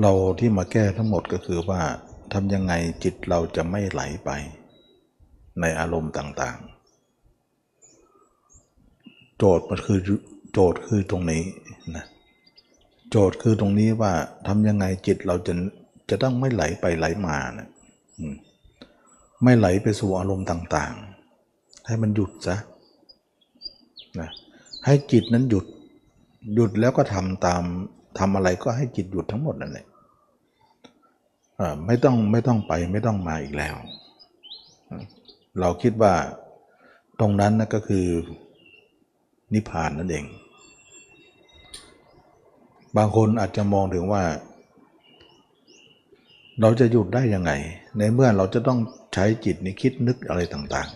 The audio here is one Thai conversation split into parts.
เราที่มาแก้ทั้งหมดก็คือว่าทำยังไงจิตเราจะไม่ไหลไป ในอารมณ์ต่างๆ โจทย์มันคือโจทย์คือตรงนี้นะโจทย์คือตรงนี้ว่าทำยังไงจิตเราจะจะต้องไม่ไหลไปไหลมานะไม่ไหลไปสู่อารมณ์ต่างๆ ให้มันหยุดซะนะให้จิตนั้นหยุด หยุดแล้วก็ทำตามทำอะไรก็ให้จิตหยุดทั้งหมดนั่นแหละ ไม่ต้องไม่ต้องไปไม่ต้องมาอีกแล้ว เราคิดว่าตรงนั้นนะก็คือนิพพานนั่นเอง บางคนอาจจะมองถึงว่า เราจะหยุดได้ยังไง ในเมื่อเราจะต้องใช้จิตนี้คิดนึกอะไรต่าง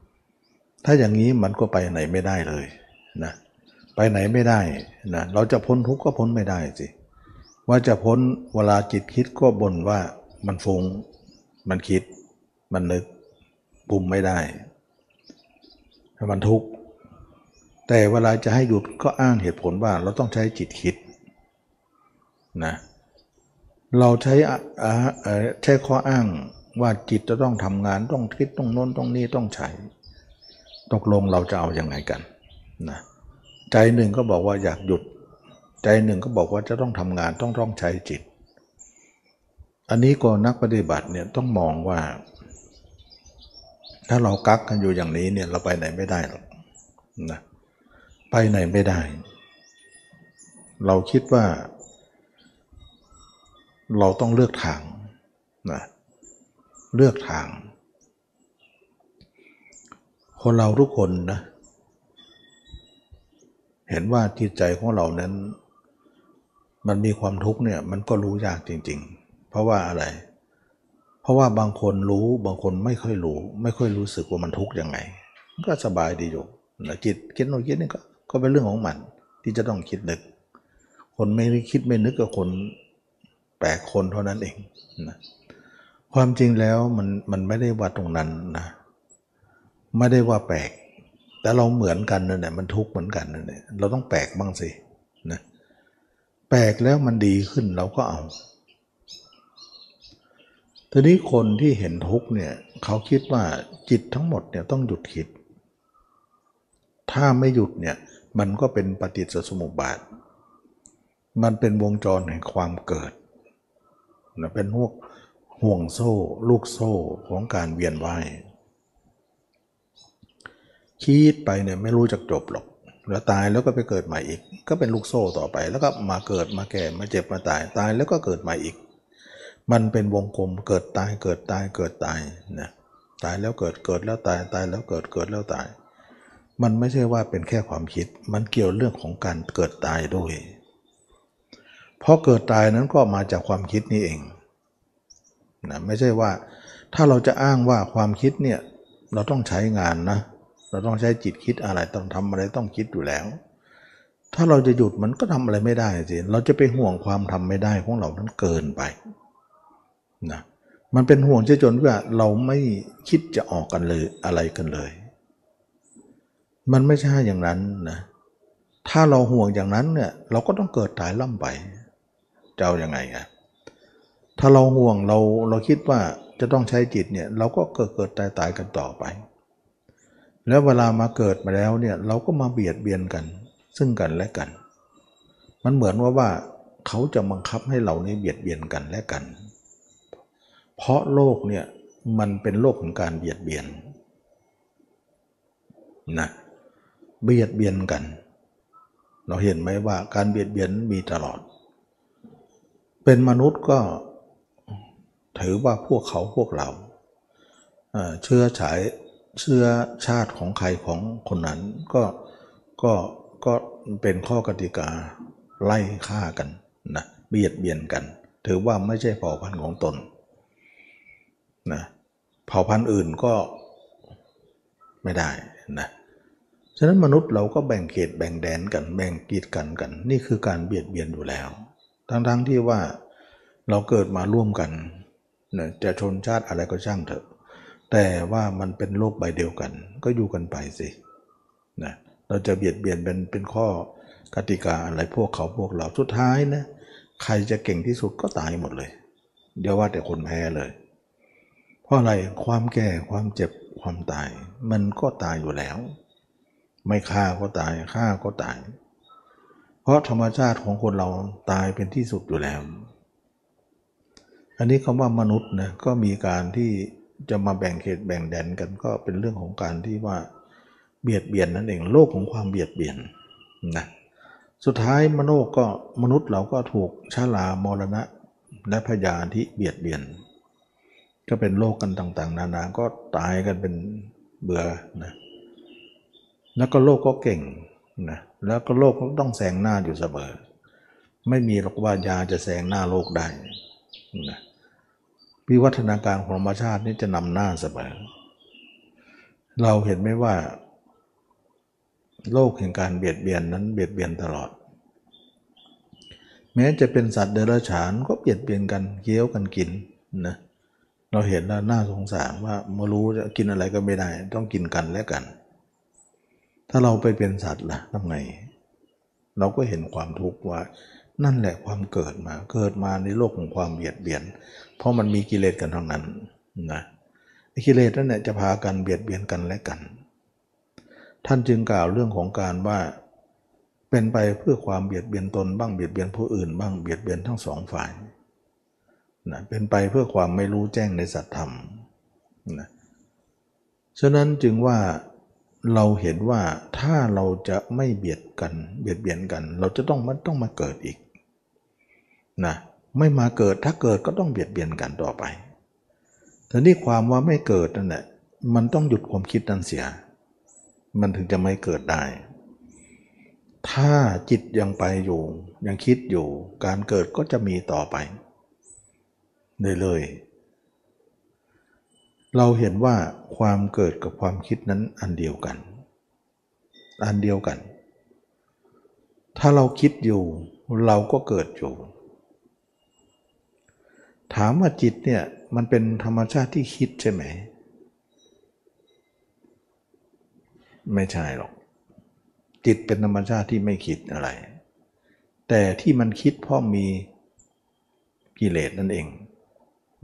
ๆ ถ้าอย่างนี้มันก็ไปไหนไม่ได้เลยนะไปไหนไม่ได้นะเราจะพ้นทุกข์ก็พ้นไม่ได้สิ ว่าจะพ้นเวลาจิตคิดก็บ่นว่ามันฟุงมันคิด มันนึกปุ่มไม่ได้มันทุกข์แต่เวลาจะให้หยุดก็อ้างเหตุผลว่าเราต้องใช้จิตคิดนะเราใช้ใช้ข้ออ้างว่าจิตจะต้องทำงานต้องคิดต้องโน้นต้องนี้ต้องใช้ตกลงเราจะเอาอยัางไงกันนะใจหนึ่งก็บอกว่าอยากหยุด ใจหนึ่งก็บอกว่าจะต้องทำงานต้องต้องใช้จิต อันนี้ก็นักปฏิบัติเนี่ยต้องมองว่า ถ้าเรากักกันอยู่อย่างนี้เนี่ยเราไปไหนไม่ได้หรอกนะไปไหนไม่ได้ เราคิดว่า เราต้องเลือกทางนะเลือกทาง คนเราทุกคนนะเห็นว่าจิตใจของเรานั้น มันมีความทุกข์เนี่ยมันก็รู้ยากจริง ๆ เพราะว่าอะไร เพราะว่าบางคนรู้บางคนไม่ค่อยรู้ ไม่ค่อยรู้สึกว่ามันทุกข์ยังไง ก็สบายดีอยู่นะจิตคิดโน้คิดนี่ก็ก็เป็นเรื่องของมัน ที่จะต้องคิดนึก คนไม่คิดไม่นึกกับคนแปลกคนเท่านั้นเองนะความจริงแล้วมันมันไม่ได้ว่าตรงนั้นนะไม่ได้ว่าแปลก แต่เราเหมือนกันนั่นแหละมันทุกข์เหมือนกันนั่นแหละเราต้องแปลกบ้างสิ แปลกแล้วมันดีขึ้นเราก็เอา ทีนี้คนที่เห็นทุกเนี่ยเขาคิดว่าจิตทั้งหมดเนี่ยต้องหยุดคิด ถ้าไม่หยุดเนี่ยมันก็เป็นปฏิจจสมุปบาท มันเป็นวงจรแห่งความเกิดนะเป็นพวกห่วงโซ่ ลูกโซ่ของการเวียนว่ายคิดไปเนี่ยไม่รู้จักจบหรอก แล้วตายแล้วก็ไปเกิดใหม่อีก ก็เป็นลูกโซ่ต่อไป แล้วก็มาเกิดมาแก่มาเจ็บมาตายตายแล้วก็เกิดใหม่อีก มันเป็นวงกลมเกิดตายเกิดตายเกิดตายนะตายแล้วเกิดเกิดแล้วตายตายแล้วเกิดเกิดแล้วตาย มันไม่ใช่ว่าเป็นแค่ความคิด มันเกี่ยวเรื่องของการเกิดตายด้วยเพราะเกิดตายนั้นก็มาจากความคิดนี่เองนะไม่ใช่ว่าถ้าเราจะอ้างว่าความคิดเนี่ยเราต้องใช้งานนะ เราต้องใช้จิตคิดอะไรต้องทำอะไรต้องคิดอยู่แล้ว ถ้าเราจะหยุดมันก็ทำอะไรไม่ได้สิเราจะไปห่วงความทำไม่ได้ของเรานั้นเกินไปนะมันเป็นห่วงจนว่าเราไม่คิดจะออกกันเลยอะไรกันเลย มันไม่ใช่อย่างนั้นนะถ้าเราห่วงอย่างนั้นเนี่ยเราก็ต้องเกิดตายล่ำไปจะเอาอยัางไงอะถ้าเราห่วงเราเราคิดว่าจะต้องใช้จิตเนี่ยเราก็เกิดเกิดตายตายกันต่อไป แล้วเวลามาเกิดมาแล้วเนี่ยเราก็มาเบียดเบียนกัน ซึ่งกันและกัน มันเหมือนว่าว่าเขาจะบังคับให้เรานี้เบียดเบียนกันและกัน เพราะโลกเนี่ยมันเป็นโลกของการเบียดเบียนนะเบียดเบียนกัน เราเห็นไหมว่าการเบียดเบียนมีตลอด เป็นมนุษย์ก็ถือว่าพวกเขาพวกเราเชื้อฉาย เชื้อชาติของใครของคนนั้นก็ก็ก็เป็นข้อกติกาไล่ฆ่ากันนะเบียดเบียนกัน ถือว่าไม่ใช่เผ่าพันธุ์ของตนนะเผ่าพันธุ์อื่นก็ไม่ได้นะฉะนั้นมนุษย์เราก็แบ่งเขตแบ่งแดนกันแบ่งกีดกันกัน นี่คือการเบียดเบียนอยู่แล้ว ทั้งๆทที่ว่าเราเกิดมาร่วมกันนะจะชนชาติอะไรก็ช่างเถอะ แต่ว่ามันเป็นโลกใบเดียวกัน ก็อยู่กันไปสินะเราจะเบียดเบียนเป็นเป็นข้อกติกาอะไรพวกเขาพวกเราสุดท้ายนะใครจะเก่งที่สุดก็ตายหมดเลย เดี๋ยวว่าแต่คนแพ้เลย เพราะอะไรความแก่ความเจ็บความตาย มันก็ตายอยู่แล้ว ไม่ฆ่าก็ตายฆ่าก็ตาย เพราะธรรมชาติของคนเราตายเป็นที่สุดอยู่แล้ว อันนี้คำว่ามนุษย์นะก็มีการที่ จะมาแบ่งเขตแบ่งแดนกันก็เป็นเรื่องของการที่ว่าเบียดเบียนนั่นเองโลกของความเบียดเบียนนะสุดท้ายมโนก็มนุษย์เราก็ถูกชาลามรณะและพยาธิเบียดเบียน ก็เป็นโรคกันต่างๆ นานาก็ตายกันเป็นเบื่อนะแล้วก็โลกก็เก่งนะแล้วก็โลกก็ต้องแซงหน้าอยู่เสมอ ไม่มีหรอกว่ายาจะแซงหน้าโลกได้นะ วิวัฒนาการของธรรมชาตินี่จะนำหน้าเสมอ เราเห็นไหมว่า โลกแห่งการเบียดเบียนนั้นเบียดเบียนตลอด แม้จะเป็นสัตว์เดรัจฉานก็เบียดเบียนกันเคี้ยวกันกินนะเราเห็นแล้วน่าสงสารว่าเมื่อรู้จะกินอะไรก็ไม่ได้ ต้องกินกันและกัน ถ้าเราไปเป็นสัตว์ล่ะทำไง เราก็เห็นความทุกข์ว่านั่นแหละความเกิดมา เกิดมาในโลกของความเบียดเบียน เพราะมันมีกิเลสกันทั้งนั้นนะกิเลสนั่นแหละจะพากันเบียดเบียนกันและกัน ท่านจึงกล่าวเรื่องของการว่าเป็นไปเพื่อความเบียดเบียนตนบ้างเบียดเบียนผู้อื่นบ้างเบียดเบียนทั้งสองฝ่ายนะเป็นไปเพื่อความไม่รู้แจ้งในสัตธรรมนะฉะนั้นจึงว่าเราเห็นว่าถ้าเราจะไม่เบียดกันเบียดเบียนกัน เราจะต้องมันต้องมาเกิดอีกนะ ไม่มาเกิดถ้าเกิดก็ต้องเบียดเบียนกันต่อไปแต่นี่ความว่าไม่เกิดนั่นแหละมันต้องหยุดความคิดนั้นเสีย มันถึงจะไม่เกิดได้ ถ้าจิตยังไปอยู่ ยังคิดอยู่ การเกิดก็จะมีต่อไปเลยเลย เราเห็นว่าความเกิดกับความคิดนั้นอันเดียวกัน อันเดียวกัน ถ้าเราคิดอยู่เราก็เกิดอยู่ ถามว่าจิตเนี่ยมันเป็นธรรมชาติที่คิดใช่ไหม ไม่ใช่หรอก จิตเป็นธรรมชาติที่ไม่คิดอะไร แต่ที่มันคิดเพราะมีกิเลสนั่นเอง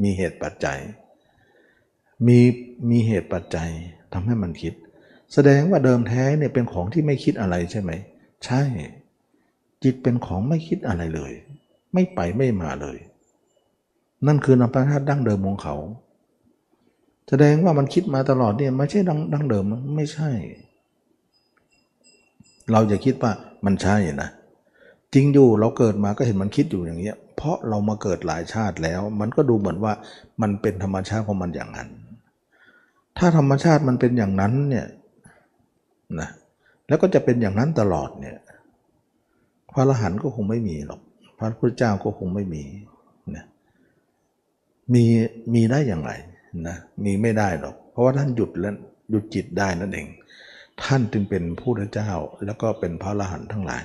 มีเหตุปัจจัย มีมีเหตุปัจจัยทำให้มันคิด แสดงว่าเดิมแท้เนี่ยเป็นของที่ไม่คิดอะไรใช่ไหม ใช่ จิตเป็นของไม่คิดอะไรเลย ไม่ไปไม่มาเลย นั่นคือนามธาตุดั้งเดิมของเขา แสดงว่ามันคิดมาตลอดเนี่ยไม่ใช่ดั้งดั้งเดิมไม่ใช่ เราจะคิดว่ามันใช่นะจริงอยู่เราเกิดมาก็เห็นมันคิดอยู่อย่างเงี้ย เพราะเรามาเกิดหลายชาติแล้ว มันก็ดูเหมือนว่ามันเป็นธรรมชาติของมันอย่างนั้น ถ้าธรรมชาติมันเป็นอย่างนั้นเนี่ยนะแล้วก็จะเป็นอย่างนั้นตลอดเนี่ยพระอรหันต์ก็คงไม่มีหรอก พระพุทธเจ้าก็คงไม่มี มีมีได้อย่างไรนะมีไม่ได้หรอก เพราะว่าท่านหยุดแล้วหยุดจิตได้นั่นเอง ท่านจึงเป็นผู้พระเจ้าแล้วก็เป็นพระอรหันต์ทั้งหลาย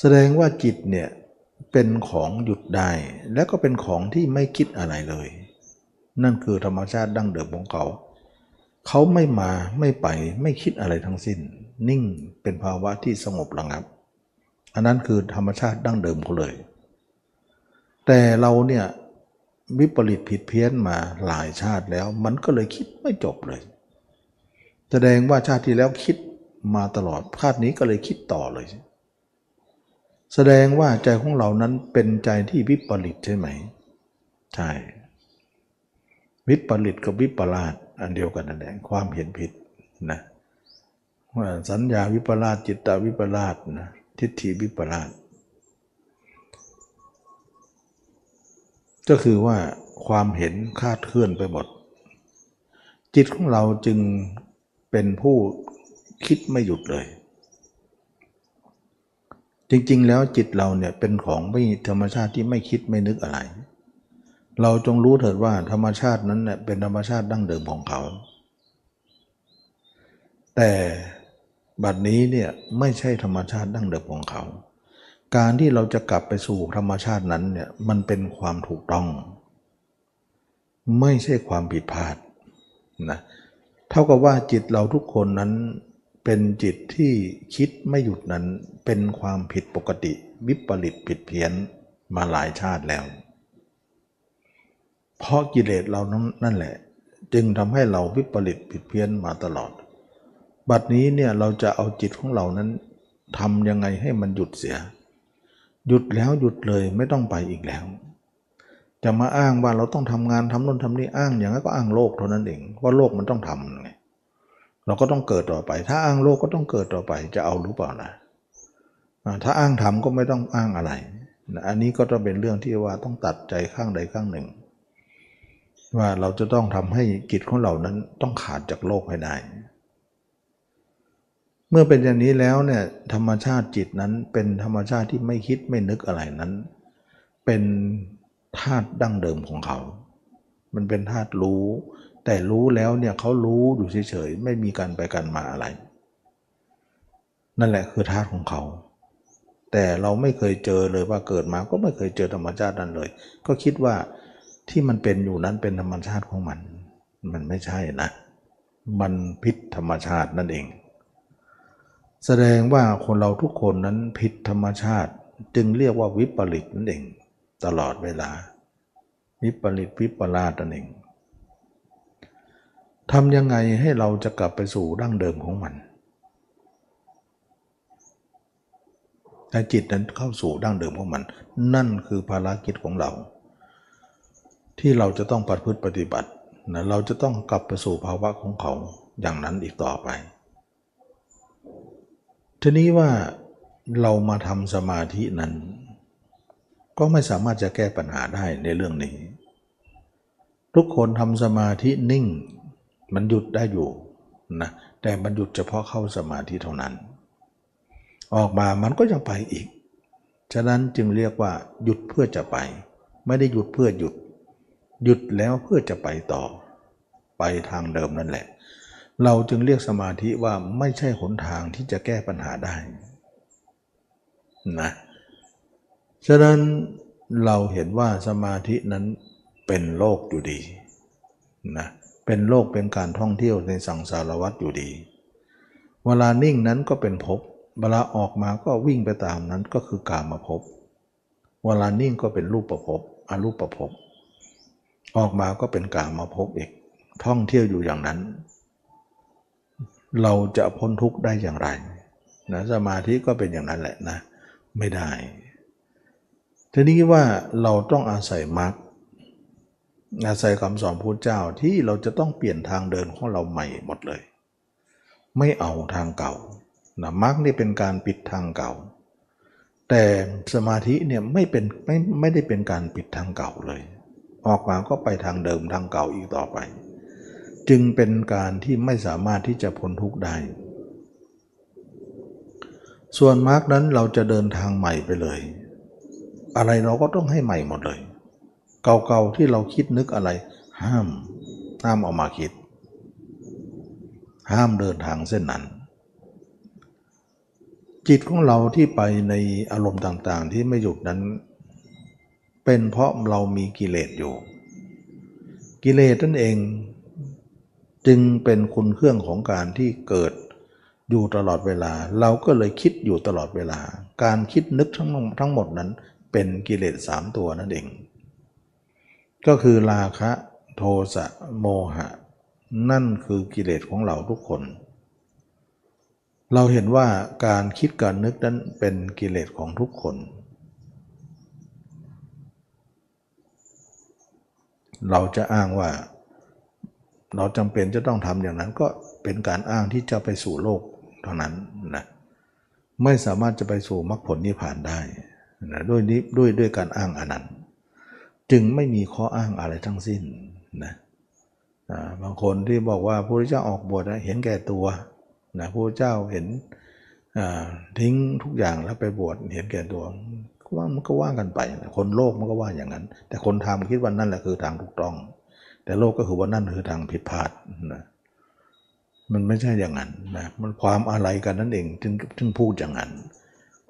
แสดงว่าจิตเนี่ยเป็นของหยุดได้ และก็เป็นของที่ไม่คิดอะไรเลย นั่นคือธรรมชาติดั้งเดิมของเขาเขาไม่มาไม่ไปไม่คิดอะไรทั้งสิ้น นิ่งเป็นภาวะที่สงบระงับ อันนั้นคือธรรมชาติดั้งเดิมเขาเลย แต่เราเนี่ย วิปริตผิดเพี้ยนมาหลายชาติแล้ว มันก็เลยคิดไม่จบเลย แสดงว่าชาติที่แล้วคิดมาตลอดชาตินี้ก็เลยคิดต่อเลย แสดงว่าใจของเรานั้นเป็นใจที่วิปริตใช่ไหม ใช่ วิปริตกับวิปลาสอันเดียวกันนั่นแหละความเห็นผิดนะว่าสัญญาวิปลาสจิตตวิปลาสนะทิฏฐิวิปลาส ก็คือว่าความเห็นคาดเคลื่อนไปหมด จิตของเราจึงเป็นผู้คิดไม่หยุดเลย จริงๆ แล้วจิตเราเนี่ยเป็นของไม่ธรรมชาติที่ไม่คิดไม่นึกอะไร เราจงรู้เถิดว่าธรรมชาตินั้นเนี่ยเป็นธรรมชาติดั้งเดิมของเขา แต่บัดนี้เนี่ยไม่ใช่ธรรมชาติดั้งเดิมของเขา การที่เราจะกลับไปสู่ธรรมชาตินั้นเนี่ยมันเป็นความถูกต้อง ไม่ใช่ความผิดพลาดนะเท่ากับว่าจิตเราทุกคนนั้นเป็นจิตที่คิดไม่หยุดนั้นเป็นความผิดปกติวิปริตผิดเพี้ยนมาหลายชาติแล้ว เพราะกิเลสเรานั่นแหละ จึงทำให้เราวิปริตผิดเพี้ยนมาตลอด บัดนี้เนี่ยเราจะเอาจิตของเรานั้นทำยังไงให้มันหยุดเสีย หยุดแล้วหยุดเลยไม่ต้องไปอีกแล้ว จะมาอ้างว่าเราต้องทำงานทำโน่นทำนี่อ้างอย่างนั้นก็อ้างโลกเท่านั้นเองว่าโลกมันต้องทำไงเราก็ต้องเกิดต่อไป ถ้าอ้างโลกก็ต้องเกิดต่อไปจะเอาหรือเปล่านะถ้าอ้างทำก็ไม่ต้องอ้างอะไรอันนี้ก็ต้องเป็นเรื่องที่ว่าต้องตัดใจข้างใดข้างหนึ่ง ว่าเราจะต้องทำให้กิจของเรานั้นต้องขาดจากโลกให้ได้ เมื่อเป็นอย่างนี้แล้วเนี่ยธรรมชาติจิตนั้นเป็นธรรมชาติที่ไม่คิดไม่นึกอะไรนั้น เป็นธาตุดั้งเดิมของเขา มันเป็นธาตุรู้ แต่รู้แล้วเนี่ยเขารู้อยู่เฉยๆไม่มีการไปกันมาอะไร นั่นแหละคือธาตุของเขา แต่เราไม่เคยเจอเลยว่าเกิดมาก็ไม่เคยเจอธรรมชาตินั้นเลย ก็คิดว่าที่มันเป็นอยู่นั้นเป็นธรรมชาติของมัน มันไม่ใช่นะ มันพิษธรรมชาตินั่นเอง แสดงว่าคนเราทุกคนนั้นผิดธรรมชาติ จึงเรียกว่าวิปริตนั่นเอง ตลอดเวลา วิปริตวิปลาสนั่นเองทำยังไงให้เราจะกลับไปสู่ดั้งเดิมของมันแต่จิตนั้นเข้าสู่ดั้งเดิมของมัน นั่นคือภารกิจของเรา ที่เราจะต้องปฏิพฤติปฏิบัตินะเราจะต้องกลับไปสู่ภาวะของเขาอย่างนั้นอีกต่อไป ทีนี้ว่าเรามาทำสมาธินั้น ก็ไม่สามารถจะแก้ปัญหาได้ในเรื่องนี้ ทุกคนทำสมาธินิ่ง มันหยุดได้อยู่นะแต่มันหยุดเฉพาะเข้าสมาธิเท่านั้น ออกมามันก็ยังไปอีก ฉะนั้นจึงเรียกว่า หยุดเพื่อจะไป ไม่ได้หยุดเพื่อหยุด หยุดแล้วเพื่อจะไปต่อ ไปทางเดิมนั่นแหละ เราจึงเรียกสมาธิว่าไม่ใช่หนทางที่จะแก้ปัญหาได้นะฉะนั้นเราเห็นว่าสมาธินั้นเป็นโลกอยู่ดีนะเป็นโลกเป็นการท่องเที่ยวในสังสารวัฏอยู่ดี เวลานิ่งนั้นก็เป็นภพเวลาออกมาก็วิ่งไปตามนั้นก็คือกามาภพเวลานิ่งก็เป็นรูปประภพอรูปประภพออกมาก็เป็นกามาภพอีกท่องเที่ยวอยู่อย่างนั้น เราจะพ้นทุกข์ได้อย่างไรนะสมาธิก็เป็นอย่างนั้นแหละนะ ไม่ได้ ทีนี้ว่าเราต้องอาศัยมรรคอาศัยคำสอนพระเจ้าที่เราจะต้องเปลี่ยนทางเดินของเราใหม่หมดเลย ไม่เอาทางเก่านะมรรคนี่เป็นการปิดทางเก่า แต่สมาธิเนี่ยไม่เป็นไม่ไม่ได้เป็นการปิดทางเก่าเลย ออกมาก็ไปทางเดิมทางเก่าอีกต่อไป จึงเป็นการที่ไม่สามารถที่จะพ้นทุกข์ได้ ส่วนมรรคนั้นเราจะเดินทางใหม่ไปเลย อะไรเราก็ต้องให้ใหม่หมดเลย เก่าๆที่เราคิดนึกอะไร ห้าม ห้ามออกมาคิด ห้ามเดินทางเส้นนั้น จิตของเราที่ไปในอารมณ์ต่างๆ ที่ไม่หยุดนั้น เป็นเพราะเรามีกิเลสอยู่ กิเลสนั่นเอง จึงเป็นคุณเครื่องของการที่เกิดอยู่ตลอดเวลา เราก็เลยคิดอยู่ตลอดเวลา การคิดนึกทั้งทั้งหมดนั้น เป็นกิเลสสามตัวนั่นเอง ก็คือราคะโทสะโมหะ นั่นคือกิเลสของเราทุกคน เราเห็นว่าการคิดการนึกนั้นเป็นกิเลสของทุกคน เราจะอ้างว่า เราจำเป็นจะต้องทำอย่างนั้นก็เป็นการอ้างที่จะไปสู่โลกเท่านั้นนะไม่สามารถจะไปสู่มรรคผลนิพพานได้นะด้วยนี้ด้วยด้วยการอ้างอนันนั้นจึงไม่มีข้ออ้างอะไรทั้งสิ้นนะบางคนที่บอกว่าพระพุทธเจ้าออกบวชเห็นแก่ตัวนะพระพุทธเจ้าเห็นทิ้งทุกอย่างแล้วไปบวชเห็นแก่ตัวว่ามันก็ว่ากันไป คนโลกมันก็ว่าอย่างนั้น แต่คนทำคิดว่านั่นแหละคือทางถูกต้อง แต่โลกก็คือว่านั่นคือทางผิดพลาดนะมันไม่ใช่อย่างนั้นนะมันความอะไรกันนั่นเองถึงถึงพูดอย่างนั้น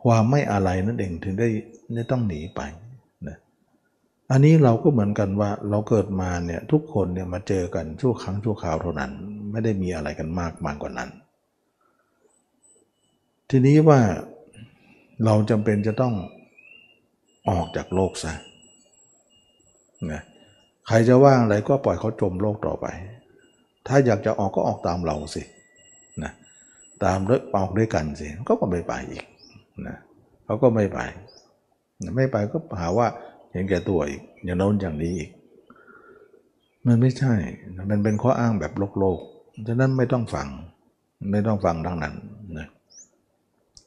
ความไม่อะไรนั่นเองถึงได้ได้ต้องหนีไปนะอันนี้เราก็เหมือนกันว่าเราเกิดมาเนี่ยทุกคนเนี่ยมาเจอกันชั่วครั้งชั่วคราวเท่านั้น ไม่ได้มีอะไรกันมากมากกว่านั้น ทีนี้ว่าเราจำเป็นจะต้องออกจากโลกซะนะ ใครจะว่างอะไรก็ปล่อยเขาจมโลกต่อไป ถ้าอยากจะออกก็ออกตามเราสินะตามด้วยออกด้วยกันสิก็ไม่ไปอีกนะเขาก็ไม่ไปไม่ไปก็หาว่าเห็นแก่ตัวอีกอย่างโน้นอย่างนี้อีก มันไม่ใช่ มันเป็นข้ออ้างแบบโลกโลกฉะนั้นไม่ต้องฟัง ไม่ต้องฟังทั้งนั้นนะ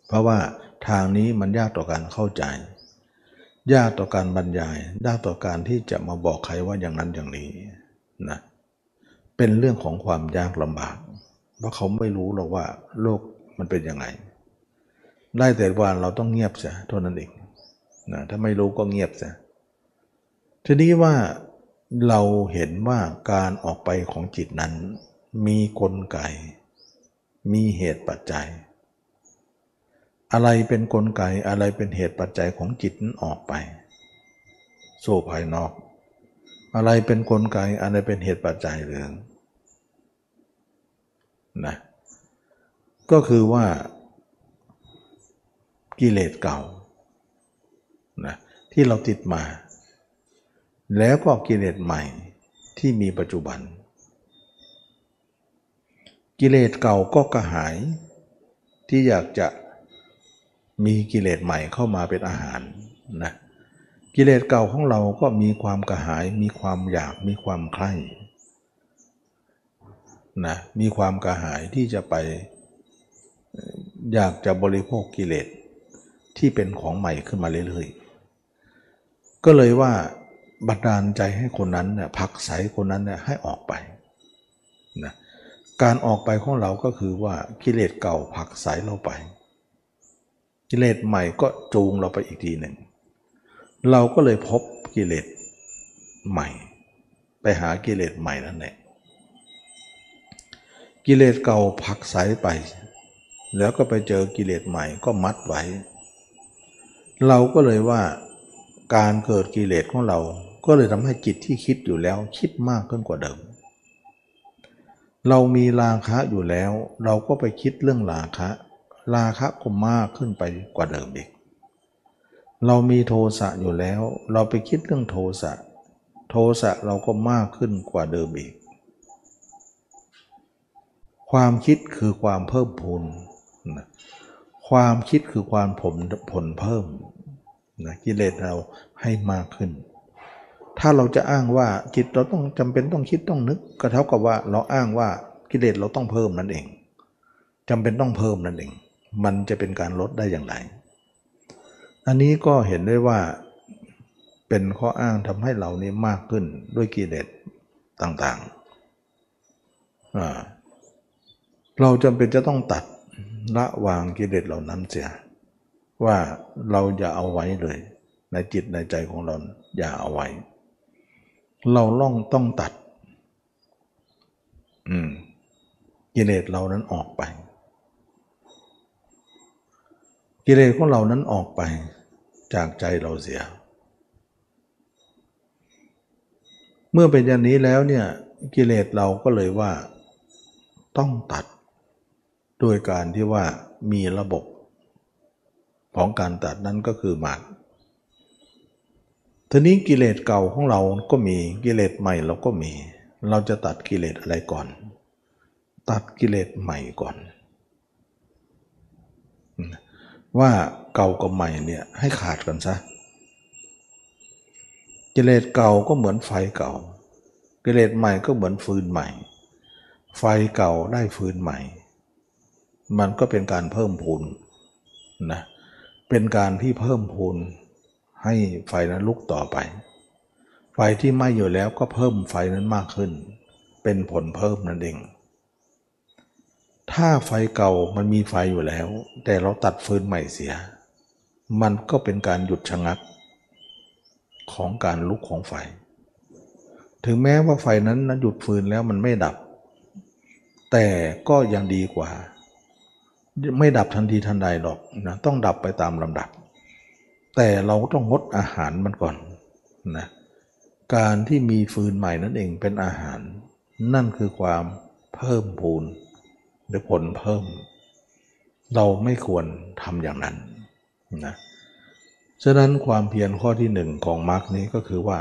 เพราะว่าทางนี้มันยากต่อการเข้าใจ ยากต่อการบรรยายยากต่อการที่จะมาบอกใครว่าอย่างนั้นอย่างนี้นะเป็นเรื่องของความยากลำบาก เพราะเขาไม่รู้หรอกว่าโลกมันเป็นยังไง ได้แต่ว่าเราต้องเงียบเสียเท่านั้นเองนะถ้าไม่รู้ก็เงียบเสียทีนี้ว่าเราเห็นว่าการออกไปของจิตนั้น มีกลไก มีเหตุปัจจัย อะไรเป็นนกลไกอะไรเป็นเหตุปัจจัยของจิตนั้นออกไป สู่ภายนอก อะไรเป็นนกลไกอะไรเป็นเหตุปัจจัยเรื่องนะก็คือว่ากิเลสเก่านะที่เราติดมา แล้วก็กิเลสใหม่ที่มีปัจจุบัน กิเลสเก่าก็กระหายที่อยากจะ มีกิเลสใหม่เข้ามาเป็นอาหารนะกิเลสเก่าของเราก็มีความกระหาย มีความอยากมีความใคร่นะมีความกระหายที่จะไป อยากจะบริโภคกิเลสที่เป็นของใหม่ขึ้นมาเรื่อยๆ ก็เลยว่าบันดาลใจให้คนนั้นเนี่ยผักใสคนนั้นเนี่ยให้ออกไปนะการออกไปของเราก็คือว่ากิเลสเก่าผักใสเราไป กิเลสใหม่ก็จูงเราไปอีกทีหนึ่ง เราก็เลยพบกิเลสใหม่ ไปหากิเลสใหม่นั่นแหละกิเลสเก่าผักใสไป แล้วก็ไปเจอกิเลสใหม่ก็มัดไว้ เราก็เลยว่าการเกิดกิเลสของเรา ก็เลยทำให้จิตที่คิดอยู่แล้วคิดมากขึ้นกว่าเดิม เรามีราคะอยู่แล้ว เราก็ไปคิดเรื่องราคะ ราคะก็มากขึ้นไปกว่าเดิมอีก เรามีโทสะอยู่แล้ว เราไปคิดเรื่องโทสะ โทสะเราก็มากขึ้นกว่าเดิมอีก ความคิดคือความเพิ่มพูนนะความคิดคือความผลผลเพิ่มนะกิเลสเราให้มากขึ้น ถ้าเราจะอ้างว่าจิตเราต้องจำเป็นต้องคิดต้องนึก ก็เท่ากับว่าเราอ้างว่ากิเลสเราต้องเพิ่มนั่นเองจำเป็นต้องเพิ่มนั่นเอง มันจะเป็นการลดได้อย่างไร อันนี้ก็เห็นได้ว่าเป็นข้ออ้างทำให้เรานี้มากขึ้นด้วยกิเลสต่างๆ เราจำเป็นจะต้องตัดละวางกิเลสเหล่านั้นเสีย ว่าเราอย่าเอาไว้เลย ในจิตในใจของเราอย่าเอาไว้ เราล่องต้องตัดกิเลสเรานั้นออกไป กิเลสของเรานั้นออกไปจากใจเราเสีย เมื่อเป็นอย่างนี้แล้วเนี่ยกิเลสเราก็เลยว่าต้องตัดโดยการที่ว่ามีระบบของการตัดนั้นก็คือมรรทีนี้กิเลสเก่าของเราก็มีกิเลสใหม่เราก็มี เราจะตัดกิเลสอะไรก่อน ตัดกิเลสใหม่ก่อน ว่าเก่ากับใหม่เนี่ยให้ขาดกันซะกิเลสเก่าก็เหมือนไฟเก่า กิเลสใหม่ก็เหมือนฟืนใหม่ ไฟเก่าได้ฟืนใหม่ มันก็เป็นการเพิ่มพูนนะเป็นการที่เพิ่มพูนให้ไฟนั้นลุกต่อไป ไฟที่ไหม้อยู่แล้วก็เพิ่มไฟนั้นมากขึ้น เป็นผลเพิ่มนั่นเอง ถ้าไฟเก่ามันมีไฟอยู่แล้ว แต่เราตัดฟืนใหม่เสีย มันก็เป็นการหยุดชะงักของการลุกของไฟ ถึงแม้ว่าไฟนั้นนะหยุดฟืนแล้วมันไม่ดับ แต่ก็ยังดีกว่า ไม่ดับทันทีทันใดหรอกนะต้องดับไปตามลำดับ แต่เราก็ต้องงดอาหารมันก่อนนะการที่มีฟืนใหม่นั่นเองเป็นอาหาร นั่นคือความเพิ่มพูน หรือผลเพิ่ม เราไม่ควรทำอย่างนั้นนะฉะนั้นความเพียรข้อที่หนึ่งของมรรคนี้ก็คือว่า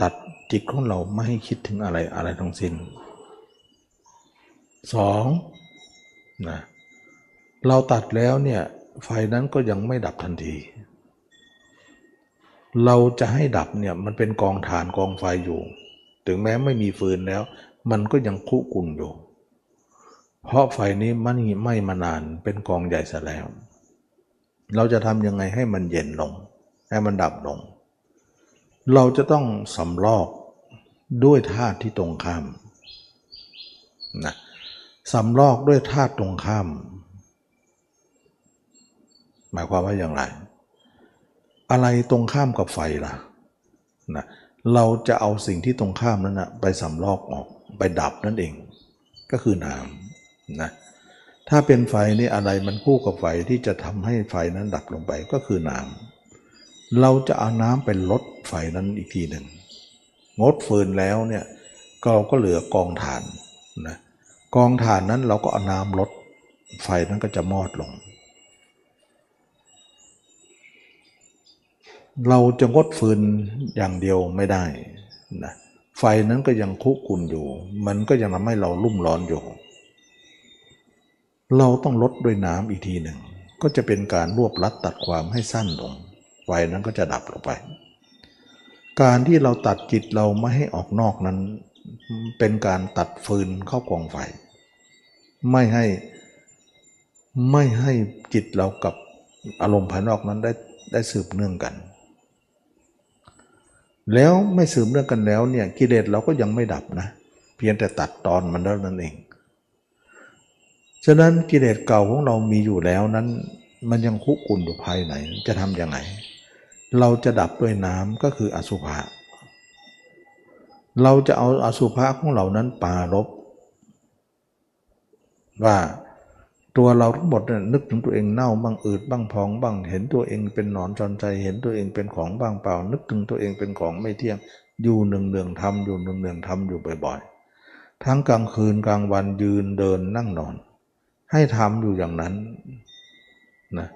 ตัดจิตของเราไม่ให้คิดถึงอะไรอะไรทั้งสิ้นสองนะเราตัดแล้วเนี่ยไฟนั้นก็ยังไม่ดับทันที เราจะให้ดับเนี่ยมันเป็นกองฐานกองไฟอยู่ ถึงแม้ไม่มีฟืนแล้ว มันก็ยังคุกุ่นอยู่ เพราะไฟนี้มันไม่มานานเป็นกองใหญ่เสียแล้ว เราจะทำยังไงให้มันเย็นลง ให้มันดับลง เราจะต้องสำลอกด้วยธาตุที่ตรงข้ามนะสำลอกด้วยธาตุตรงข้าม หมายความว่าอย่างไร อะไรตรงข้ามกับไฟล่ะนะเราจะเอาสิ่งที่ตรงข้ามนั้นนะไปสำลอกออกไปดับนั่นเอง ก็คือน้ำ นะถ้าเป็นไฟนี่อะไรมันคู่กับไฟที่จะทำให้ไฟนั้นดับลงไปก็คือน้ำเราจะเอาน้ำไปลดไฟนั้นอีกทีหนึ่งงดฟืนแล้วเนี่ยเราก็เหลือกองถ่านนะกองถ่านนั้นเราก็เอาน้ำลดไฟนั้นก็จะมอดลง เราจะงดฟืนอย่างเดียวไม่ได้นะไฟนั้นก็ยังคุกุนอยู่ มันก็ยังทำให้เราลุ่มร้อนอยู่ เราต้องลดด้วยน้ำอีกทีหนึ่ง ก็จะเป็นการรวบรัดตัดความให้สั้นลงไฟนั้นก็จะดับลงไป การที่เราตัดจิตเราไม่ให้ออกนอกนั้น เป็นการตัดฟืนเข้ากองไฟ ไม่ให้ไม่ให้จิตเรากับอารมณ์ภายนอกนั้นได้ได้สืบเนื่องกัน แล้วไม่สืบเนื่องกันแล้วเนี่ยกิเลสเราก็ยังไม่ดับนะ เพียงแต่ตัดตอนมันเท่านั้นเอง ฉะนั้นกิเลสเก่าของเรามีอยู่แล้วนั้น มันยังคุกุ่นอยู่ภายในจะทำยังไง เราจะดับด้วยน้ำก็คืออสุภะเราจะเอาอสุภะของเรานั้นปาลบว่าตัวเราทั้งหมดนึกถึงตัวเองเน่าบ้างอืดบ้างพองบ้าง เห็นตัวเองเป็นหนอนจอนใจ เห็นตัวเองเป็นของบ้างเปล่า นึกถึงตัวเองเป็นของไม่เที่ยง อยู่หนึ่งเนืองทำอยู่หนึ่งเนืองทำอยู่บ่อยๆ ทั้งกลางคืนกลางวันยืนเดินนั่งนอน ให้ทำอยู่อย่างนั้นนะ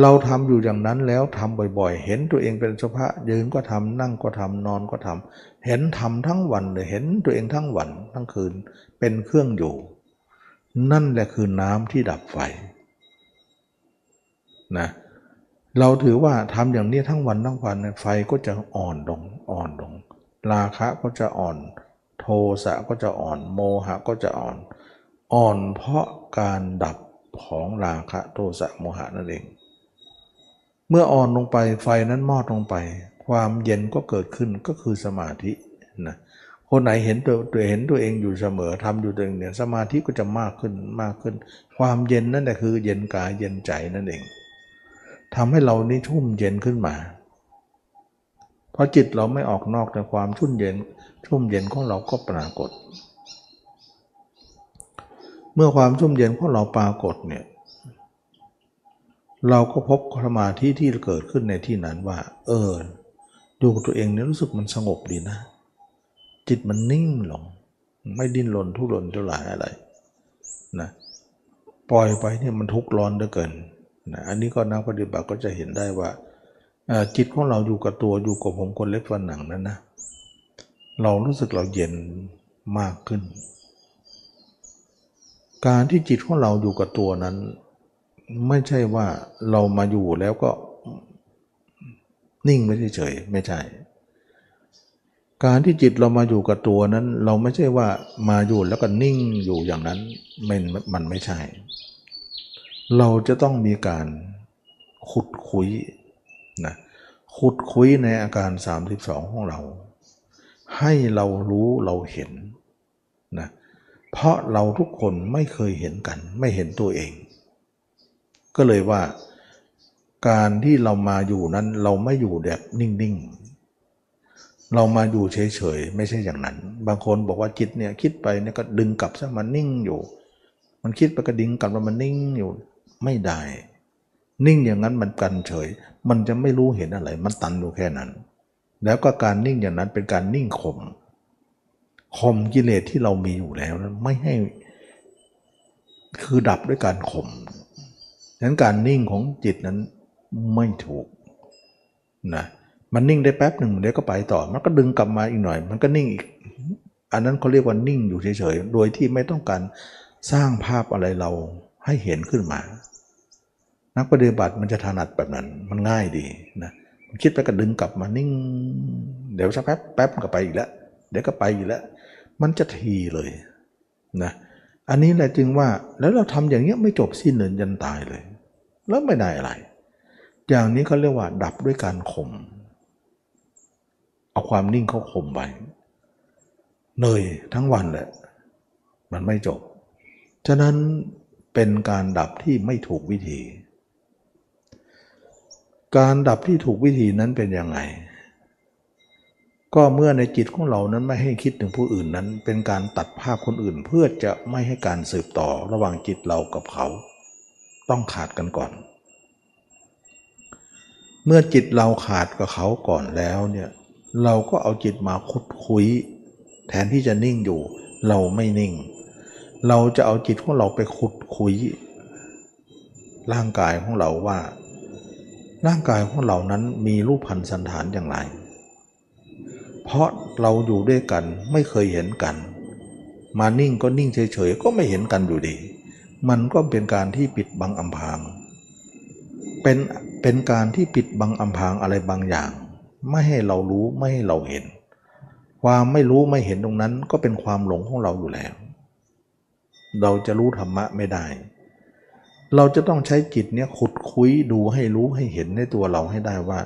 เราทำอยู่อย่างนั้นแล้วทำบ่อยๆ เห็นตัวเองเป็นสภาพยืนก็ทำนั่งก็ทำนอนก็ทำเห็นทำทั้งวันเลยเห็นตัวเองทั้งวันทั้งคืนเป็นเครื่องอยู่ นั่นแหละคือน้ำที่ดับไฟนะเราถือว่าทำอย่างนี้ทั้งวันทั้งวันไฟก็จะอ่อนลงอ่อนลง ราคะก็จะอ่อน โทสะก็จะอ่อน โมหะก็จะอ่อน อ่อนเพราะ การดับของราคะโทสะโมหะนั่นเอง เมื่ออ่อนลงไปไฟนั้นมอดลงไป ความเย็นก็เกิดขึ้นก็คือสมาธินะคนไหนเห็นตัวตัวเห็นตัวเองอยู่เสมอทำอยู่ตัวเองเนี่ยสมาธิก็จะมากขึ้นมากขึ้น ความเย็นนั่นแหละคือเย็นกายเย็นใจนั่นเองทำให้เรานี่ชุ่มเย็นขึ้นมาเพราะจิตเราไม่ออกนอกแต่ความชุ่มเย็น ชุ่มเย็นของเราก็ปรากฏ เมื่อความชุ่มเย็นของเราปรากฏเนี่ยเราก็พบสมาธิที่เกิดขึ้นในที่นั้นว่า เออดูตัวเองเนี่ยรู้สึกมันสงบดีนะ จิตมันนิ่งลง ไม่ดิ้นรนทุรนทุรายอะไรนะปล่อยไปเนี่ยมันทุกข์ร้อนเหลือเกินนะอันนี้ก็นักปฏิบัติก็จะเห็นได้ว่า จิตของเราอยู่กับตัวอยู่กับผมคนเล็กฟันหนังนั้นนะ เรารู้สึกเราเย็นมากขึ้น การที่จิตของเราอยู่กับตัวนั้น ไม่ใช่ว่าเรามาอยู่แล้วก็นิ่งไม่เฉยไม่ใช่ การที่จิตเรามาอยู่กับตัวนั้น เราไม่ใช่ว่ามาอยู่แล้วก็นิ่งอยู่อย่างนั้นมันมันไม่ใช่ เราจะต้องมีการขุดคุยนะขุดคุยในอาการ 32 ของเรา ให้เรารู้เราเห็นนะเเพราะเราทุกคนไม่เคยเห็นกัน ไม่เห็นตัวเอง ก็เลยว่า การที่เรามาอยู่นั้นเราไม่อยู่แบบนิ่งๆ เรามาอยู่เฉยๆ ไม่ใช่อย่างนั้น บางคนบอกว่าจิตเนี่ยคิดไปเนี่ยก็ดึงกลับซะมันนิ่งอยู่ มันคิดไปก็ดึงกลับมามันนิ่งอยู่ไม่ได้ นิ่งอย่างนั้นมันกันเฉย มันจะไม่รู้เห็นอะไร มันตันอยู่แค่นั้น แล้วก็การนิ่งอย่างนั้นเป็นการนิ่งข่ม ข่มกิเลสที่เรามีอยู่แล้วนั้นไม่ให้คือดับด้วยการข่มนั้นการนิ่งของจิตนั้นไม่ถูกนะมันนิ่งได้แป๊บหนึ่งเดี๋ยวก็ไปต่อ มันก็ดึงกลับมาอีกหน่อย มันก็นิ่งอีก อันนั้นเขาเรียกว่านิ่งอยู่เฉยๆ โดยที่ไม่ต้องการสร้างภาพอะไรเราให้เห็นขึ้นมา นักปฏิบัติมันจะถนัดแบบนั้น มันง่ายดีนะมันคิดไปก็ดึงกลับมานิ่ง เดี๋ยวสักแป๊บแป๊บก็ไปอีกแล้ว เดี๋ยวก็ไปอีกแล้ว มันจะทีเลยนะอันนี้แหละจึงว่าแล้วเราทำอย่างเงี้ยไม่จบสิ้นเลยยันตายเลย แล้วไม่ได้อะไร อย่างนี้เขาเรียกว่า ดับด้วยการข่มเอาความนิ่งเขาข่มไปเหนื่อยทั้งวันแหละ มันไม่จบ ฉะนั้นเป็นการดับที่ไม่ถูกวิธี การดับที่ถูกวิธีนั้นเป็นยังไง ก็เมื่อในจิตของเรานั้นไม่ให้คิดถึงผู้อื่นนั้น เป็นการตัดภาพคนอื่นเพื่อจะไม่ให้การสืบต่อระหว่างจิตเรากับเขา ต้องขาดกันก่อน เมื่อจิตเราขาดกับเขาก่อนแล้วเนี่ยเราก็เอาจิตมาคุดคุย แทนที่จะนิ่งอยู่ เราไม่นิ่ง เราจะเอาจิตของเราไปขุดคุย ร่างกายของเราว่า ร่างกายของเรานั้นมีรูปพันธสันฐานอย่างไร เพราะเราอยู่ด้วยกันไม่เคยเห็นกัน มานิ่งก็นิ่งเฉยๆก็ไม่เห็นกันอยู่ดี มันก็เป็นการที่ปิดบังอำพรางเป็นเป็นการที่ปิดบังอำพรางอะไรบางอย่าง ไม่ให้เรารู้ไม่ให้เราเห็น ความไม่รู้ไม่เห็นตรงนั้นก็เป็นความหลงของเราอยู่แล้ว เราจะรู้ธรรมะไม่ได้ เราจะต้องใช้จิตเนี่ยขุดคุยดูให้รู้ให้เห็นในตัวเราให้ได้ว่า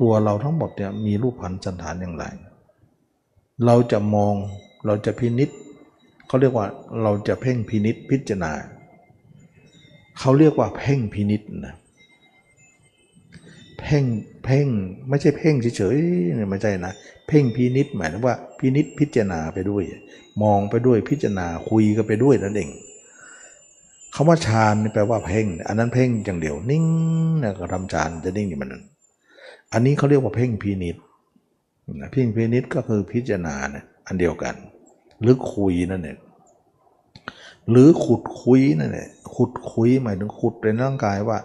ตัวเราทั้งหมดเนี่ยมีรูปพันธ์สันฐานอย่างไร เราจะมองเราจะพินิษเขาเรียกว่าเราจะเพ่งพินิษพิจารณาเขาเรียกว่าเพ่งพินิษนะเพ่งเพ่งไม่ใช่เพ่งเฉยๆไม่ใช่นะเพ่งพินิษหมายถึงว่าพินิษพิจารณาไปด้วย มองไปด้วยพิจารณาคุยกันไปด้วยนั่นเองคาว่าฌานแปลว่าเพ่ง อันนั้นเพ่งอย่างเดียวนิ่งนะก็ทำฌานจะนิ่งอยู่มันนั้น อันนี้เขาเรียกว่าเพ่งพินิษ พ่งพินิษก็คือพิจารณาเนี่ยอันเดียวกัน หรือคุยนั่นเองหรือขุดคุยนั่นแหละขุดคุยหมายถึงขุดในร่างกายว่า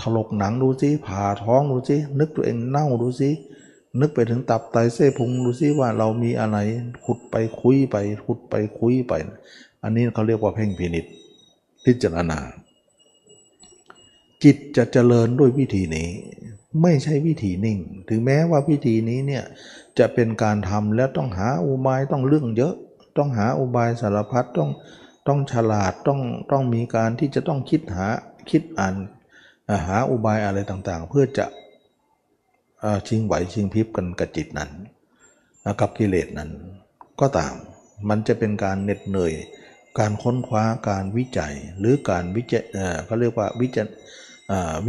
ถลกหนังดูสิผ่าท้องดูสินึกตัวเองเน่าดูสินึกไปถึงตับไตเส้พุงดูสิว่าเรามีอะไรขุดไปคุยไปขุดไปคุยไป อันนี้เขาเรียกว่าเพ่งพินิษพิจารณา จิตจะเจริญด้วยวิธีนี้ ไม่ใช่วิธีนิ่ง ถึงแม้ว่าวิธีนี้เนี่ยจะเป็นการทำแล้วต้องหาอุบายต้องเรื่องเยอะ ต้องหาอุบายสารพัดต้องต้องฉลาดต้องต้องมีการที่จะต้องคิดหาคิดอ่านหาอุบายอะไรต่างๆ เพื่อจะชิงไหวชิงพริบกันกับจิตนั้น กับกิเลสนั้น ก็ตามมันจะเป็นการเหน็ดเหนื่อย การค้นคว้าการวิจัยหรือการวิจัยเขาเรียกว่าวิจัย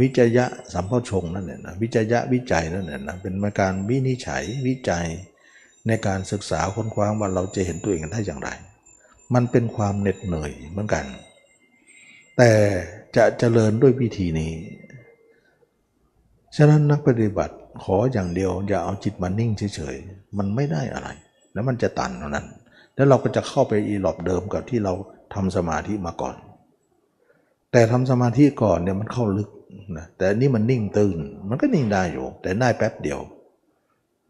วิจยะสัมพชงนั่นแหละนะวิจยะวิจัยนั่นแหละนะเป็นมาการวินิจฉัยวิจัยในการศึกษาค้นคว้าว่าเราจะเห็นตัวเองได้อย่างไร มันเป็นความเหน็ดเหนื่อยเหมือนกัน แต่จะเจริญด้วยวิธีนี้ ฉะนั้นนักปฏิบัติขออย่างเดียวอย่าเอาจิตมานิ่งเฉยๆ มันไม่ได้อะไร แล้วมันจะตันเท่านั้น แล้วเราก็จะเข้าไปอีหลอบเดิมกับที่เราทำสมาธิมาก่อน แต่ทำสมาธิก่อนเนี่ยมันเข้าลึกนะแต่นี่มันนิ่งตื่น มันก็นิ่งได้อยู่ แต่ได้แป๊บเดียว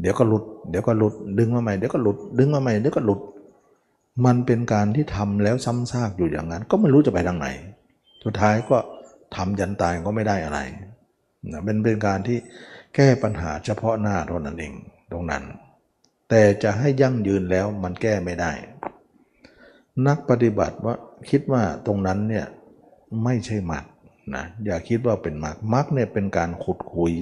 เดี๋ยวก็หลุด เดี๋ยวก็หลุด ดึงมาใหม่ เดี๋ยวก็หลุด ดึงมาใหม่ เดี๋ยวก็หลุด มันเป็นการที่ทำแล้วซ้ำซากอยู่อย่างนั้น ก็ไม่รู้จะไปทางไหน สุดท้ายก็ทำยันตายก็ไม่ได้อะไรนะเป็นเป็นการที่แก้ปัญหาเฉพาะหน้าเท่านั้นเองตรงนั้น แต่จะให้ยั่งยืนแล้วมันแก้ไม่ได้ นักปฏิบัติว่าคิดว่าตรงนั้นเนี่ย ไม่ใช่มรรคนะอย่าคิดว่าเป็นมรรคมรรคเนี่ยเป็นการขุดคุย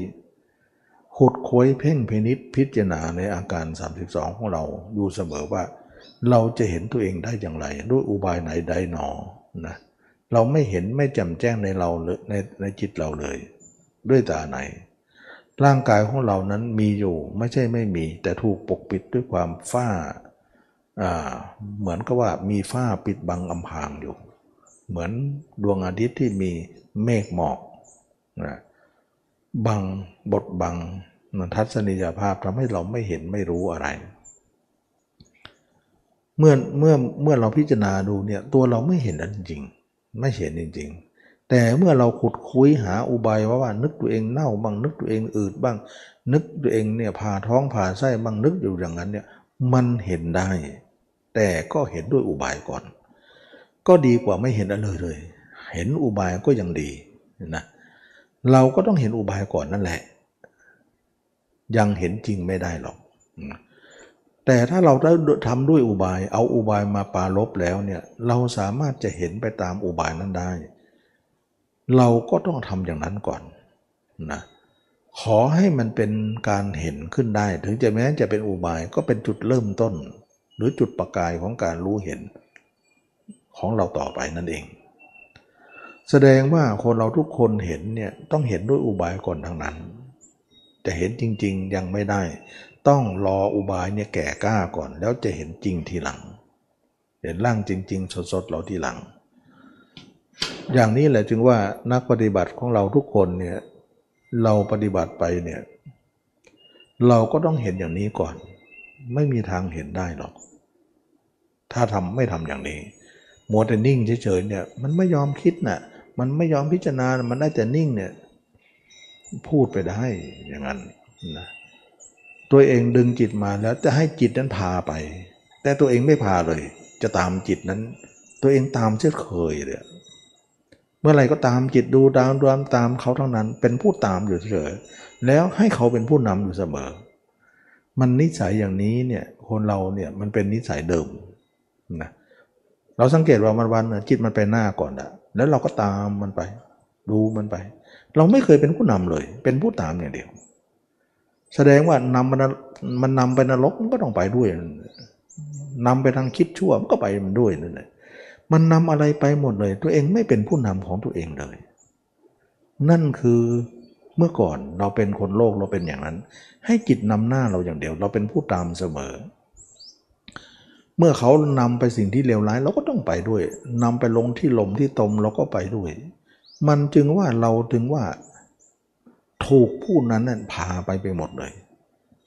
ขุดคุยเพ่งพินิษพิจารณาในอาการ 32 ของเราอยู่เสมอว่า เราจะเห็นตัวเองได้อย่างไร ด้วยอุบายไหนใดหนอนะเราไม่เห็นไม่แจ่มแจ้งในเราในในจิตเราเลย ด้วยตาไหน ร่างกายของเรานั้นมีอยู่ไม่ใช่ไม่มี แต่ถูกปกปิดด้วยความฝ้าเหมือนกับว่ามีฝ้าปิดบังอำพรางอยู่ เหมือนดวงอาทิตย์ที่มีเมฆหมอกนะบังบทบังทัศนียภาพทำให้เราไม่เห็นไม่รู้อะไร เมื่อเมื่อเมื่อเราพิจารณาดูเนี่ยตัวเราไม่เห็นอันจริง ไม่เห็นจริง ๆ แต่เมื่อเราขุดคุยหาอุบายว่าว่านึกตัวเองเน่าบ้างนึกตัวเองอืดบ้าง นึกตัวเองเนี่ยผ่าท้องผ่าไส้บ้างนึกอยู่อย่างนั้นเนี่ยมันเห็นได้ แต่ก็เห็นด้วยอุบายก่อน ก็ดีกว่าไม่เห็นอะไรเลย เห็นอุบายก็ยังดีนะเราก็ต้องเห็นอุบายก่อนนั่นแหละ ยังเห็นจริงไม่ได้หรอกแต่ถ้าเราได้ทำด้วยอุบาย เอาอุบายมาปาลบแล้วเนี่ย เราสามารถจะเห็นไปตามอุบายนั้นได้ เราก็ต้องทำอย่างนั้นก่อนนะขอให้มันเป็นการเห็นขึ้นได้ ถึงจะแม้จะเป็นอุบายก็เป็นจุดเริ่มต้น หรือจุดประกายของการรู้เห็น ของเราต่อไปนั่นเอง แสดงว่าคนเราทุกคนเห็นเนี่ยต้องเห็นด้วยอุบายก่อนทั้งนั้น จะเห็นจริง ๆ ยังไม่ได้ ต้องรออุบายเนี่ยแก่กล้าก่อน แล้วจะเห็นจริงทีหลัง เห็นร่างจริง ๆ สดๆเราทีหลัง อย่างนี้แหละจึงว่านักปฏิบัติของเราทุกคนเนี่ยเราปฏิบัติไปเนี่ยเราก็ต้องเห็นอย่างนี้ก่อน ไม่มีทางเห็นได้หรอก ถ้าทำไม่ทำอย่างนี้ มัวแต่นิ่งเฉยๆเนี่ยมันไม่ยอมคิดนะ่ะมันไม่ยอมพิจารณา มันได้แต่นิ่งเนี่ยพูดไปได้อย่างนั้นนะตัวเองดึงจิตมาแล้วจะให้จิตนั้นพาไป แต่ตัวเองไม่พาเลย จะตามจิตนั้น ตัวเองตามเช่นเคยเลยเมื่อไรก็ตามจิตดูตามรวมตามเขาทั้งนั้น เป็นผู้ตามอยู่เฉยแล้วให้เขาเป็นผู้นำอยู่เสมอ มันนิสัยอย่างนี้เนี่ยคนเราเนี่ยมันเป็นนิสัยเดิมนะ เราสังเกตว่ามันวันจิตมันไปหน้าก่อนอะแล้วเราก็ตามมันไป ดูมันไป เราไม่เคยเป็นผู้นำเลย เป็นผู้ตามอย่างเดียว แสดงว่านำมันมันนำไปนรกมันก็ต้องไปด้วยนำไปทางคิดชั่วมันก็ไปมันด้วยนั่นแหละมันนำอะไรไปหมดเลย ตัวเองไม่เป็นผู้นำของตัวเองเลย นั่นคือเมื่อก่อนเราเป็นคนโลกเราเป็นอย่างนั้น ให้จิตนำหน้าเราอย่างเดียว เราเป็นผู้ตามเสมอ เมื่อเขานำไปสิ่งที่เลวร้ายเราก็ต้องไปด้วยนำไปลงที่ลมที่ตมเราก็ไปด้วย มันจึงว่าเราถึงว่า ถูกผู้นั้นนั่นพาไปไปหมดเลย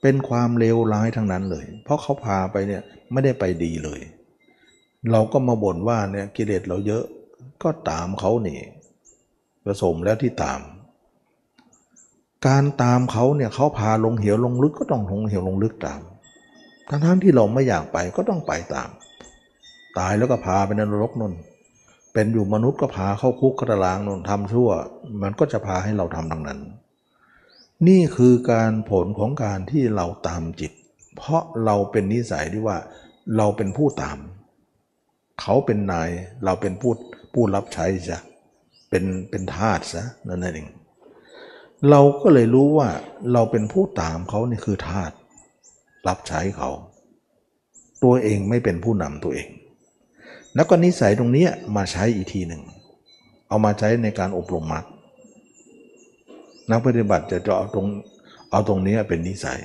เป็นความเลวร้ายทั้งนั้นเลย เพราะเขาพาไปเนี่ยไม่ได้ไปดีเลย เราก็มาบ่นว่าเนี่ยกิเลสเราเยอะก็ตามเขานี่ผสมแล้วที่ตาม การตามเขาเนี่ยเขาพาลงเหวลงลึกก็ต้องลงเหวลงลึกตาม ทั้งทั้งที่เราไม่อยากไปก็ต้องไปตาม ตายแล้วก็พาไปนรกนนเป็นอยู่มนุษย์ก็พาเข้าคุกกระลางนนทำชั่ว มันก็จะพาให้เราทำทั้งนั้น นี่คือการผลของการที่เราตามจิต เพราะเราเป็นนิสัยที่ว่าเราเป็นผู้ตาม เขาเป็นนายเราเป็นผู้ผู้รับใช้จ้ะเป็นเป็นทาสซะนั่นเองเราก็เลยรู้ว่าเราเป็นผู้ตามเขานี่คือทาส รับใช้เขา ตัวเองไม่เป็นผู้นำตัวเอง แล้วก็นิสัยตรงนี้มาใช้อีกทีหนึ่ง เอามาใช้ในการอบรมมรรคนักปฏิบัติจะจะเอาตรงเอาตรงนี้เป็นนิสัย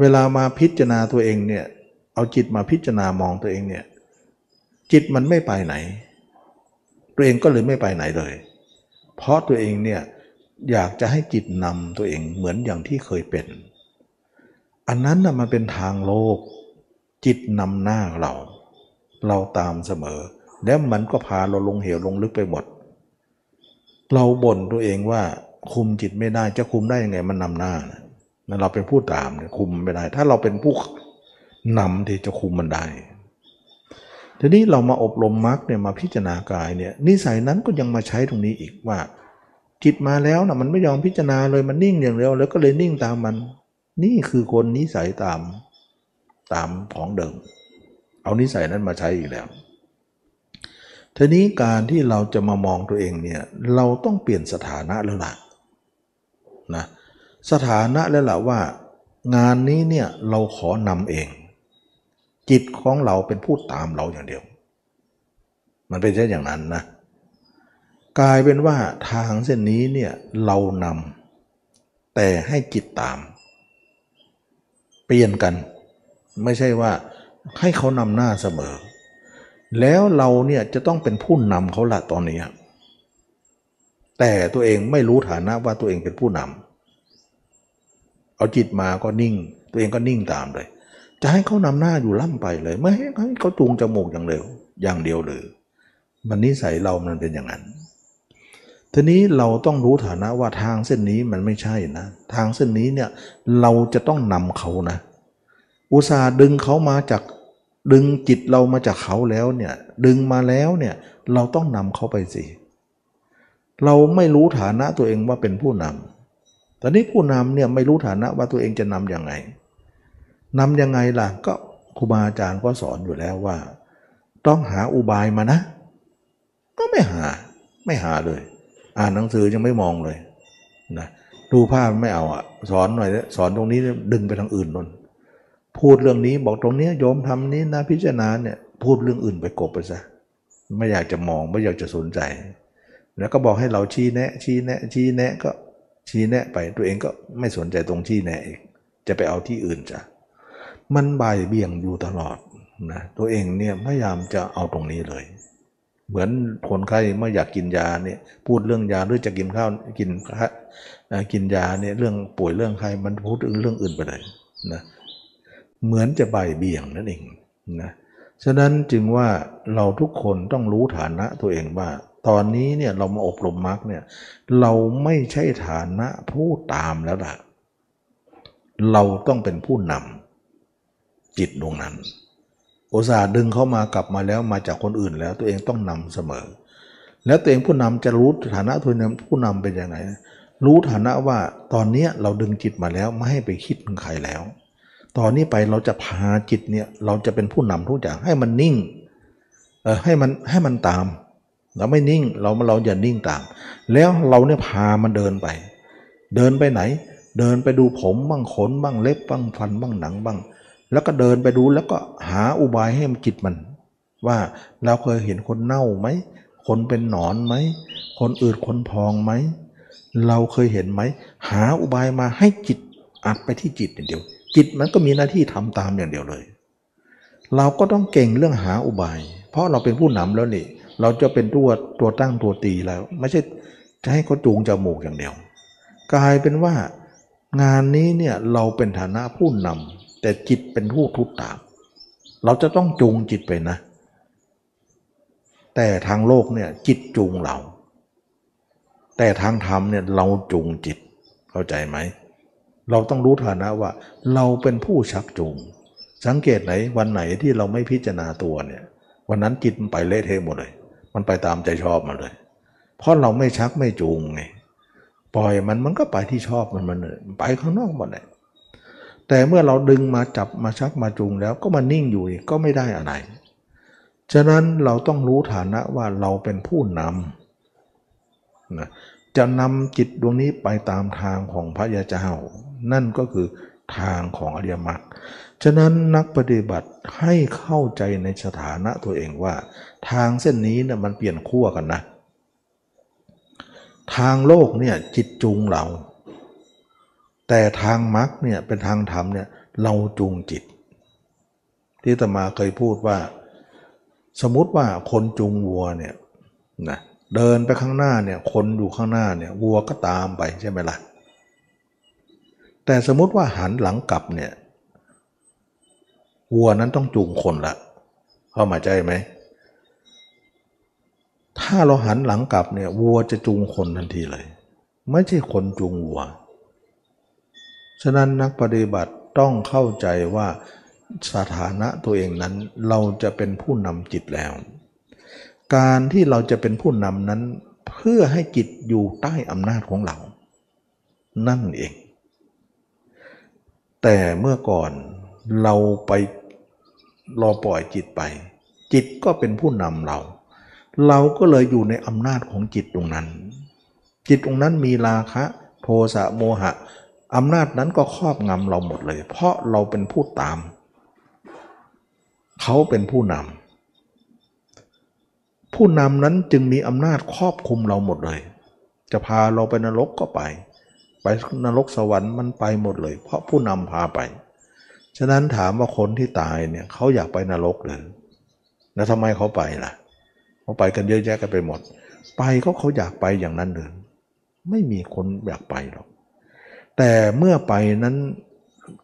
เวลามาพิจารณาตัวเองเนี่ยเอาจิตมาพิจารณามองตัวเองเนี่ยจิตมันไม่ไปไหน ตัวเองก็เลยไม่ไปไหนเลย เพราะตัวเองเนี่ยอยากจะให้จิตนำตัวเองเหมือนอย่างที่เคยเป็น อันนั้นนะมันเป็นทางโลก จิตนำหน้าเรา เราตามเสมอ แล้วมันก็พาเราลงเหวลงลึกไปหมด เราบ่นตัวเองว่า คุมจิตไม่ได้จะคุมได้ยังไงมันนำหน้านะเราเป็นผู้ตามเนี่ยคุมไม่ได้ ถ้าเราเป็นผู้นำที่จะคุมมันได้ทีนี้เรามาอบรมมรรคเนี่ยมาพิจารณากายเนี่ยนิสัยนั้นก็ยังมาใช้ตรงนี้อีกว่า จิตมาแล้วนะมันไม่ยอมพิจารณาเลยมันนิ่งอย่างเดียวแล้วก็เลยนิ่งตามมัน นี่คือคนนิสัยตามตามของเดิม เอานิสัยนั้นมาใช้อีกแล้วทีนี้การที่เราจะมามองตัวเองเนี่ยเราต้องเปลี่ยนสถานะแล้วล่ะนะสถานะแล้วล่ะว่า งานนี้เนี่ยเราขอนำเอง จิตของเราเป็นผู้ตามเราอย่างเดียว มันเป็นเช่นอย่างนั้นนะกลายเป็นว่าทางเส้นนี้เนี่ยเรานำแต่ให้จิตตาม ปลี่ยนกัน ไม่ใช่ว่าให้เขานำหน้าเสมอ แล้วเราเนี่ยจะต้องเป็นผู้นำเขาละตอนนี้ แต่ตัวเองไม่รู้ฐานะว่าตัวเองเป็นผู้นำเอาจิตมาก็นิ่ง ตัวเองก็นิ่งตามเลย จะให้เขานำหน้าอยู่ล่ำไปเลย ไม่ให้เขาจูงจมูกอย่างเร็วอย่างเดียวเลยมันนิสัยเรามันเป็นอย่างนั้น ทีนี้เราต้องรู้ฐานะว่าทางเส้นนี้มันไม่ใช่นะ ทางเส้นนี้เนี่ยเราจะต้องนำเขานะ อุตส่าห์ดึงเขามาจากดึงจิตเรามาจากเขาแล้วเนี่ยดึงมาแล้วเนี่ยเราต้องนำเขาไปสิ เราไม่รู้ฐานะตัวเองว่าเป็นผู้นำแต่นี้ผู้นำเนี่ยไม่รู้ฐานะว่าตัวเองจะนำยังไงนำยังไงล่ะก็ครูบาอาจารย์ก็สอนอยู่แล้วว่า ต้องหาอุบายมานะ ก็ไม่หาไม่หาเลย อ่านหนังสือยังไม่มองเลยนะดูภาพไม่เอาอะ สอนหน่อยสอนตรงนี้ดึงไปทางอื่นนนพูดเรื่องนี้บอกตรงนี้โยมทำนี้นะพิจารณาเนี่ยพูดเรื่องอื่นไปกบไปซะไม่อยากจะมองไม่อยากจะสนใจ แล้วก็บอกให้เราชี้แนะ ชี้แนะ ชี้แนะก็ชี้แนะไปตัวเองก็ไม่สนใจตรงชี้แนะอีกจะไปเอาที่อื่นจ้ะมันบ่ายเบี่ยงอยู่ตลอดนะตัวเองเนี่ยพยายามจะเอาตรงนี้เลย เหมือนคนไข้เมื่ออยากกินยาเนี่ยพูดเรื่องยาหรือจะกินข้าวกินกินยาเนี่ยเรื่องป่วยเรื่องใครมันพูดเรื่องอื่นไปเลยนะเหมือนจะใบเบี่ยงนั่นเองนะฉะนั้นจึงว่าเราทุกคนต้องรู้ฐานะตัวเองว่า ตอนนี้เนี่ยเรามาอบรมมรรคเนี่ยเราไม่ใช่ฐานะผู้ตามแล้วล่ะ เราต้องเป็นผู้นำจิตดวงนั้น โอซาดึงเข้ามากลับมาแล้วมาจากคนอื่นแล้วตัวเองต้องนำเสมอ แล้วตัวเองผู้นำจะรู้ฐานะตัวเองผู้นำเป็นยังไง รู้ฐานะว่าตอนนี้เราดึงจิตมาแล้วไม่ให้ไปคิดถึงใครแล้ว ตอนนี้ไปเราจะพาจิตเนี่ยเราจะเป็นผู้นำทุกอย่างให้มันนิ่งเออให้มันให้มันตาม เราไม่นิ่งเราเราอย่านิ่งตาม แล้วเราเนี่ยพามันเดินไป เดินไปไหน เดินไปดูผมบ้างขนบ้างเล็บบ้างฟันบ้างหนังบ้าง แล้วก็เดินไปดูแล้วก็หาอุบายให้มันจิตมัน ว่าเราเคยเห็นคนเน่าไหมคนเป็นหนอนไหมคนอืดคนพองไหมเราเคยเห็นไหมหาอุบายมาให้จิตอัดไปที่จิตอย่างเดียว จิตมันก็มีหน้าที่ทำตามอย่างเดียวเลย เราก็ต้องเก่งเรื่องหาอุบาย เพราะเราเป็นผู้นำแล้วนี่เราจะเป็นตัวตัวตั้งตัวตีแล้ว ไม่ใช่จะให้เขาจูงจมูกอย่างเดียว กลายเป็นว่างานนี้เนี่ยเราเป็นฐานะผู้นำ แต่จิตเป็นผู้ทุกตาม เราจะต้องจูงจิตไปนะ แต่ทางโลกเนี่ยจิตจูงเรา แต่ทางธรรมเนี่ยเราจูงจิตเข้าใจไหม เราต้องรู้ฐานะว่า เราเป็นผู้ชักจูง สังเกตไหนวันไหนที่เราไม่พิจารณาตัวเนี่ย วันนั้นจิตมันไปเละเทะหมดเลย มันไปตามใจชอบมาเลย เพราะเราไม่ชักไม่จูงไงปล่อยมันมันก็ไปที่ชอบมันมันไปข้างนอกหมดเลย แต่เมื่อเราดึงมาจับมาชักมาจูงแล้วก็มานิ่งอยู่ก็ไม่ได้อะไร ฉะนั้นเราต้องรู้ฐานะว่าเราเป็นผู้นำนะจะนำจิตดวงนี้ไปตามทางของพระยาเจ้า นั่นก็คือทางของอริยมรรค ฉะนั้นนักปฏิบัติให้เข้าใจในสถานะตัวเองว่า ทางเส้นนี้นี่ยมันเปลี่ยนขั้วกันนะ ทางโลกเนี่ยจิตจูงเรา แต่ทางมรรคเนี่ยเป็นทางธรรมเนี่ยเราจูงจิต ที่ตมาเคยพูดว่า สมมติว่าคนจูงวัวเนี่ยนะเดินไปข้างหน้าเนี่ยคนอยู่ข้างหน้าเนี่ยวัวก็ตามไปใช่ไหมละ่ะแต่สมมติว่าหันหลังกลับเนี่ยวัวนั้นต้องจูงคนละเข้ามาใจไหมถ้าเราหันหลังกลับเนี่ยวัวจะจูงคนทันทีเลย ไม่ใช่คนจูงวัว ฉะนั้นนักปฏิบัติต้องเข้าใจว่าสถานะตัวเองนั้นเราจะเป็นผู้นำจิตแล้ว การที่เราจะเป็นผู้นำนั้น เพื่อให้จิตอยู่ใต้อำนาจของเรา นั่นเอง แต่เมื่อก่อนเราไปรอปล่อยจิตไป จิตก็เป็นผู้นำเรา เราก็เลยอยู่ในอำนาจของจิตตรงนั้น จิตตรงนั้นมีราคะ โทสะโมหะ อำนาจนั้นก็ครอบงำเราหมดเลย เพราะเราเป็นผู้ตาม เขาเป็นผู้นำผู้นำนั้นจึงมีอำนาจครอบคุมเราหมดเลย จะพาเราไปนรกก็ไป ไปนรกสวรรค์มันไปหมดเลย เพราะผู้นำพาไป ฉะนั้นถามว่าคนที่ตายเนี่ยเขาอยากไปนรกเลยแล้วทำไมเขาไปล่ะเขาไปกันเยอะแยะกันไปหมด ไปเขาเขาอยากไปอย่างนั้นเลยไม่มีคนอยากไปหรอก แต่เมื่อไปนั้น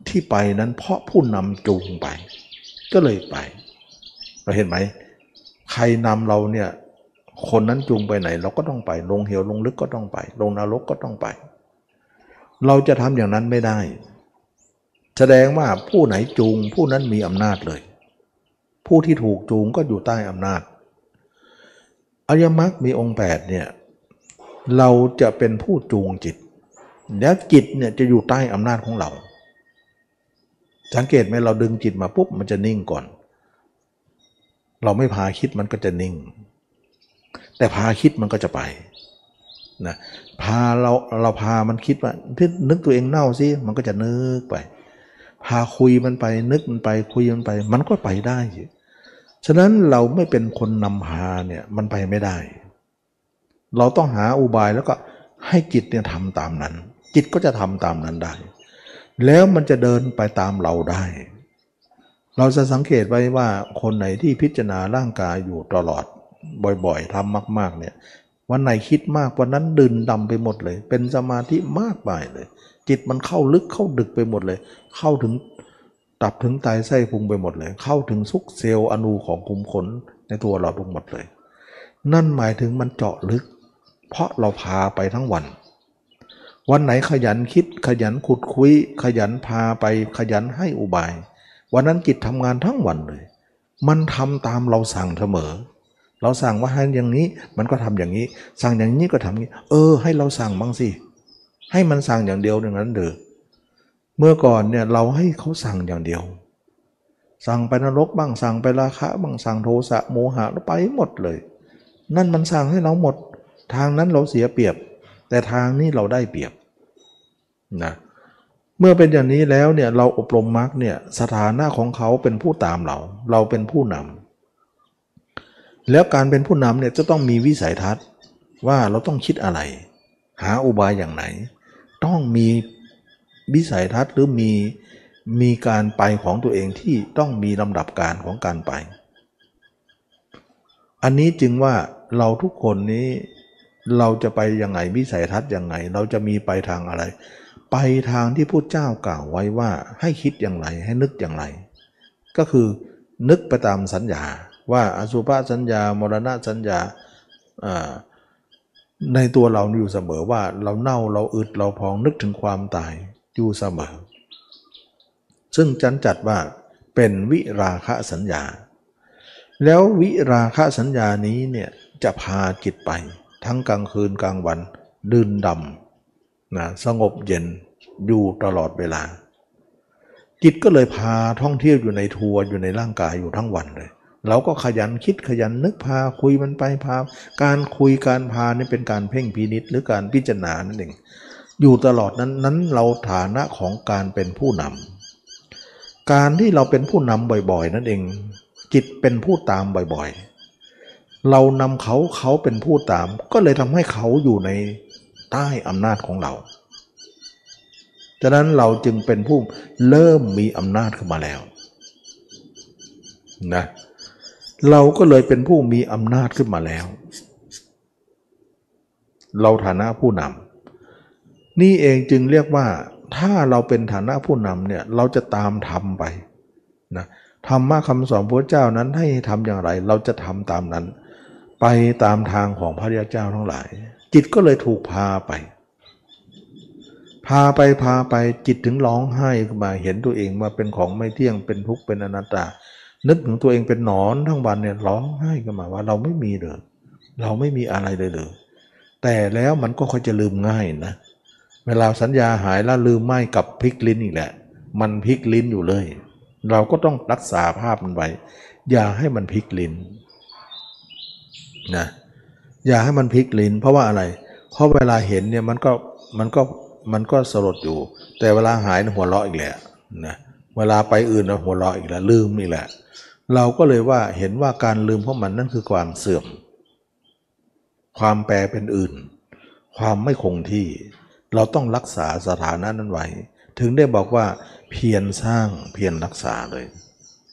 ที่ไปนั้นเพราะผู้นำจูงไป ก็เลยไป เราเห็นไหม ใครนำเราเนี่ย คนนั้นจูงไปไหน เราก็ต้องไป ลงเหวลงลึกก็ต้องไป ลงนรกก็ต้องไป เราจะทำอย่างนั้นไม่ได้ แสดงว่าผู้ไหนจูงผู้นั้นมีอำนาจเลย ผู้ที่ถูกจูงก็อยู่ใต้อำนาจอริยมรรคมีองค์แปดเนี่ยเราจะเป็นผู้จูงจิต แล้วจิตเนี่ยจะอยู่ใต้อำนาจของเรา สังเกตไหมเราดึงจิตมาปุ๊บมันจะนิ่งก่อน เราไม่พาคิดมันก็จะนิ่ง แต่พาคิดมันก็จะไปนะพาเราเราพามันคิดว่านึกตัวเองเน่าสิมันก็จะนึกไป พาคุยมันไปนึกมันไปคุยมันไป มันก็ไปได้ฉะนั้นเราไม่เป็นคนนำพาเนี่ยมันไปไม่ได้ เราต้องหาอุบายแล้วก็ให้จิตเนี่ยทำตามนั้น จิตก็จะทำตามนั้นได้ แล้วมันจะเดินไปตามเราได้ เราจะสังเกตไว้ว่าคนไหนที่พิจารณาร่างกายอยู่ตลอด บ่อยๆทำมาก ๆ เนี่ยวันไหนคิดมากวันนั้นดึนดำไปหมดเลย เป็นสมาธิมากไปเลย จิตมันเข้าลึกเข้าดึกไปหมดเลย เข้าถึงตับถึงไตไส้พุงไปหมดเลย เข้าถึงซุกเซลล์อนูของคุมขนในตัวเราทุกหมดเลย นั่นหมายถึงมันเจาะลึก เพราะเราพาไปทั้งวัน วันไหนขยันคิดขยันขุดคุย ขยันพาไปขยันให้อุบาย วันนั้นจิตทำงานทั้งวันเลย มันทำตามเราสั่งเสมอ เราสั่งว่าให้อย่างนี้มันก็ทำอย่างนี้ สั่งอย่างนี้ก็ทำอย่างนี้ เออ ให้เราสั่งบ้างสิให้มันสั่งอย่างเดียวอย่างนั้นเด้อเมื่อก่อนเนี่ยเราให้เขาสั่งอย่างเดียว สั่งไปนรกบ้างสั่งไปราคะบ้างสั่งโทสะโมหะแล้วไปหมดเลย นั่นมันสั่งให้เราหมด ทางนั้นเราเสียเปรียบ แต่ทางนี้เราได้เปรียบ นะเมื่อเป็นอย่างนี้แล้วเนี่ยเราอบรมมรรคเนี่ยสถานะของเขาเป็นผู้ตามเรา เราเป็นผู้นำแล้วการเป็นผู้นำเนี่ยจะต้องมีวิสัยทัศน์ว่าเราต้องคิดอะไร หาอุบายอย่างไหน ต้องมีวิสัยทัศน์หรือมีมีการไปของตัวเองที่ต้องมีลำดับการของการไป อันนี้จึงว่าเราทุกคนนี้เราจะไปยังไงวิสัยทัศน์ยังไง เราจะมีไปทางอะไร ไปทางที่พุทธเจ้ากล่าวไว้ว่าให้คิดอย่างไรให้นึกอย่างไร ก็คือนึกไปตามสัญญาว่าอสุภสัญญามรณะสัญญาในตัวเราอยู่เสมอว่าเราเน่าเราอึดเราพองนึกถึงความตายอยู่เสมอ ซึ่งจันจัดว่าเป็นวิราคะสัญญา แล้ววิราคะสัญญานี้เนี่ยจะพาจิตไปทั้งกลางคืนกลางวันดื่นดำ นะสงบเย็นอยู่ตลอดเวลา จิตก็เลยพาท่องเที่ยวอยู่ในทัวร์อยู่ในร่างกายอยู่ทั้งวันเลย เราก็ขยันคิดขยันนึกพาคุยมันไปพา การคุยการพานี่เป็นการเพ่งพินิษหรือการพิจารณานั่นเองอยู่ตลอดนั้นนั้นเราฐานะของการเป็นผู้นำการที่เราเป็นผู้นำบ่อยๆ นั่นเอง จิตเป็นผู้ตามบ่อยๆ เรานำเขาเขาเป็นผู้ตาม ก็เลยทำให้เขาอยู่ใน ใต้อำนาจของเราฉะนั้นเราจึงเป็นผู้เริ่มมีอำนาจขึ้นมาแล้วนะเราก็เลยเป็นผู้มีอำนาจขึ้นมาแล้ว เราฐานะผู้นำนี่เองจึงเรียกว่า ถ้าเราเป็นฐานะผู้นำเนี่ยเราจะตามทำไปนะธรรมะคำสอนพระเจ้านั้นให้ทำอย่างไร เราจะทำตามนั้น ไปตามทางของพระยาเจ้าทั้งหลาย จิตก็เลยถูกพาไป พาไปพาไปจิตถึงร้องไห้ขึ้นมาเห็นตัวเองว่าเป็นของไม่เที่ยงเป็นทุกข์เป็นอนัตตา นึกถึงตัวเองเป็นหนอนทั้งวันเนี่ยร้องไห้ขึ้นมาว่าเราไม่มีเลยเราไม่มีอะไรเลยเลยแต่แล้วมันก็ค่อยจะลืมง่ายนะ เวลาสัญญาหายแล้วลืมไม่กับพลิกลิ้นอีกแหละ มันพลิกลิ้นอยู่เลย เราก็ต้องรักษาภาพมันไว้ อย่าให้มันพลิกลิ้นนะ อย่าให้มันพลิกลิ้น เพราะว่าอะไร เพราะเวลาเห็นเนี่ยมันก็มันก็มันก็สลดอยู่ แต่เวลาหายหัวเราะอีกแหละนะเวลาไปอื่นหัวเราะอีกแล้วลืมอีกแหละ เราก็เลยว่าเห็นว่าการลืมของมันนั่นคือความเสื่อม ความแปรเป็นอื่น ความไม่คงที่ เราต้องรักษาสถานะนั้นไว้ถึงได้บอกว่าเพียรสร้างเพียรรักษาเลย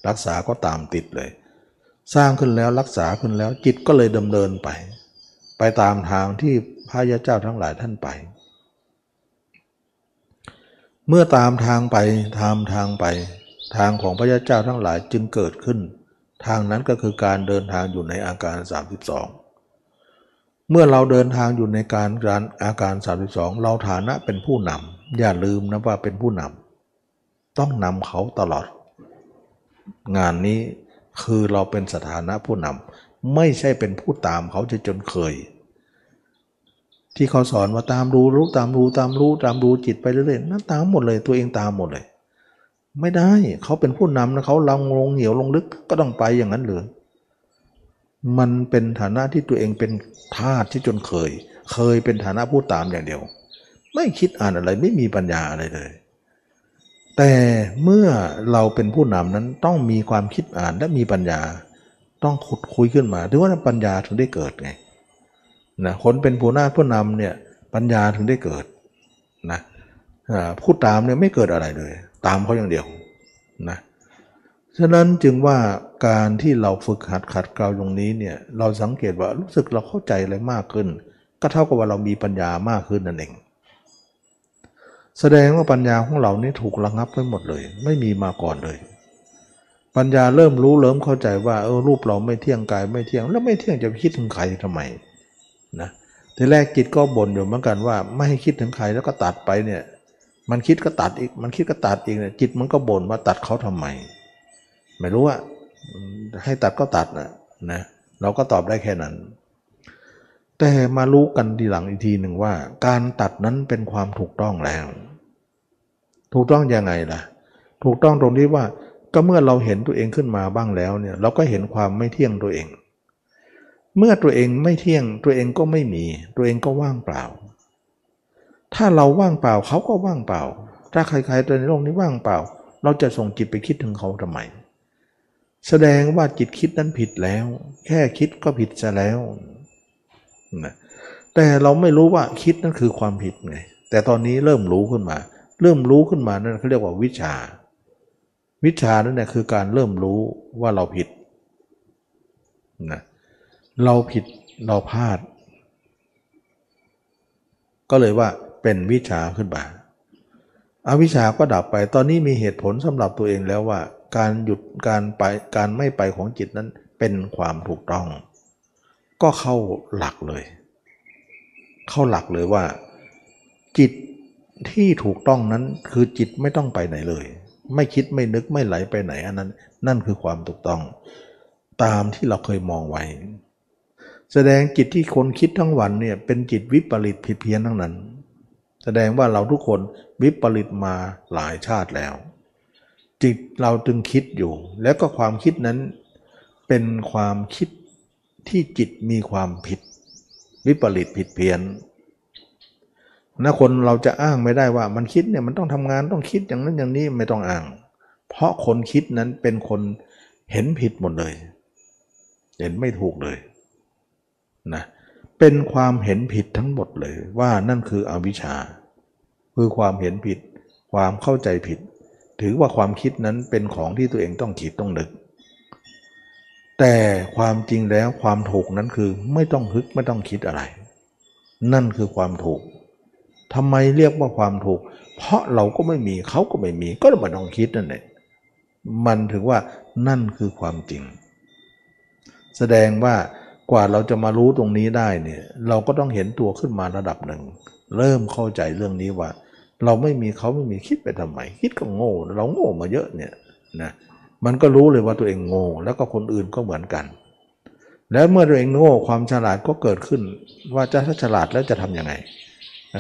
รักษาก็ตามติดเลย สร้างขึ้นแล้วรักษาขึ้นแล้วจิตก็เลยดำเนินไป ไปตามทางที่พระยาเจ้าทั้งหลายท่านไป เมื่อตามทางไปตามทางไป ทางของพระยาเจ้าทั้งหลายจึงเกิดขึ้น ทางนั้นก็คือการเดินทางอยู่ในอาการ 32 เมื่อเราเดินทางอยู่ในการการอาการ 32 เราฐานะเป็นผู้นำอย่าลืมนะว่าเป็นผู้นำต้องนำเขาตลอด งานนี้คือเราเป็นสถานะผู้นำ ไม่ใช่เป็นผู้ตามเขาจะจนเคย ที่เขาสอนว่าตามรู้รู้ตามรู้ตามรู้ตามรู้จิตไปเรื่อยๆนั่นตามหมดเลยตัวเองตามหมดเลย ไม่ได้เขาเป็นผู้นำนะเขาลังลงเหนียวลงลึกก็ต้องไปอย่างนั้นเลยมันเป็นฐานะที่ตัวเองเป็นทาสที่จนเคย เคยเป็นฐานะผู้ตามอย่างเดียว ไม่คิดอ่านอะไรไม่มีปัญญาอะไรเลย แต่เมื่อเราเป็นผู้นำนั้นต้องมีความคิดอ่านและมีปัญญา ต้องขุดคุยขึ้นมาถึงว่าปัญญาถึงได้เกิดไงนะคนเป็นผู้น้าผู้นำเนี่ยปัญญาถึงได้เกิดนะผู้ตามเนี่ยไม่เกิดอะไรเลย ตามเขาอย่างเดียวนะฉะนั้นจึงว่าการที่เราฝึกหัดขัดเกลาตรงนี้เนี่ยเราสังเกตว่ารู้สึกเราเข้าใจอะไรมากขึ้น ก็เท่ากับว่าเรามีปัญญามากขึ้นนั่นเอง แสดงว่าปัญญาของเรานี่ถูกระงับไว้หมดเลย ไม่มีมาก่อนเลย ปัญญาเริ่มรู้เริ่มเข้าใจว่าเออรูปเราไม่เที่ยงกายไม่เที่ยง แล้วไม่เที่ยงจะคิดถึงใครทำไมนะทีแรกจิตก็บ่นอยู่เหมือนกันว่า ไม่ให้คิดถึงใครแล้วก็ตัดไปเนี่ย มันคิดก็ตัดอีก มันคิดก็ตัดอีกเนี่ยจิตมันก็บ่นว่าตัดเขาทำไม ไม่รู้ว่าให้ตัดก็ตัดนะนะเราก็ตอบได้แค่นั้น แต่มารู้กันทีหลังอีกทีหนึ่งว่า การตัดนั้นเป็นความถูกต้องแล้ว ถูกต้องยังไงล่ะ ถูกต้องตรงที่ว่า ก็เมื่อเราเห็นตัวเองขึ้นมาบ้างแล้วเนี่ยเราก็เห็นความไม่เที่ยงตัวเอง เมื่อตัวเองไม่เที่ยงตัวเองก็ไม่มี ตัวเองก็ว่างเปล่า ถ้าเราว่างเปล่าเขาก็ว่างเปล่า ถ้าใครๆในโลกนี้ว่างเปล่า เราจะส่งจิตไปคิดถึงเขาทำไมแสดงว่าจิตคิดนั้นผิดแล้ว แค่คิดก็ผิดจะแล้วนะแต่เราไม่รู้ว่าคิดนั้นคือความผิดไงแต่ตอนนี้เริ่มรู้ขึ้นมา เริ่มรู้ขึ้นมานั่นเขาเรียกว่าวิชา วิชานั่นแหละคือการเริ่มรู้ว่าเราผิดนะเราผิดเราพลาด ก็เลยว่าเป็นวิชาขึ้นมาอาวิชาก็ดับไป ตอนนี้มีเหตุผลสำหรับตัวเองแล้วว่า การหยุดการไปการไม่ไปของจิตนั้นเป็นความถูกต้อง ก็เข้าหลักเลย เข้าหลักเลยว่า จิตที่ถูกต้องนั้นคือจิตไม่ต้องไปไหนเลย ไม่คิดไม่นึกไม่ไหลไปไหนอันนั้น นั่นคือความถูกต้อง ตามที่เราเคยมองไว้ แสดงจิตที่คนคิดทั้งวันเนี่ยเป็นจิตวิปริตผิดเพี้ยนทั้งนั้น แสดงว่าเราทุกคนวิปริตมาหลายชาติแล้ว จิตเราจึงคิดอยู่ แล้วก็ความคิดนั้นเป็นความคิดที่จิตมีความผิด วิปริตผิดเพี้ยน นะคนเราจะอ้างไม่ได้ว่ามันคิดเนี่ยมันต้องทำงานต้องคิดอย่างนั้นอย่างนี้ไม่ต้องอ้าง เพราะคนคิดนั้นเป็นคนเห็นผิดหมดเลย เห็นไม่ถูกเลยนะเป็นความเห็นผิดทั้งหมดเลย ว่านั่นคืออวิชชา คือความเห็นผิด ความเข้าใจผิด ถือว่าความคิดนั้นเป็นของที่ตัวเองต้องคิดต้องนึก แต่ความจริงแล้วความถูกนั้นคือไม่ต้องฮึกไม่ต้องคิดอะไร นั่นคือความถูก ทำไมเรียกว่าความถูก เพราะเราก็ไม่มีเขาก็ไม่มี ก็ม่ต้องคิดนั่นแหละมันถือว่านั่นคือความจริง แสดงว่ากว่าเราจะมารู้ตรงนี้ได้เนี่ย เราก็ต้องเห็นตัวขึ้นมาระดับหนึ่ง เริ่มเข้าใจเรื่องนี้ว่า เราไม่มีเขาไม่มีคิดไปทำไม คิดก็โง่ เราโง่มาเยอะเนี่ยนะมันก็รู้เลยว่าตัวเองโง่ แล้วก็คนอื่นก็เหมือนกัน แล้วเมื่อตัวเองโง่ความฉลาดก็เกิดขึ้น ว่าจะถ้าฉลาดแล้วจะทํำยังไง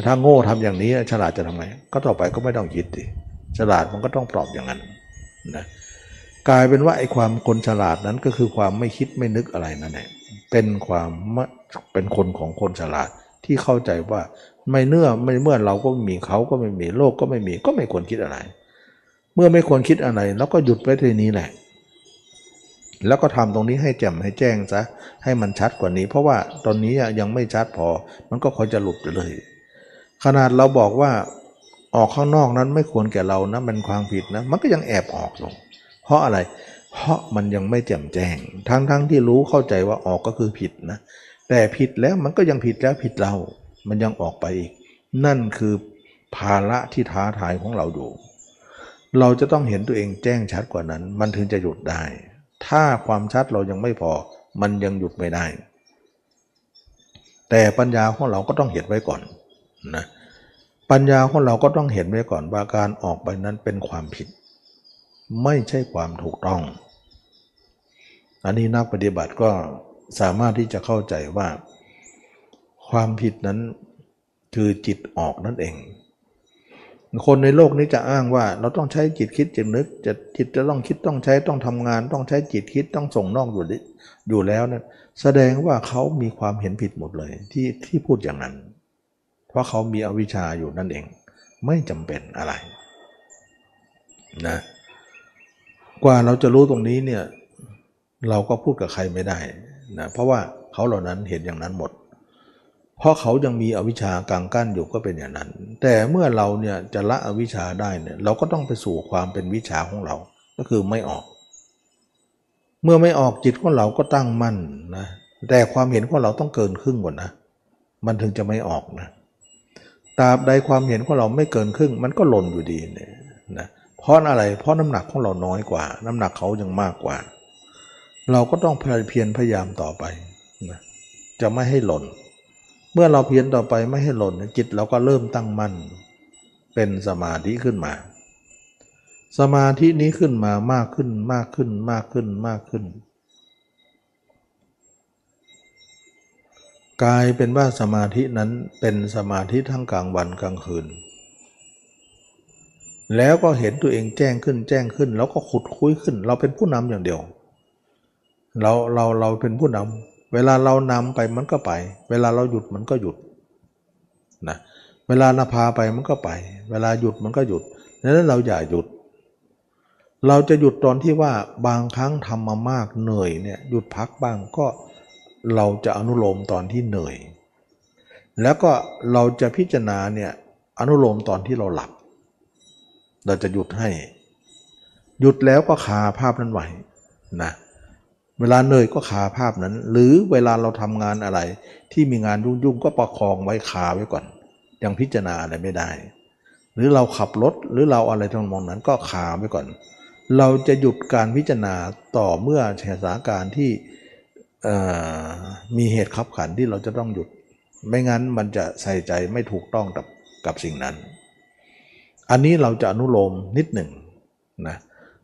ถ้าโง่ทำอย่างนี้ฉลาดจะทำไง ก็ต่อไปก็ไม่ต้องคิดดิฉลาดมันก็ต้องปลอบอย่างนั้นนะกลายเป็นว่าไอ้ความคนฉลาดนั้นก็คือความไม่คิดไม่นึกอะไรนั่นเองเป็นความเป็นคนของคนฉลาดที่เข้าใจว่าไม่เนื่อไม่เมื่อเราก็ไม่มีเขาก็ไม่มีโลกก็ไม่มีก็ไม่ควรคิดอะไร เมื่อไม่ควรคิดอะไรแล้วก็หยุดไว้ที่นี้แหละ แล้วก็ทำตรงนี้ให้แจ่มให้แจ้งซะให้มันชัดกว่านี้ เพราะว่าตอนนี้ยังไม่ชัดพอ มันก็คอยจะหลุดไปเลย ขนาดเราบอกว่าออกข้างนอกนั้นไม่ควรแก่เรานะมันความผิดนะ มันก็ยังแอบออกลงเพราะอะไร เพราะมันยังไม่แจ่มแจ้ง ทั้งๆทที่รู้เข้าใจว่าออกก็คือผิดนะ แต่ผิดแล้วมันก็ยังผิดแล้วผิดเรา มันยังออกไปอีก นั่นคือภาระที่ท้าทายของเราอยู่เราจะต้องเห็นตัวเองแจ้งชัดกว่านั้น มันถึงจะหยุดได้ ถ้าความชัดเรายังไม่พอ มันยังหยุดไม่ได้ แต่ปัญญาของเราก็ต้องเห็นไว้ก่อน นะปัญญาของเราก็ต้องเห็นไว้ก่อนว่าการออกไปนั้นเป็นความผิด ไม่ใช่ความถูกต้อง อันนี้นักปฏิบัติก็สามารถที่จะเข้าใจว่า ความผิดนั้นคือจิตออกนั่นเอง คนในโลกนี้จะอ้างว่า เราต้องใช้จิตคิดจิตนึกจะจิตจะต้องคิดต้องใช้ต้องทำงาน ต้องใช้จิตคิดต้องส่งนอกอยู่อยู่แล้วนะั้นแสดงว่าเขามีความเห็นผิดหมดเลยที่ที่พูดอย่างนั้น เพราะเขามีอวิชชาอยู่นั่นเอง ไม่จำเป็นอะไรนะกว่าเราจะรู้ตรงนี้เนี่ยเราก็พูดกับใครไม่ได้นะเพราะว่าเขาเหล่านั้นเห็นอย่างนั้นหมด เพราะเขายังมีอวิชชากลางกั้นอยู่ก็เป็นอย่างนั้น แต่เมื่อเราเนี่ยจะละอวิชชาได้เนี่ยเราก็ต้องไปสู่ความเป็นวิชาของเรา ก็คือไม่ออก เมื่อไม่ออกจิตของเราก็ตั้งมั่นนะแต่ความเห็นของเราต้องเกินครึ่งก่อนนะ มันถึงจะไม่ออกนะ ตราบใดความเห็นของเราไม่เกินครึ่ง มันก็หล่นอยู่ดีเนี่ยนะเพราะอะไรเพราะน้ำหนักของเราน้อยกว่า น้ำหนักเขายังมากกว่า เราก็ต้องเพียรพยายามต่อไปนะจะไม่ให้หล่น เมื่อเราเพียรต่อไปไม่ให้หล่นจิตเราก็เริ่มตั้งมั่น เป็นสมาธิขึ้นมา สมาธินี้ขึ้นมามากขึ้นมากขึ้นมากขึ้นมากขึ้น กลายเป็นว่าสมาธินั้นเป็นสมาธิทั้งกลางวันกลางคืน แล้วก็เห็นตัวเองแจ้งขึ้นแจ้งขึ้น แล้วก็ขุดคุยขึ้น เราเป็นผู้นำอย่างเดียว เราเราเราเป็นผู้นำเวลาเรานำไปมันก็ไป เวลาเราหยุดมันก็หยุดนะเวลานาพาไปมันก็ไป เวลาหยุดมันก็หยุดดังนั้นเราอย่าหยุด เราจะหยุดตอนที่ว่าบางครั้งทำมามากเหนื่อยเนี่ยหยุดพักบ้างก็ เราจะอนุโลมตอนที่เหนื่อย แล้วก็เราจะพิจารณาเนี่ยอนุโลมตอนที่เราหลับ เราจะหยุดให้ หยุดแล้วก็คาภาพนั้นไว้นะเวลาเหนื่อยก็ขาภาพนั้น หรือเวลาเราทำงานอะไร ที่มีงานยุ่งๆก็ประคองไว้ขาไว้ก่อน ยังพิจารณาอะไรไม่ได้ หรือเราขับรถหรือเราอะไรทั้งมองนั้นก็ขาไว้ก่อน เราจะหยุดการพิจารณาต่อเมื่อสถานการณ์ที่ มีเหตุขับขันที่เราจะต้องหยุด ไม่งั้นมันจะใส่ใจไม่ถูกต้องกับกับสิ่งนั้น อันนี้เราจะอนุโลมนิดหนึ่งนะ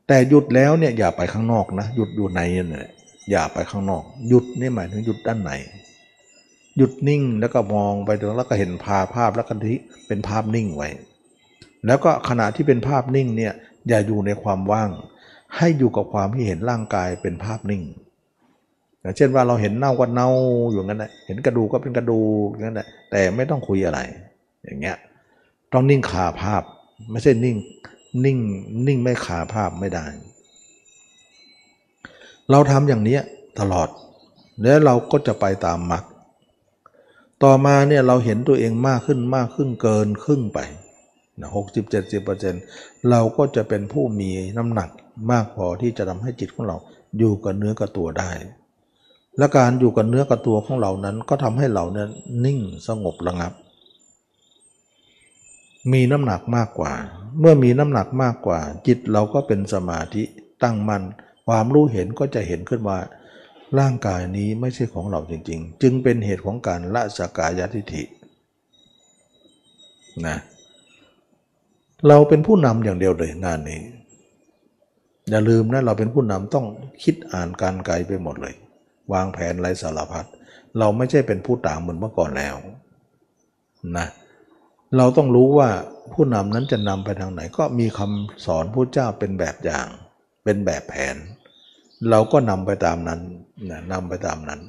แต่หยุดแล้วเนี่ยอย่าไปข้างนอกนะหยุดอยู่ในเนี่ยอย่าไปข้างนอก หยุดนี่หมายถึงหยุดด้านในหยุดนิ่งแล้วก็มองไปแล้วก็เห็นภาพภาพแล้วก็ที่เป็นภาพนิ่งไว้ แล้วก็ขณะที่เป็นภาพนิ่งเนี่ยอย่าอยู่ในความว่าง ให้อยู่กับความที่เห็นร่างกายเป็นภาพนิ่ง เช่นว่าเราเห็นเน่าก็เน่าอยู่งั้นแหละเห็นกระดูกก็เป็นกระดูกอย่างนั้นแหละแต่ไม่ต้องคุยอะไร อย่างเงี้ยต้องนิ่งขาภาพ ไม่ใช่นิ่งนิ่งนิ่งไม่ขาภาพไม่ได้ เราทำอย่างนี้ตลอด แล้วเราก็จะไปตามมรรคต่อมาเนี่ยเราเห็นตัวเองมากขึ้นมากขึ้นเกินครึ่งไปหกสิบเจ็ดสิบเปอร์เซ็นต์เราก็จะเป็นผู้มีน้ำหนักมากพอที่จะทำให้จิตของเราอยู่กับเนื้อกับตัวได้ และการอยู่กับเนื้อกับตัวของเรานั้นก็ทำให้เราเนี่ยนิ่งสงบระงับ มีน้ำหนักมากกว่า เมื่อมีน้ำหนักมากกว่า จิตเราก็เป็นสมาธิตั้งมัน่นความรู้เห็นก็จะเห็นขึ้นว่า ร่างกายนี้ไม่ใช่ของเราจริง ๆ จึงเป็นเหตุของการละสกายทิฐินะเราเป็นผู้นำอย่างเดียวเลยงานนี้ อย่าลืมนะเราเป็นผู้นำต้องคิดอ่านการไกลไปหมดเลย วางแผนไรสารพัดเราไม่ใช่เป็นผู้ต่ามเหมือนเมื่อก่อนแล้วนะเราต้องรู้ว่าผู้นำนั้นจะนำไปทางไหน ก็มีคำสอนพระเจ้าเป็นแบบอย่าง เป็นแบบแผน เราก็นำไปตามนั้นนะนำไปตามนั้น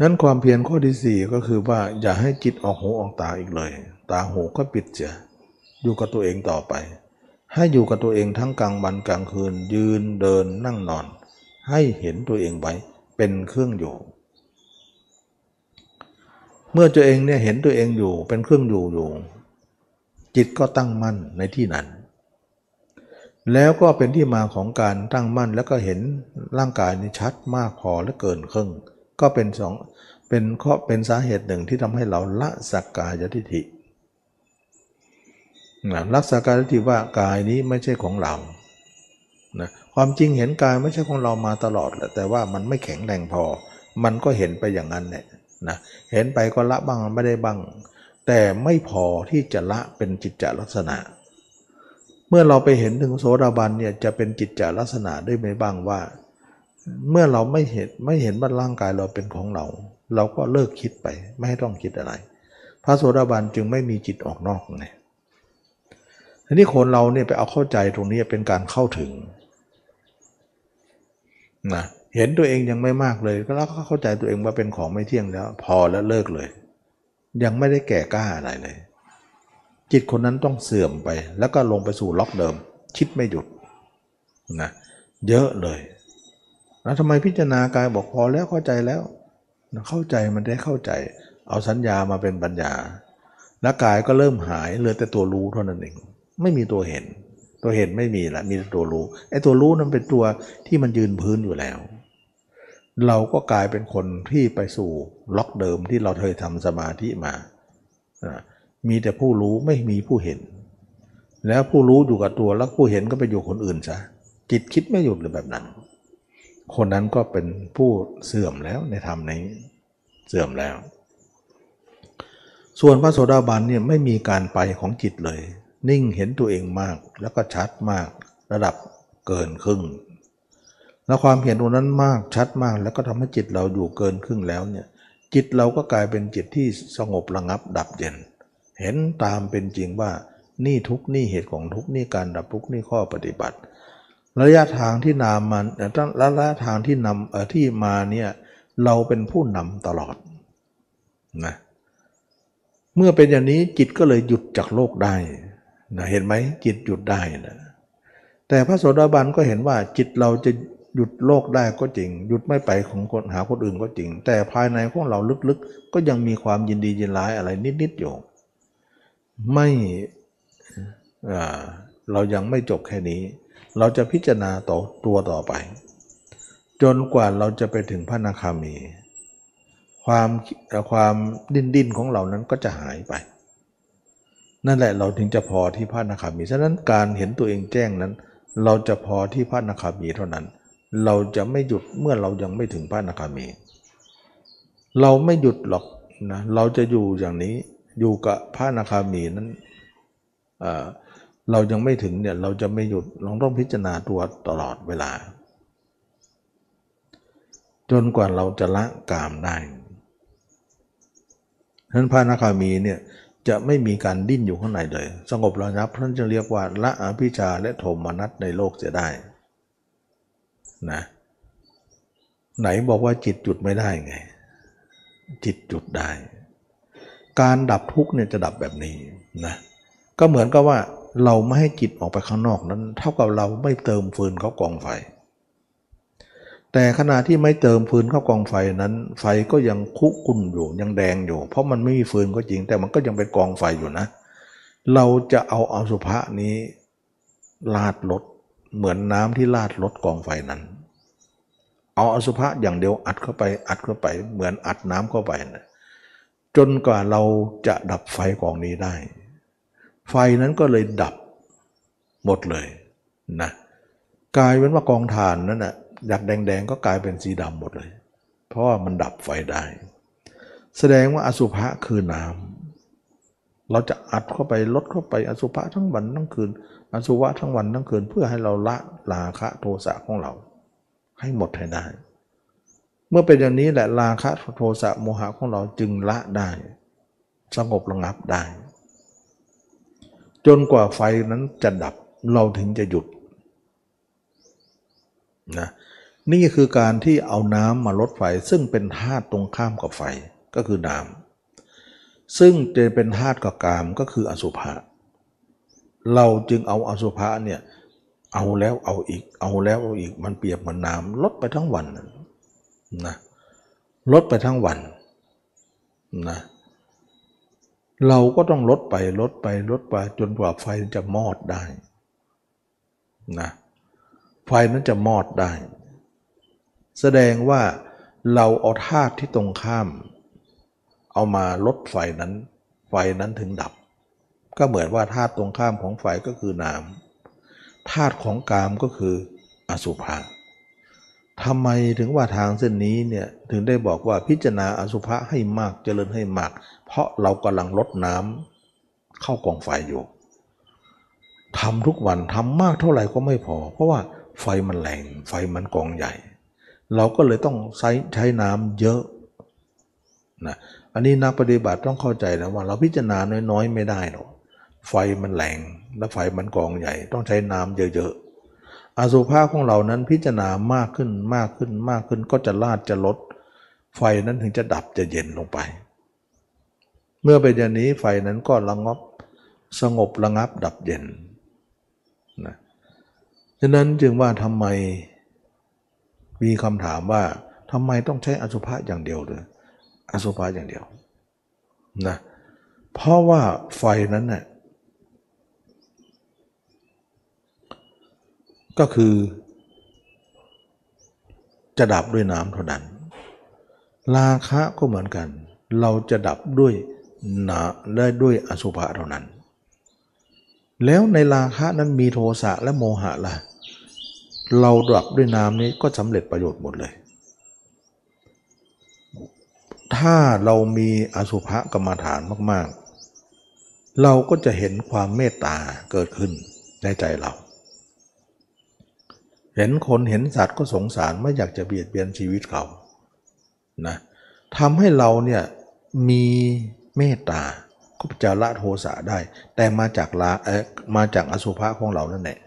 นั้นความเพียรข้อที่สี่ก็คือว่าอย่าให้จิตออกหูออกตาอีกเลย ตาหูก็ปิดเสียอยู่กับตัวเองต่อไป ให้อยู่กับตัวเองทั้งกลางวันกลางคืนยืนเดินนั่งนอน ให้เห็นตัวเองไว้เป็นเครื่องอยู่ เมื่อตัวเองเนี่ยเห็นตัวเองอยู่เป็นเครื่องอยู่อยู่ จิตก็ตั้งมั่นในที่นั้น แล้วก็เป็นที่มาของการตั้งมั่นแล้วก็เห็นร่างกายนี้ชัดมากพอและเกินครึ่ง ก็เป็นสองเป็นข้อเป็นสาเหตุหนึ่งที่ทำให้เราละสักกายทิฏฐินะรักษากายทิฏฐิว่ากายนี้ไม่ใช่ของเรานะ ความจริงเห็นกายไม่ใช่ของเรามาตลอดแหละแต่ว่ามันไม่แข็งแรงพอ มันก็เห็นไปอย่างนั้นแหละนะเห็นไปก็ละบ้างไม่ได้บ้าง แต่ไม่พอที่จะละเป็นจิตจลักษณะ เมื่อเราไปเห็นถึงโสดาบันเนี่ยจะเป็นจิตจลักษณะได้ไหมบ้างว่า เมื่อเราไม่เห็นไม่เห็นว่าร่างกายเราเป็นของเรา เราก็เลิกคิดไปไม่ให้ต้องคิดอะไร พระโสดาบันจึงไม่มีจิตออกนอกไงทีนี้คนเราเนี่ยไปเอาเข้าใจตรงนี้เป็นการเข้าถึง นะเห็นตัวเองยังไม่มากเลย ก็แล้วก็เข้าใจตัวเองว่าเป็นของไม่เที่ยงแล้ว พอแล้วเลิกเลย ยังไม่ได้แก่กล้าอะไรเลย จิตคนนั้นต้องเสื่อมไป แล้วก็ลงไปสู่ล็อกเดิม คิดไม่หยุดนะเยอะเลย แล้วทำไมพิจารณากายบอกพอแล้วเข้าใจแล้วเข้าใจมันได้เข้าใจ เอาสัญญามาเป็นปัญญาแล้วกายก็เริ่มหายเหลือแต่ตัวรู้เท่านั้นเอง ไม่มีตัวเห็น ตัวเห็นไม่มีละมีตัวรู้ไอ้ตัวรู้นั้นเป็นตัวที่มันยืนพื้นอยู่แล้ว เราก็กลายเป็นคนที่ไปสู่ล็อกเดิมที่เราเคยทำสมาธิมามีแต่ผู้รู้ไม่มีผู้เห็น แล้วผู้รู้อยู่กับตัวแล้วผู้เห็นก็ไปอยู่คนอื่นซะจิตคิดไม่หยุดเลยแบบนั้น คนนั้นก็เป็นผู้เสื่อมแล้วในธรรมนี้เสื่อมแล้ว ส่วนพระโสดาบันเนี่ยไม่มีการไปของจิตเลย นิ่งเห็นตัวเองมากแล้วก็ชัดมาก ระดับเกินครึ่ง แล้วความเห็นตรงนั้นมากชัดมาก แล้วก็ทำให้จิตเราอยู่เกินครึ่งแล้วเนี่ยจิตเราก็กลายเป็นจิตที่สงบระงับดับเย็น เห็นตามเป็นจริงว่านี่ทุกนี่เหตุของทุกนี่การดับทุกนี่ข้อปฏิบัติ ระยะทางที่นำมันระยะทางที่นำเออที่มาเนี่ยเราเป็นผู้นำตลอดนะเมื่อเป็นอย่างนี้จิตก็เลยหยุดจากโลกได้ นะเห็นไหมจิตหยุดได้นะแต่พระโสดาบันก็เห็นว่าจิตเราจะหยุดโลกได้ก็จริง หยุดไม่ไปของคนหาคนอื่นก็จริง แต่ภายในของเราลึกๆ ก็ยังมีความยินดียินร้ายอะไรนิดๆอยู่ไม่เรายังไม่จบแค่นี้ เราจะพิจารณาต่อตัวต่อไป จนกว่าเราจะไปถึงพระนาคามี ความความดิ้นดิ้นของเรานั้นก็จะหายไป นั่นแหละเราถึงจะพอที่พระนาคามีฉะนั้นการเห็นตัวเองแจ้งนั้น เราจะพอที่พระนาคามีเท่านั้น เราจะไม่หยุดเมื่อเรายังไม่ถึงพระนาคามี เราไม่หยุดหรอกนะเราจะอยู่อย่างนี้อยู่กับพระนาคามีนั้นเรายังไม่ถึงเนี่ยเราจะไม่หยุดเราต้องพิจารณาตัวตลอดเวลา จนกว่าเราจะละกามได้ฉะนั้นพระนาคามีเนี่ย จะไม่มีการดิ้นอยู่ข้างในเลย สงบระงับท่านจะเรียกว่าละอภิชาและโทมนัสในโลกจะได้นะไหนบอกว่าจิตจุดไม่ได้ไง จิตจุดได้ การดับทุกข์เนี่ยจะดับแบบนี้นะก็เหมือนกับว่าเราไม่ให้จิตออกไปข้างนอกนั้น เท่ากับเราไม่เติมฟืนเขากองไฟ แต่ขณะที่ไม่เติมฟืนเข้ากองไฟนั้น ไฟก็ยังคุกุ่นอยู่ยังแดงอยู่ เพราะมันไม่มีฟืนก็จริง แต่มันก็ยังเป็นกองไฟอยู่นะ เราจะเอาอาสุภะนี้ลาดลดเหมือนน้ำที่ลาดลดกองไฟนั้น เอาอสุภะอย่างเดียวอัดเข้าไปอัดเข้าไป เหมือนอัดน้ำเข้าไปนะจนกว่าเราจะดับไฟกองนี้ได้ ไฟนั้นก็เลยดับหมดเลยนะกลายเป็นว่ากองถ่านนั้นนะ อยากแดงๆก็กลายเป็นสีดำหมดเลย เพราะว่ามันดับไฟได้ แสดงว่าอสุภะคือน้ำเราจะอัดเข้าไปลดเข้าไปอสุภะทั้งวันทั้งคืน อสุภะทั้งวันทั้งคืน เพื่อให้เราละราคะโทสะของเรา ให้หมดให้ได้ เมื่อเป็นอย่างนี้แหละราคะโทสะโมหะของเราจึงละได้ สงบระงับได้ จนกว่าไฟนั้นจะดับเราถึงจะหยุดนะ นี่คือการที่เอาน้ำมาลดไฟซึ่งเป็นธาตุตรงข้ามกับไฟก็คือน้ำซึ่งจะเป็นธาตุกับกามก็คืออสุภะเราจึงเอาอสุภะเนี่ยเอาแล้วเอาอีก เอาแล้วเอาอีกมันเปรียบเหมือนน้ำลดไปทั้งวันนะลดไปทั้งวันนะเราก็ต้องลดไปลดไปลดไปจนกว่าไฟจะมอดได้นะไฟนั้นจะมอดได้ แสดงว่าเราเอาธาตุที่ตรงข้าม เอามาลดไฟนั้น ไฟนั้นถึงดับ ก็เหมือนว่าธาตุตรงข้ามของไฟก็คือน้ำธาตุของกามก็คืออสุภะทำไมถึงว่าทางเส้นนี้เนี่ยถึงได้บอกว่าพิจารณาอสุภะให้มากเจริญให้มาก เพราะเรากำลังลดน้ำเข้ากองไฟอยู่ทำทุกวันทำมากเท่าไหร่ก็ไม่พอ เพราะว่าไฟมันแรงไฟมันกองใหญ่ เราก็เลยต้องใช้ใช้น้ำเยอะนะอันนี้นักปฏิบัติต้องเข้าใจนะว่าเราพิจารณาน้อยๆ ไม่ได้หรอกไฟมันแรงและไฟมันกองใหญ่ต้องใช้น้ำเยอะๆอสุภะของเรานั้นพิจารณามากขึ้นมากขึ้นมากขึ้นก็จะลาดจะลด ไฟนั้นถึงจะดับจะเย็นลงไป เมื่อเป็นอย่างนี้ไฟนั้นก็ระงับสงบระงับดับเย็นนะฉะนั้นจึงว่าทำไม มีคำถามว่าทำไมต้องใช้อสุภะอย่างเดียวเลยอสุภะอย่างเดียวนะเพราะว่าไฟนั้นน่ยก็คือ จะดับด้วยน้ำเท่านั้น ราคะก็เหมือนกัน เราจะดับด้วยหนาได้ด้วยอสุภะเท่านั้น แล้วในราคะนั้นมีโทสะและโมหะล่ะ เราดับด้วยน้ำนี้ก็สำเร็จประโยชน์หมดเลย ถ้าเรามีอสุภะกรรมฐานมากๆ เราก็จะเห็นความเมตตาเกิดขึ้นในใจเรา เห็นคนเห็นสัตว์ก็สงสารไม่อยากจะเบียดเบียนชีวิตเขานะทำให้เราเนี่ยมีเมตตาก็จะละโทสะได้ แต่มาจากละเอมาจากอสุภะของเรานั่นแหละ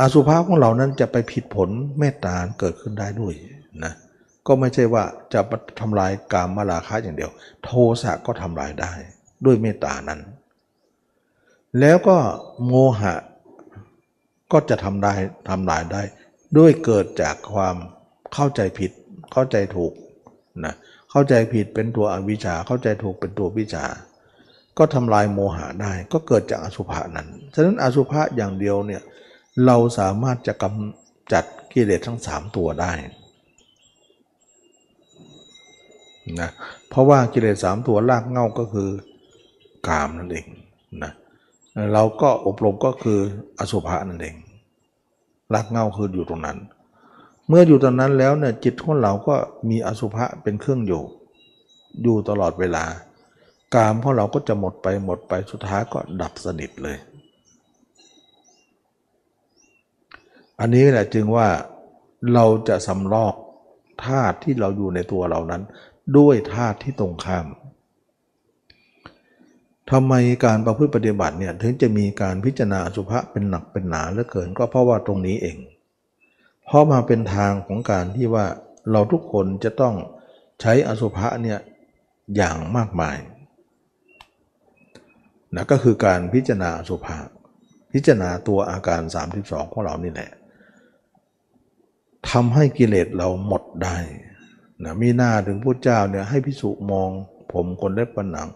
อสุภะของเรานั้นจะไปผิดผลเมตตาเกิดขึ้นได้ด้วยนะก็ไม่ใช่ว่าจะทำลายกามมาราคะอย่างเดียว โทสะก็ทำลายได้ด้วยเมตตานั้น แล้วก็โมหะก็จะทำได้ทำลายได้ ด้วยเกิดจากความเข้าใจผิดเข้าใจถูกนะเข้าใจผิดเป็นตัวอวิชชาเข้าใจถูกเป็นตัววิชา ก็ทำลายโมหะได้ ก็เกิดจากอสุภะนั้น ฉะนั้นอสุภะอย่างเดียวเนี่ย เราสามารถจะกำจัดกิเลสทั้งสามตัวได้นะเพราะว่ากิเลสสามตัวลากเง่าก็คือกามนั่นเองนะเราก็อบรมก็คืออสุภะนั่นเองรักเงาคืออยู่ตรงนั้น เมื่ออยู่ตรงนั้นแล้วเนี่ยจิตของเราก็มีอสุภะเป็นเครื่องอยู่ อยู่ตลอดเวลากามของเราก็จะหมดไปหมดไปสุดท้ายก็ดับสนิทเลย อันนี้แหละจึงว่าเราจะสำลอกธาตุที่เราอยู่ในตัวเรานั้น ด้วยธาตุที่ตรงข้ามทำไมการประพฤติปฏิบัติเนี่ยถึงจะมีการพิจารณาสุภะเป็นหนักเป็นหนาเหลือเกินก็เพราะว่าตรงนี้เอง เพราะมาเป็นทางของการที่ว่าเราทุกคนจะต้องใช้อสุภะเนี่ยอย่างมากมายนะก็คือการพิจารณาสุภะพิจารณาตัวอาการ 32 ของเรานี่แหละ ทำให้กิเลสเราหมดได้นะมีหน้าถึงพระเจ้าเนี่ยให้พิสุมองผมคนเล็บปันหนัง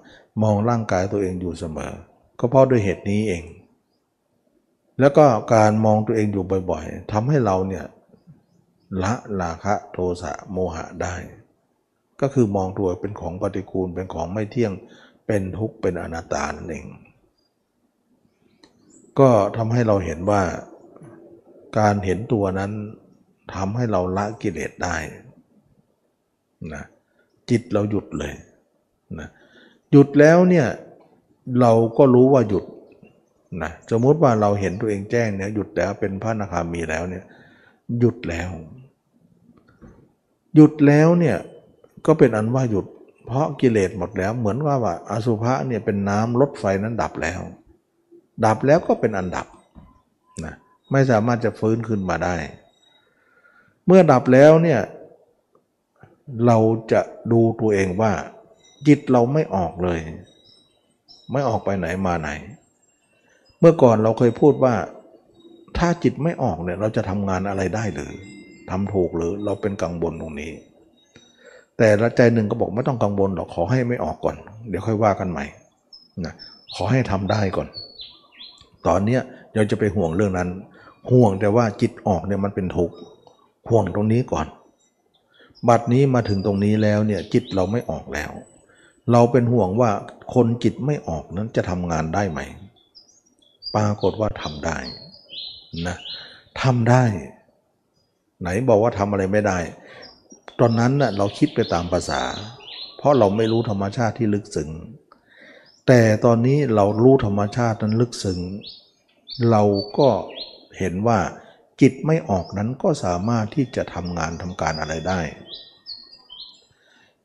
มองร่างกายตัวเองอยู่เสมอ ก็เพราะด้วยเหตุนี้เอง แล้วก็การมองตัวเองอยู่บ่อยๆทำให้เราเนี่ยละราคะโทสะโมหะได้ ก็คือมองตัวเป็นของปฏิกูลเป็นของไม่เที่ยงเป็นทุกข์เป็นอนัตตานั่นเอง ก็ทำให้เราเห็นว่าการเห็นตัวนั้น ทำให้เราละกิเลสได้นะจิตเราหยุดเลยนะหยุดแล้วเนี่ยเราก็รู้ว่าหยุดนะสมมติว่าเราเห็นตัวเองแจ้งเนี่ยหยุดแล้วเป็นพระนาคามีแล้วเนี่ยหยุดแล้ว หยุดแล้วเนี่ยก็เป็นอันว่าหยุด เพราะกิเลสหมดแล้วเหมือนว่าว่าอสุภะเนี่ยเป็นน้ำลดไฟนั้นดับแล้ว ดับแล้วก็เป็นอันดับนะไม่สามารถจะฟื้นขึ้นมาได้ เมื่อดับแล้วเนี่ยเราจะดูตัวเองว่า จิตเราไม่ออกเลย ไม่ออกไปไหนมาไหน เมื่อก่อนเราเคยพูดว่า ถ้าจิตไม่ออกเนี่ยเราจะทำงานอะไรได้หรือทำถูกหรือเราเป็นกังวลตรงนี้ แต่ละใจหนึ่งก็บอกไม่ต้องกังวลหรอกขอให้ไม่ออกก่อน เดี๋ยวค่อยว่ากันใหม่นะขอให้ทำได้ก่อน ตอนเนี้ยเราจะไปห่วงเรื่องนั้น ห่วงแต่ว่าจิตออกเนี่ยมันเป็นทุกข์ ห่วงตรงนี้ก่อน บัดนี้มาถึงตรงนี้แล้วเนี่ยจิตเราไม่ออกแล้ว เราเป็นห่วงว่าคนจิตไม่ออกนั้นจะทำงานได้ไหม ปรากฏว่าทำได้นะทำได้ ไหนบอกว่าทำอะไรไม่ได้ ตอนนั้นน่ะเราคิดไปตามภาษา เพราะเราไม่รู้ธรรมชาติที่ลึกซึ้งแต่ตอนนี้เรารู้ธรรมชาตินั้นลึกซึ้งเราก็เห็นว่า จิตไม่ออกนั้นก็สามารถที่จะทำงานทำการอะไรได้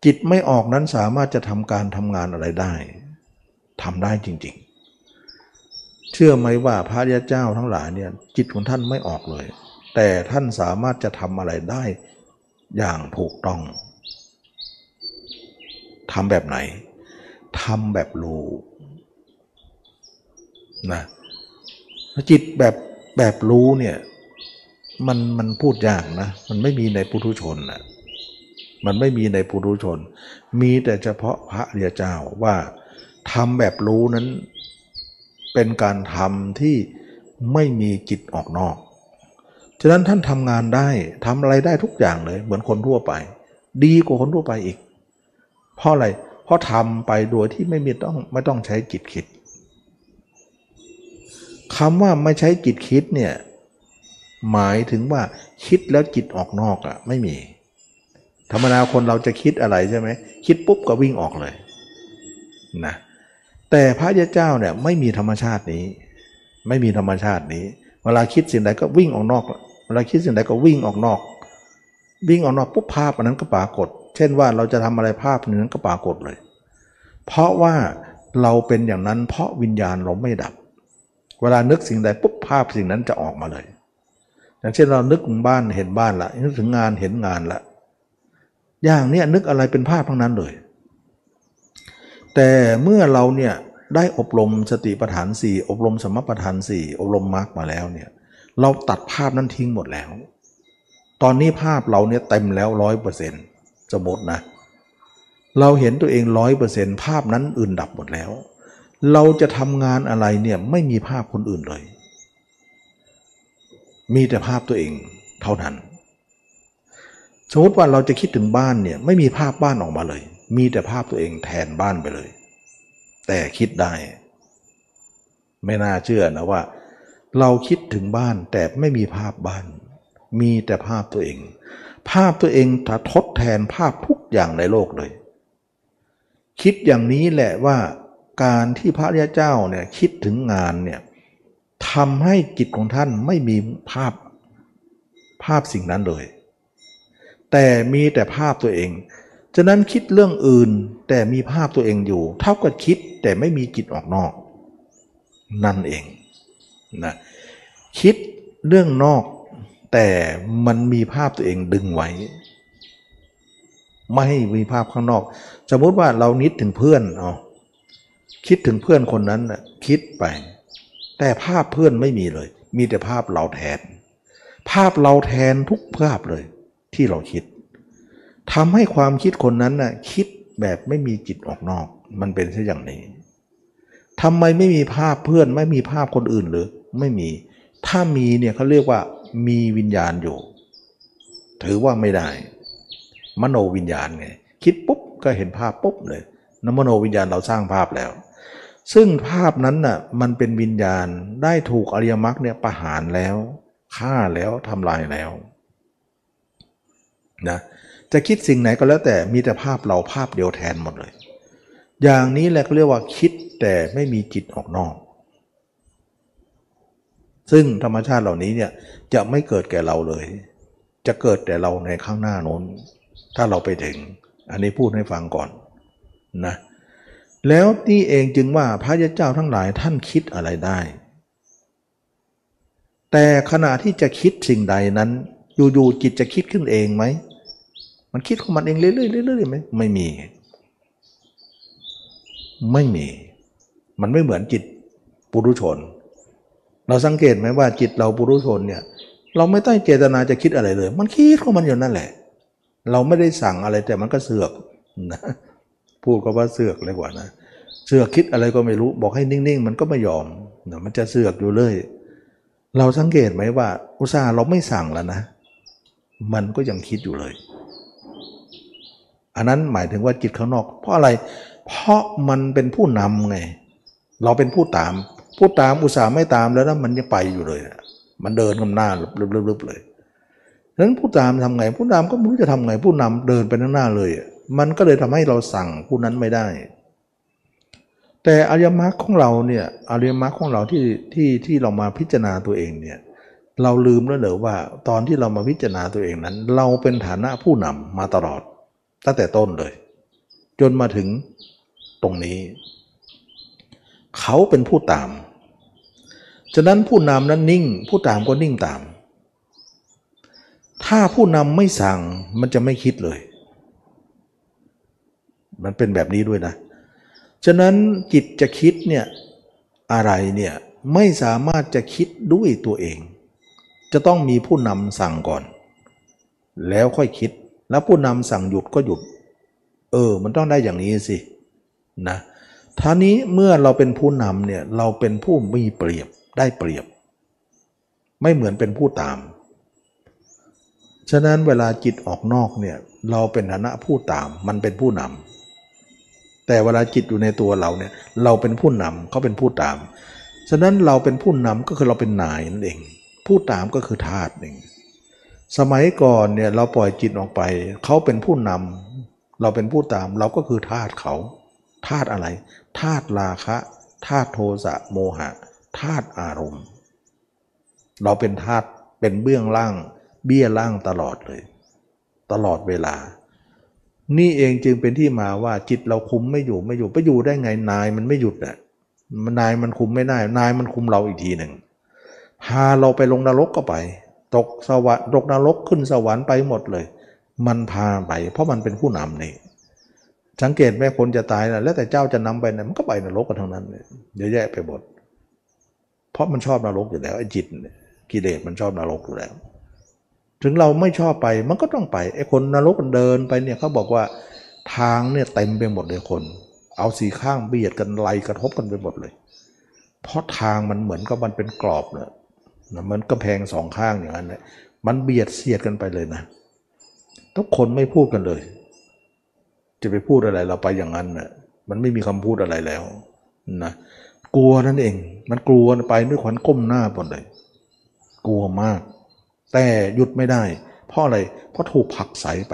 จิตไม่ออกนั้นสามารถจะทำการทำงานอะไรได้ทำได้จริง ๆ เชื่อไหมว่าพระยาเจ้าทั้งหลายเนี่ยจิตของท่านไม่ออกเลย แต่ท่านสามารถจะทำอะไรได้อย่างถูกต้องทำแบบไหนทำแบบรู้นะจิตแบบแบบรู้เนี่ย มันมันพูดยากนะ มันไม่มีในปุถุชนนะมันไม่มีในปุถุชน มีแต่เฉพาะพระเรียเจ้าว่าทำแบบรู้นั้น เป็นการทำที่ไม่มีจิตออกนอก ฉะนั้นท่านทำงานได้ทำอะไรได้ทุกอย่างเลย เหมือนคนทั่วไป ดีกว่าคนทั่วไปอีก เพราะอะไร เพราะทำไปโดยที่ไม่มีต้องไม่ต้องใช้จิตคิดคำว่าไม่ใช้จิตคิดเนี่ย หมายถึงว่าคิดแล้วจิตออกนอกอะ่ะไม่มี ธรรมดาคนเราจะคิดอะไรใช่ไหมคิดปุ๊บก็วิ่งออกเลยนะแต่พระเจ้าเนี่ยไม่มีธรรมชาตินี้ ไม่มีธรรมชาตินี้ เวลาคิดสิ่งใดก็วิ่งออกนอก เวลาคิดสิ่งใดก็วิ่งออกนอก วิ่งออกนอกปุ๊บภาพอันนั้นก็ปรากฏ เช่นว่าเราจะทำอะไรภาพนั้นก็ปรากฏเลย เพราะว่าเราเป็นอย่างนั้นเพราะวิญญาณเราไม่ดับ เวลานึกสิ่งใดปุ๊บภาพสิ่งนั้นจะออกมาเลย อย่างเช่นเรานึกถึงบ้านเห็นบ้านละนึกถึงงานเห็นงานละอย่างเนี้ยนึกอะไรเป็นภาพทั้งนั้นเลย แต่เมื่อเราเนี่ยได้อบรมสติปัฏฐานสี่อบรมสมปัฏฐานสี่อบรมมรรคมาแล้วเนี่ยเราตัดภาพนั้นทิ้งหมดแล้ว ตอนนี้ภาพเราเนี่ยเต็มแล้วร้อยเปอร์เซ็นต์สมมตินะ เราเห็นตัวเองร้อยเปอร์เซ็นต์ภาพนั้นอื่นดับหมดแล้ว เราจะทำงานอะไรเนี่ยไม่มีภาพคนอื่นเลย มีแต่ภาพตัวเองเท่านั้น สมมติว่าเราจะคิดถึงบ้านเนี่ยไม่มีภาพบ้านออกมาเลย มีแต่ภาพตัวเองแทนบ้านไปเลย แต่คิดได้ ไม่น่าเชื่อนะว่า เราคิดถึงบ้านแต่ไม่มีภาพบ้าน มีแต่ภาพตัวเอง ภาพตัวเองถ้าทดแทนภาพทุกอย่างในโลกเลย คิดอย่างนี้แหละว่าการที่พระริยเจ้าเนี่ยคิดถึงงานเนี่ย ทำให้จิตของท่านไม่มีภาพภาพสิ่งนั้นเลย แต่มีแต่ภาพตัวเอง ฉะนั้นคิดเรื่องอื่นแต่มีภาพตัวเองอยู่ เท่ากับคิดแต่ไม่มีจิตออกนอก นั่นเองนะคิดเรื่องนอก แต่มันมีภาพตัวเองดึงไว้ ไม่ให้มีภาพข้างนอก สมมติว่าเรานิดถึงเพื่อนเอาคิดถึงเพื่อนคนนั้นคิดไป แต่ภาพเพื่อนไม่มีเลย มีแต่ภาพเราแทน ภาพเราแทนทุกภาพเลย ที่เราคิดทำให้ความคิดคนนั้นน่ะคิดแบบไม่มีจิตออกนอก มันเป็นเช่นอย่างนี้ทำไมไม่มีภาพเพื่อนไม่มีภาพคนอื่นหรือ ไม่มี ถ้ามีเนี่ยเขาเรียกว่า มีวิญญาณอยู่ ถือว่าไม่ได้ มโนวิญญาณไงคิดปุ๊บก็เห็นภาพปุ๊บเลยนมโนวิญญาณเราสร้างภาพแล้ว ซึ่งภาพนั้นน่ะมันเป็นวิญญาณได้ถูกอริยมรรคเนี่ยประหารแล้วฆ่าแล้วทำลายแล้วนะจะคิดสิ่งไหนก็แล้วแต่มีแต่ภาพเราภาพเดียวแทนหมดเลย อย่างนี้แหละเขาเรียกว่าคิดแต่ไม่มีจิตออกนอก ซึ่งธรรมชาติเหล่านี้เนี่ยจะไม่เกิดแก่เราเลย จะเกิดแต่เราในข้างหน้าน้น ถ้าเราไปถึง อันนี้พูดให้ฟังก่อนนะ แล้วนี่เองจึงว่าพระเจ้าทั้งหลายท่านคิดอะไรได้ แต่ขณะที่จะคิดสิ่งใดนั้น อยู่ๆจิตจะคิดขึ้นเองไหม มันคิดของมันเองเรื่อยๆเรื่อยๆไหมไม่มี ไม่มี มันไม่เหมือนจิตปุถุชน เราสังเกตไหมว่าจิตเราปุถุชนเนี่ยเราไม่ตั้งเจตนาจะคิดอะไรเลย มันคิดของมันอยู่นั่นแหละ เราไม่ได้สั่งอะไรแต่มันก็เสือกนะ พูดก็ว่าเสือกเลยกว่านะเสือกคิดอะไรก็ไม่รู้บอกให้นิ่งๆ มันก็ไม่ยอมนะมันจะเสือกอยู่เลยเราสังเกตไหมว่า อุตส่าห์เราไม่สั่งแล้วนะ มันก็ยังคิดอยู่เลย อันนั้นหมายถึงว่าจิตข้างนอก เพราะอะไร เพราะมันเป็นผู้นำไง เราเป็นผู้ตาม ผู้ตามอุตส่าห์ไม่ตามแล้วนะมันยังไปอยู่เลย มันเดินกำหน้าลึบๆเลยนั้นผู้ตามทำไง ผู้นำก็ไม่รู้จะทำไง ผู้นำเดินไปข้างหน้าเลย มันก็เลยทำให้เราสั่งผู้นั้นไม่ได้ แต่อริยมรรคของเราเนี่ยอริยมรรคของเราที่ที่ที่เรามาพิจารณาตัวเองเนี่ยเราลืมแล้วเหรอว่า ตอนที่เรามาพิจารณาตัวเองนั้น เราเป็นฐานะผู้นำมาตลอด ตั้งแต่ต้นเลย จนมาถึงตรงนี้ เขาเป็นผู้ตาม ฉะนั้นผู้นำนั้นนิ่ง ผู้ตามก็นิ่งตาม ถ้าผู้นำไม่สั่งมันจะไม่คิดเลย มันเป็นแบบนี้ด้วยนะ ฉะนั้นจิตจะคิดเนี่ยอะไรเนี่ยไม่สามารถจะคิดด้วยตัวเอง จะต้องมีผู้นำสั่งก่อน แล้วค่อยคิดแล้วผู้นำสั่งหยุดก็หยุด เออ มันต้องได้อย่างนี้สินะท่านี้เมื่อเราเป็นผู้นำเนี่ยเราเป็นผู้มีเปรียบได้เปรียบ ไม่เหมือนเป็นผู้ตาม ฉะนั้นเวลาจิตออกนอกเนี่ยเราเป็นฐานะผู้ตามมันเป็นผู้นำ แต่เวลาจิตอยู่ในตัวเราเนี่ยเราเป็นผู้นำเขาเป็นผู้ตาม ฉะนั้นเราเป็นผู้นำก็คือเราเป็นนายนั่นเอง ผู้ตามก็คือทาสเอง สมัยก่อนเนี่ยเราปล่อยจิตออกไป เขาเป็นผู้นำเราเป็นผู้ตามเราก็คือทาสเขาทาสอะไรทาสราคะทาสโทสะโมหะทาสอารมณ์ เราเป็นทาสเป็นเบื้องล่าง เบี้ยล่างตลอดเลย ตลอดเวลา นี่เองจึงเป็นที่มาว่าจิตเราคุมไม่อยู่ไม่อยู่ไปอยู่ได้ไงนายมันไม่หยุดอะมันนายมันคุมไม่ได้ นายมันคุมเราอีกทีหนึ่งพาเราไปลงนรกก็ไป ตกสวรรค์ตกนรกขึ้นสวรรค์ไปหมดเลย มันพาไป เพราะมันเป็นผู้นำนี่สังเกตแม่คนจะตายนะแล้วแต่เจ้าจะนำไปนะมันก็ไปนรกกันทั้งนั้นเลยเยอะแยะไปหมดเพราะมันชอบนรกอยู่แล้วไอ้จิตกิเลสมันชอบนรกอยู่แล้ว ถึงเราไม่ชอบไปมันก็ต้องไปไอ้คนนรกมันเดินไปเนี่ยเขาบอกว่าทางเนี่ยเต็มไปหมดเลยคน เอาสีข้างเบียดกันไล่กระทบกันไปหมดเลย เพราะทางมันเหมือนกับมันเป็นกรอบเนี่ยมันก็แพงสองข้างอย่างนั้นเลยมันเบียดเสียดกันไปเลยนะทุกคนไม่พูดกันเลย จะไปพูดอะไรเราไปอย่างนั้นนะ่ะมันไม่มีคำพูดอะไรแล้วนะกลัวนั่นเอง มันกลัวไปด้วยขวัญก้มหน้าหมดเลย กลัวมาก แต่หยุดไม่ได้ เพราะอะไร เพราะถูกผักใสไป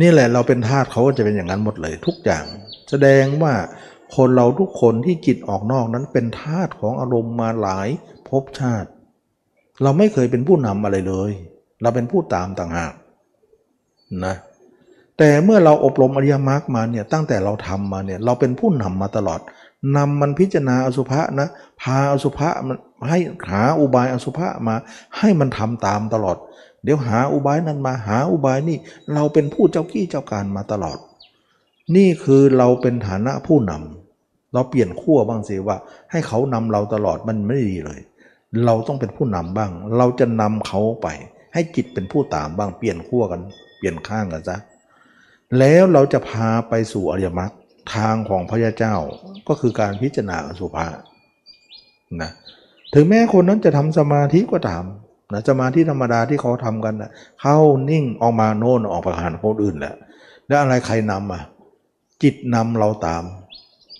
นี่แหละเราเป็นทาสเขาก็จะเป็นอย่างนั้นหมดเลยทุกอย่าง แสดงว่าคนเราทุกคนที่จิตออกนอกนั้นเป็นทาสของอารมณ์มาหลายภพชาติ เราไม่เคยเป็นผู้นำอะไรเลย เราเป็นผู้ตามต่างหากนะแต่เมื่อเราอบรมอริยมรรคมาเนี่ยตั้งแต่เราทำมาเนี่ยเราเป็นผู้นำมาตลอดนำมันพิจารณาอสุภะนะพาอสุภะมัน ให้หาอุบายอสุภะมา ให้มันทำตามตลอด เดี๋ยวหาอุบายนั้นมาหาอุบายนี่เราเป็นผู้เจ้ากี้เจ้าการมาตลอด นี่คือเราเป็นฐานะผู้นำเราเปลี่ยนขั้วบ้างสิว่า ให้เขานำเราตลอดมันไม่ดีเลย เราต้องเป็นผู้นำบ้าง เราจะนำเขาไป ให้จิตเป็นผู้ตามบ้างเปลี่ยนขั้วกัน เปลี่ยนข้างกันซะแล้วเราจะพาไปสู่อริยมรรคทางของพระยาเจ้าก็คือการพิจารณาอสุภานะ ถึงแม้คนนั้นจะทำสมาธิก็ตามนะสมาธิธรรมดาที่เขาทำกันนะเข้านิ่งออกมาโน่นออกไปหาคนอื่นแหละแล้วอะไรใครนำอะจิตนำเราตาม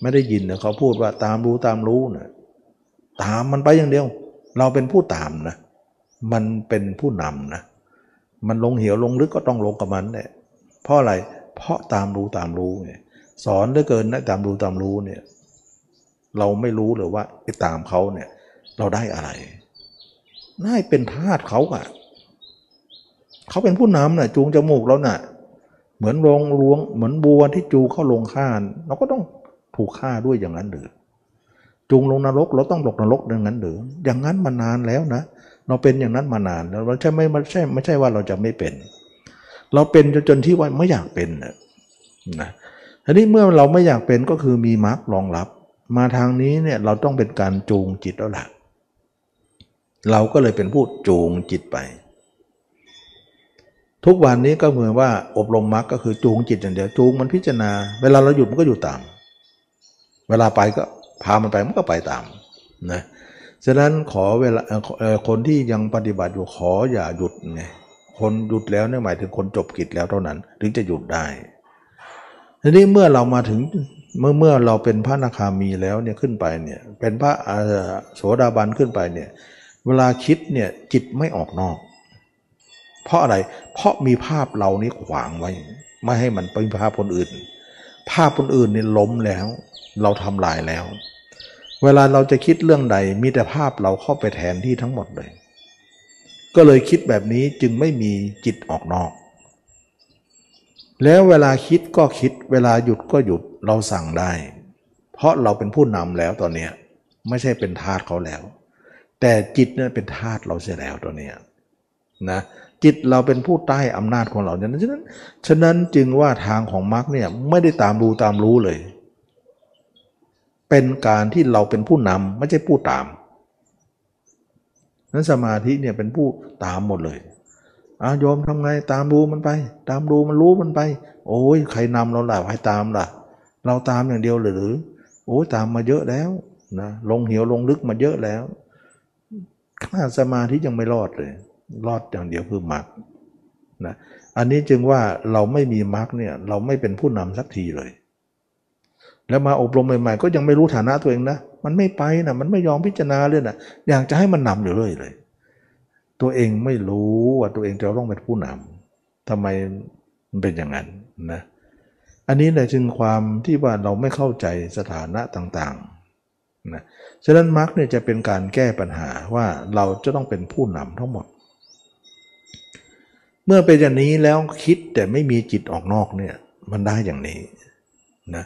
ไม่ได้ยินนะเขาพูดว่าตามรู้ตามรู้นะตามมันไปอย่างเดียว เราเป็นผู้ตามนะมันเป็นผู้นำนะมันลงเหวลงลึกก็ต้องลงกับมันแหละเพราะอะไรเพราะตามรู้ตามรู้ไงสอนเหลือเกินนะตามรู้ตามรู้เนี่ย เราไม่รู้เลยว่าไอ้ตามเขาเนี่ย เราได้อะไรได้เป็นทาสเขาอะเขาเป็นผู้นำนะ่ะจูงจมูกแล้วนะ่ะ เหมือนลงลวง เหมือนบัวที่จูเข้าลงฆ่าเราก็ต้องถูกฆ่าด้วยอย่างนั้นหรือจูงลงนรกเราต้องตกนรกอย่างนั้นหรืออย่างนั้นมานานแล้วนะ เราเป็นอย่างนั้นมานานแล้วเราใช่ไม่ไม่ใช่ไม่ใช่ว่าเราจะไม่เป็น เราเป็นจนจนที่ว่าไม่อยากเป็นนะทีนี้เมื่อเราไม่อยากเป็นก็คือมีมรรครองรับ มาทางนี้เนี่ยเราต้องเป็นการจูงจิตแล้วล่ะ เราก็เลยเป็นผู้จูงจิตไป ทุกวันนี้ก็เหมือนว่าอบรมมรรคก็คือจูงจิตอย่างเดียวจูงมันพิจารณา เวลาเราหยุดมันก็อยู่ตาม เวลาไปก็พามันไปมันก็ไปตามนะฉะนั้นขอเวลาคนที่ยังปฏิบัติอยู่ขออย่าหยุดไงคนหยุดแล้วเนี่ยหมายถึงคนจบกิจแล้วเท่านั้น ถึงจะหยุดได้ทีนี้เมื่อเรามาถึงเมื่อเมื่อเราเป็นพระนาคามีแล้วเนี่ยขึ้นไปเนี่ยเป็นพระโสดาบันขึ้นไปเนี่ย เวลาคิดเนี่ยจิตไม่ออกนอก เพราะอะไร เพราะมีภาพเรานี้ขวางไว้ ไม่ให้มันเป็นภาพคนอื่น ภาพคนอื่นนี่ล้มแล้ว เราทำลายแล้ว เวลาเราจะคิดเรื่องใดมีแต่ภาพเราเข้าไปแทนที่ทั้งหมดเลย ก็เลยคิดแบบนี้จึงไม่มีจิตออกนอก แล้วเวลาคิดก็คิด เวลาหยุดก็หยุดเราสั่งได้ เพราะเราเป็นผู้นำแล้วตอนเนี้ยไม่ใช่เป็นทาสเขาแล้ว แต่จิตเนี่ยเป็นทาสเราเสียแล้วตอนเนี้ยนะจิตเราเป็นผู้ใต้อำนาจของเราฉะนั้นฉะนั้นฉะนั้นจึงว่าทางของมรรคเนี่ยไม่ได้ตามรู้ตามรู้เลย เป็นการที่เราเป็นผู้นำไม่ใช่ผู้ตามนั้นสมาธิเนี่ยเป็นผู้ตามหมดเลยอาโยมทำไงตามรู้มันไป ตามรู้มันรู้มันไป โอ้ยใครนำเราล่ะใครตามล่ะ เราตามอย่างเดียวหรือ โอ้ยตามมาเยอะแล้วนะลงเหวลงลึกมาเยอะแล้ว ข้าสมาธิยังไม่รอดเลย รอดอย่างเดียวคือมรรคนะอันนี้จึงว่าเราไม่มีมรรคเนี่ยเราไม่เป็นผู้นำสักทีเลย แล้วมาอบรมใหม่ๆ ก็ยังไม่รู้ฐานะตัวเองนะ มันไม่ไปนะมันไม่ยอมพิจารณาเลยนะอยากจะให้มันนำอยู่เรื่อยเลย ตัวเองไม่รู้ว่าตัวเองจะต้องเป็นผู้นำทำไมมันเป็นอย่างนั้นนะอันนี้แหละจึงความที่ว่าเราไม่เข้าใจสถานะต่างๆนะ ฉะนั้นมรรคเนี่ยจะเป็นการแก้ปัญหาว่าเราจะต้องเป็นผู้นำทั้งหมด เมื่อเป็นอย่างนี้แล้วคิดแต่ไม่มีจิตออกนอกเนี่ยมันได้อย่างนี้นะ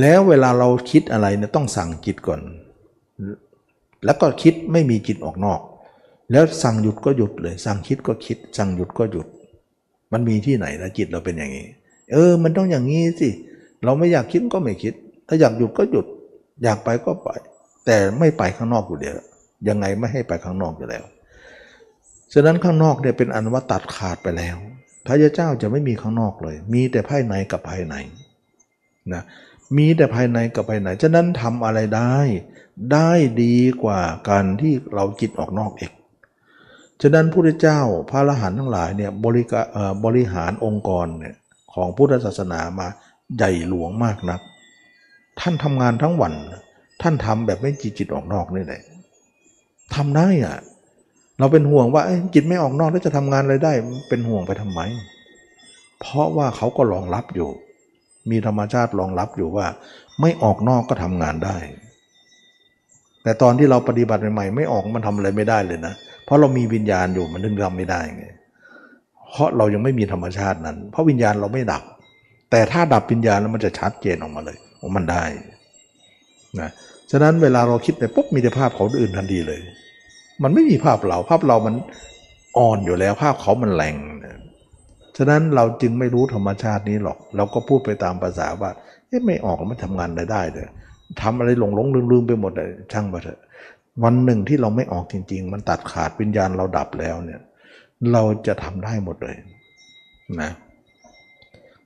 แล้วเวลาเราคิดอะไรเนี่ยต้องสั่งจิตก่อน แล้วก็คิดไม่มีจิตออกนอก แล้วสั่งหยุดก็หยุดเลย สั่งคิดก็คิด สั่งหยุดก็หยุด มันมีที่ไหนนะจิตเราเป็นอย่างนี้ เออ มันต้องอย่างนี้สิ เราไม่อยากคิดก็ไม่คิด ถ้าอยากหยุดก็หยุด อยากไปก็ไป แต่ไม่ไปข้างนอกอยู่เดียวยังไงไม่ให้ไปข้างนอกอยู่แล้วฉะนั้นข้างนอกเนี่ยเป็นอันว่าตัดขาดไปแล้วพระยาเจ้าจะไม่มีข้างนอกเลย มีแต่ภายในกับภายในนะมีแต่ภายในกับภายในฉะนั้นทำอะไรได้ ได้ดีกว่าการที่เราจิตออกนอกเองฉะนั้นพระเจ้าพระอรหันต์ทั้งหลายเนี่ยบริกบริหารองค์กรเนี่ยของพุทธศาสนามาใหญ่หลวงมากนัก ท่านทำงานทั้งวัน ท่านทำแบบไม่จิตจิตออกนอกนี่แหละทำได้อะเราเป็นห่วงว่าจิตไม่ออกนอกแล้วจะทำงานอะไรได้ เป็นห่วงไปทำไม เพราะว่าเขาก็รองรับอยู่ มีธรรมชาติรองรับอยู่ว่า ไม่ออกนอกก็ทำงานได้ แต่ตอนที่เราปฏิบัติใหม่ๆไม่ออกมันทำอะไรไม่ได้เลยนะ เพราะเรามีวิญญาณอยู่มันถึงทำไม่ได้ไงเพราะเรายังไม่มีธรรมชาตินั้น เพราะวิญญาณเราไม่ดับ แต่ถ้าดับวิญญาณแล้วมันจะชัดเจนออกมาเลยว่ามันได้ นะฉะนั้นเวลาเราคิดไปปุ๊บมีแต่ภาพของอื่นทันทีเลย มันไม่มีภาพเราภาพเรามันอ่อนอยู่แล้วภาพเขามันแรงฉะนั้นเราจึงไม่รู้ธรรมชาตินี้หรอก เราก็พูดไปตามภาษาว่าเอ๊ะไม่ออกมันทำงานได้ได้เลยทำอะไรหลงหลงลืมลืมไปหมดเลยช่างไปเถอะ วันหนึ่งที่เราไม่ออกจริง ๆ มันตัดขาดวิญญาณเราดับแล้วเนี่ย เราจะทำได้หมดเลยนะ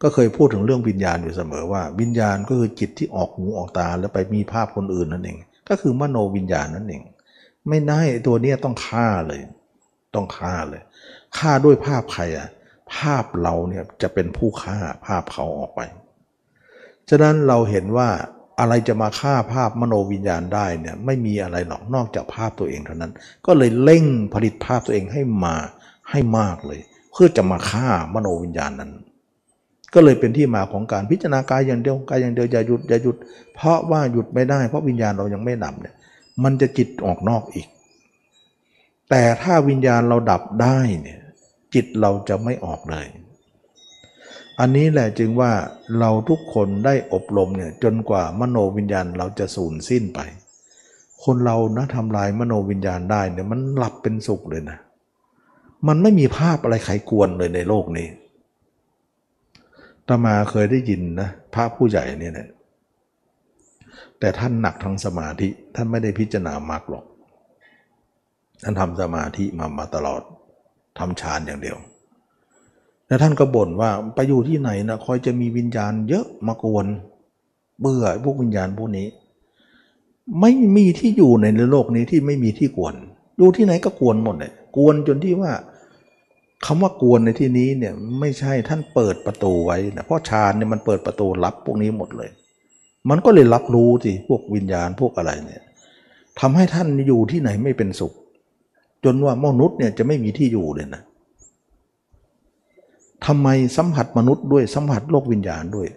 ก็เคยพูดถึงเรื่องวิญญาณอยู่เสมอว่า วิญญาณก็คือจิตที่ออกหูออกตาแล้วไปมีภาพคนอื่นนั่นเอง ก็คือมโนวิญญาณนั่นเอง ไม่ได้ตัวนี้ต้องฆ่าเลย ต้องฆ่าเลยฆ่าด้วยภาพใครอะภาพเราเนี่ยจะเป็นผู้ฆ่าภาพเขาออกไป ฉะนั้นเราเห็นว่าอะไรจะมาฆ่าภาพมโนวิญญาณได้เนี่ยไม่มีอะไรหรอกนอกจากภาพตัวเองเท่านั้น ก็เลยเร่งผลิตภาพตัวเองให้มาให้มากเลย เพื่อจะมาฆ่ามโนวิญญาณนั้น ก็เลยเป็นที่มาของการพิจารณากายอย่างเดียวกายอย่างเดียวอย่าหยุดอย่าหยุด เพราะว่าหยุดไม่ได้ เพราะวิญญาณเรายังไม่ดับเนี่ยมันจะจิตออกนอกอีก แต่ถ้าวิญญาณเราดับได้เนี่ยจิตเราจะไม่ออกเลย อันนี้แหละจึงว่าเราทุกคนได้อบรมเนี่ยจนกว่ามโนวิญญาณเราจะสูญสิ้นไป คนเรานะทำลายมโนวิญญาณได้เนี่ยมันหลับเป็นสุขเลยนะ มันไม่มีภาพอะไรไขกวนเลยในโลกนี้ ตมาเคยได้ยินนะพระผู้ใหญ่เนี่ยนะแต่ท่านหนักทางสมาธิท่านไม่ได้พิจารณามรรคหรอก ท่านทำสมาธิมามาตลอดทำฌานอย่างเดียว แล้วท่านก็บ่นว่าไปอยู่ที่ไหนนะคอยจะมีวิญญาณเยอะมากวน เบื่อพวกวิญญาณพวกนี้ ไม่มีที่อยู่ในโลกนี้ที่ไม่มีที่กวน อยู่ที่ไหนก็กวนหมดเลยกวนจนที่ว่า คำว่ากวนในที่นี้เนี่ยไม่ใช่ท่านเปิดประตูไว้นะเพราะฌานเนี่ยมันเปิดประตูรับพวกนี้หมดเลย มันก็เลยรับรู้สิพวกวิญญาณพวกอะไรเนี่ยทำให้ท่านอยู่ที่ไหนไม่เป็นสุข จนว่ามนุษย์เนี่ยจะไม่มีที่อยู่เลยนะทำไมสัมผัสมนุษย์ด้วยสัมผัสโลกวิญญาณด้วย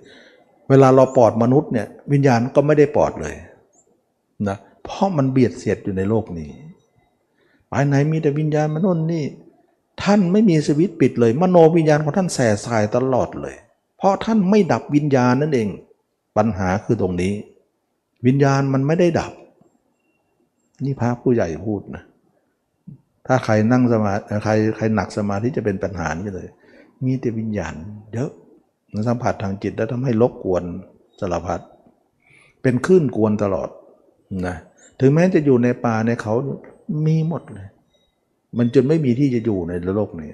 เวลาเราปลอดมนุษย์เนี่ยวิญญาณก็ไม่ได้ปลอดเลยนะเพราะมันเบียดเสียดอยู่ในโลกนี้ไปไหนมีแต่วิญญาณมนุษย์นี่ ท่านไม่มีสวิตปิดเลย มโนวิญญาณของท่านแส่สายตลอดเลย เพราะท่านไม่ดับวิญญาณนั่นเอง ปัญหาคือตรงนี้ วิญญาณมันไม่ได้ดับ นี่พระผู้ใหญ่พูดนะถ้าใครนั่งสมาใครใครหนักสมาธิจะเป็นปัญหานี้เลย มีแต่วิญญาณเยอะสัมผัสทางจิตแล้วทำให้ลบกวนสารพัดเป็นคลื่นกวนตลอดนะถึงแม้จะอยู่ในป่าในเขามีหมดเลย มันจนไม่มีที่จะอยู่ในโลกนี้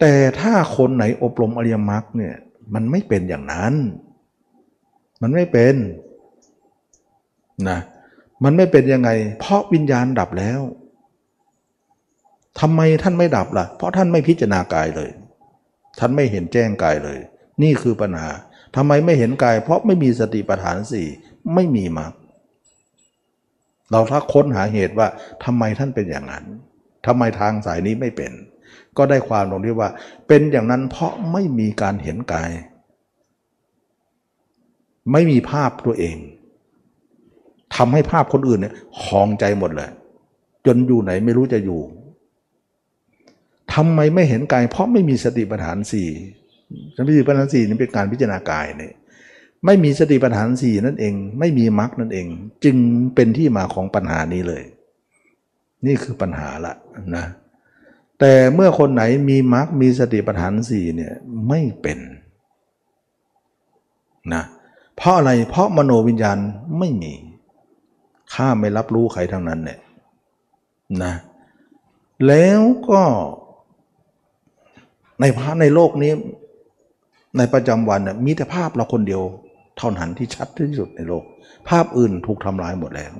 แต่ถ้าคนไหนอบรมอริยมรรคเนี่ยมันไม่เป็นอย่างนั้น มันไม่เป็นนะมันไม่เป็นยังไง เพราะวิญญาณดับแล้วทำไมท่านไม่ดับละ่ะ เพราะท่านไม่พิจารณากายเลย ท่านไม่เห็นแจ้งกายเลย นี่คือปัญหาทำไมไม่เห็นกาย เพราะไม่มีสติปัฏฐานสี่ไม่มีมรรคเราถ้าค้นหาเหตุว่าทำไมท่านเป็นอย่างนั้น ทำไมทางสายนี้ไม่เป็น ก็ได้ความตรงที่ว่า เป็นอย่างนั้นเพราะไม่มีการเห็นกาย ไม่มีภาพตัวเองทำให้ภาพคนอื่นเนี่ยคลองใจหมดเลย จนอยู่ไหนไม่รู้จะอยู่ทำไมไม่เห็นกาย เพราะไม่มีสติปัฏฐานสี่สติปัฏฐานสี่นี่เป็นการพิจารณากายเนี่ยไม่มีสติปัฏฐานสี่นั่นเอง ไม่มีมรรคนั่นเอง จึงเป็นที่มาของปัญหานี้เลย นี่คือปัญหาละนะแต่เมื่อคนไหนมีมรรคมีสติปัฏฐานสี่เนี่ยไม่เป็นนะเพราะอะไรเพราะมโนวิญญาณไม่มีข้าไม่รับรู้ใครทั้งนั้นเนี่ยนะแล้วก็ในพระในโลกนี้ ในประจำวันน่ยมีแต่ภาพเราคนเดียว เท่านั้นที่ชัดที่สุดในโลก ภาพอื่นถูกทำลายหมดแล้ว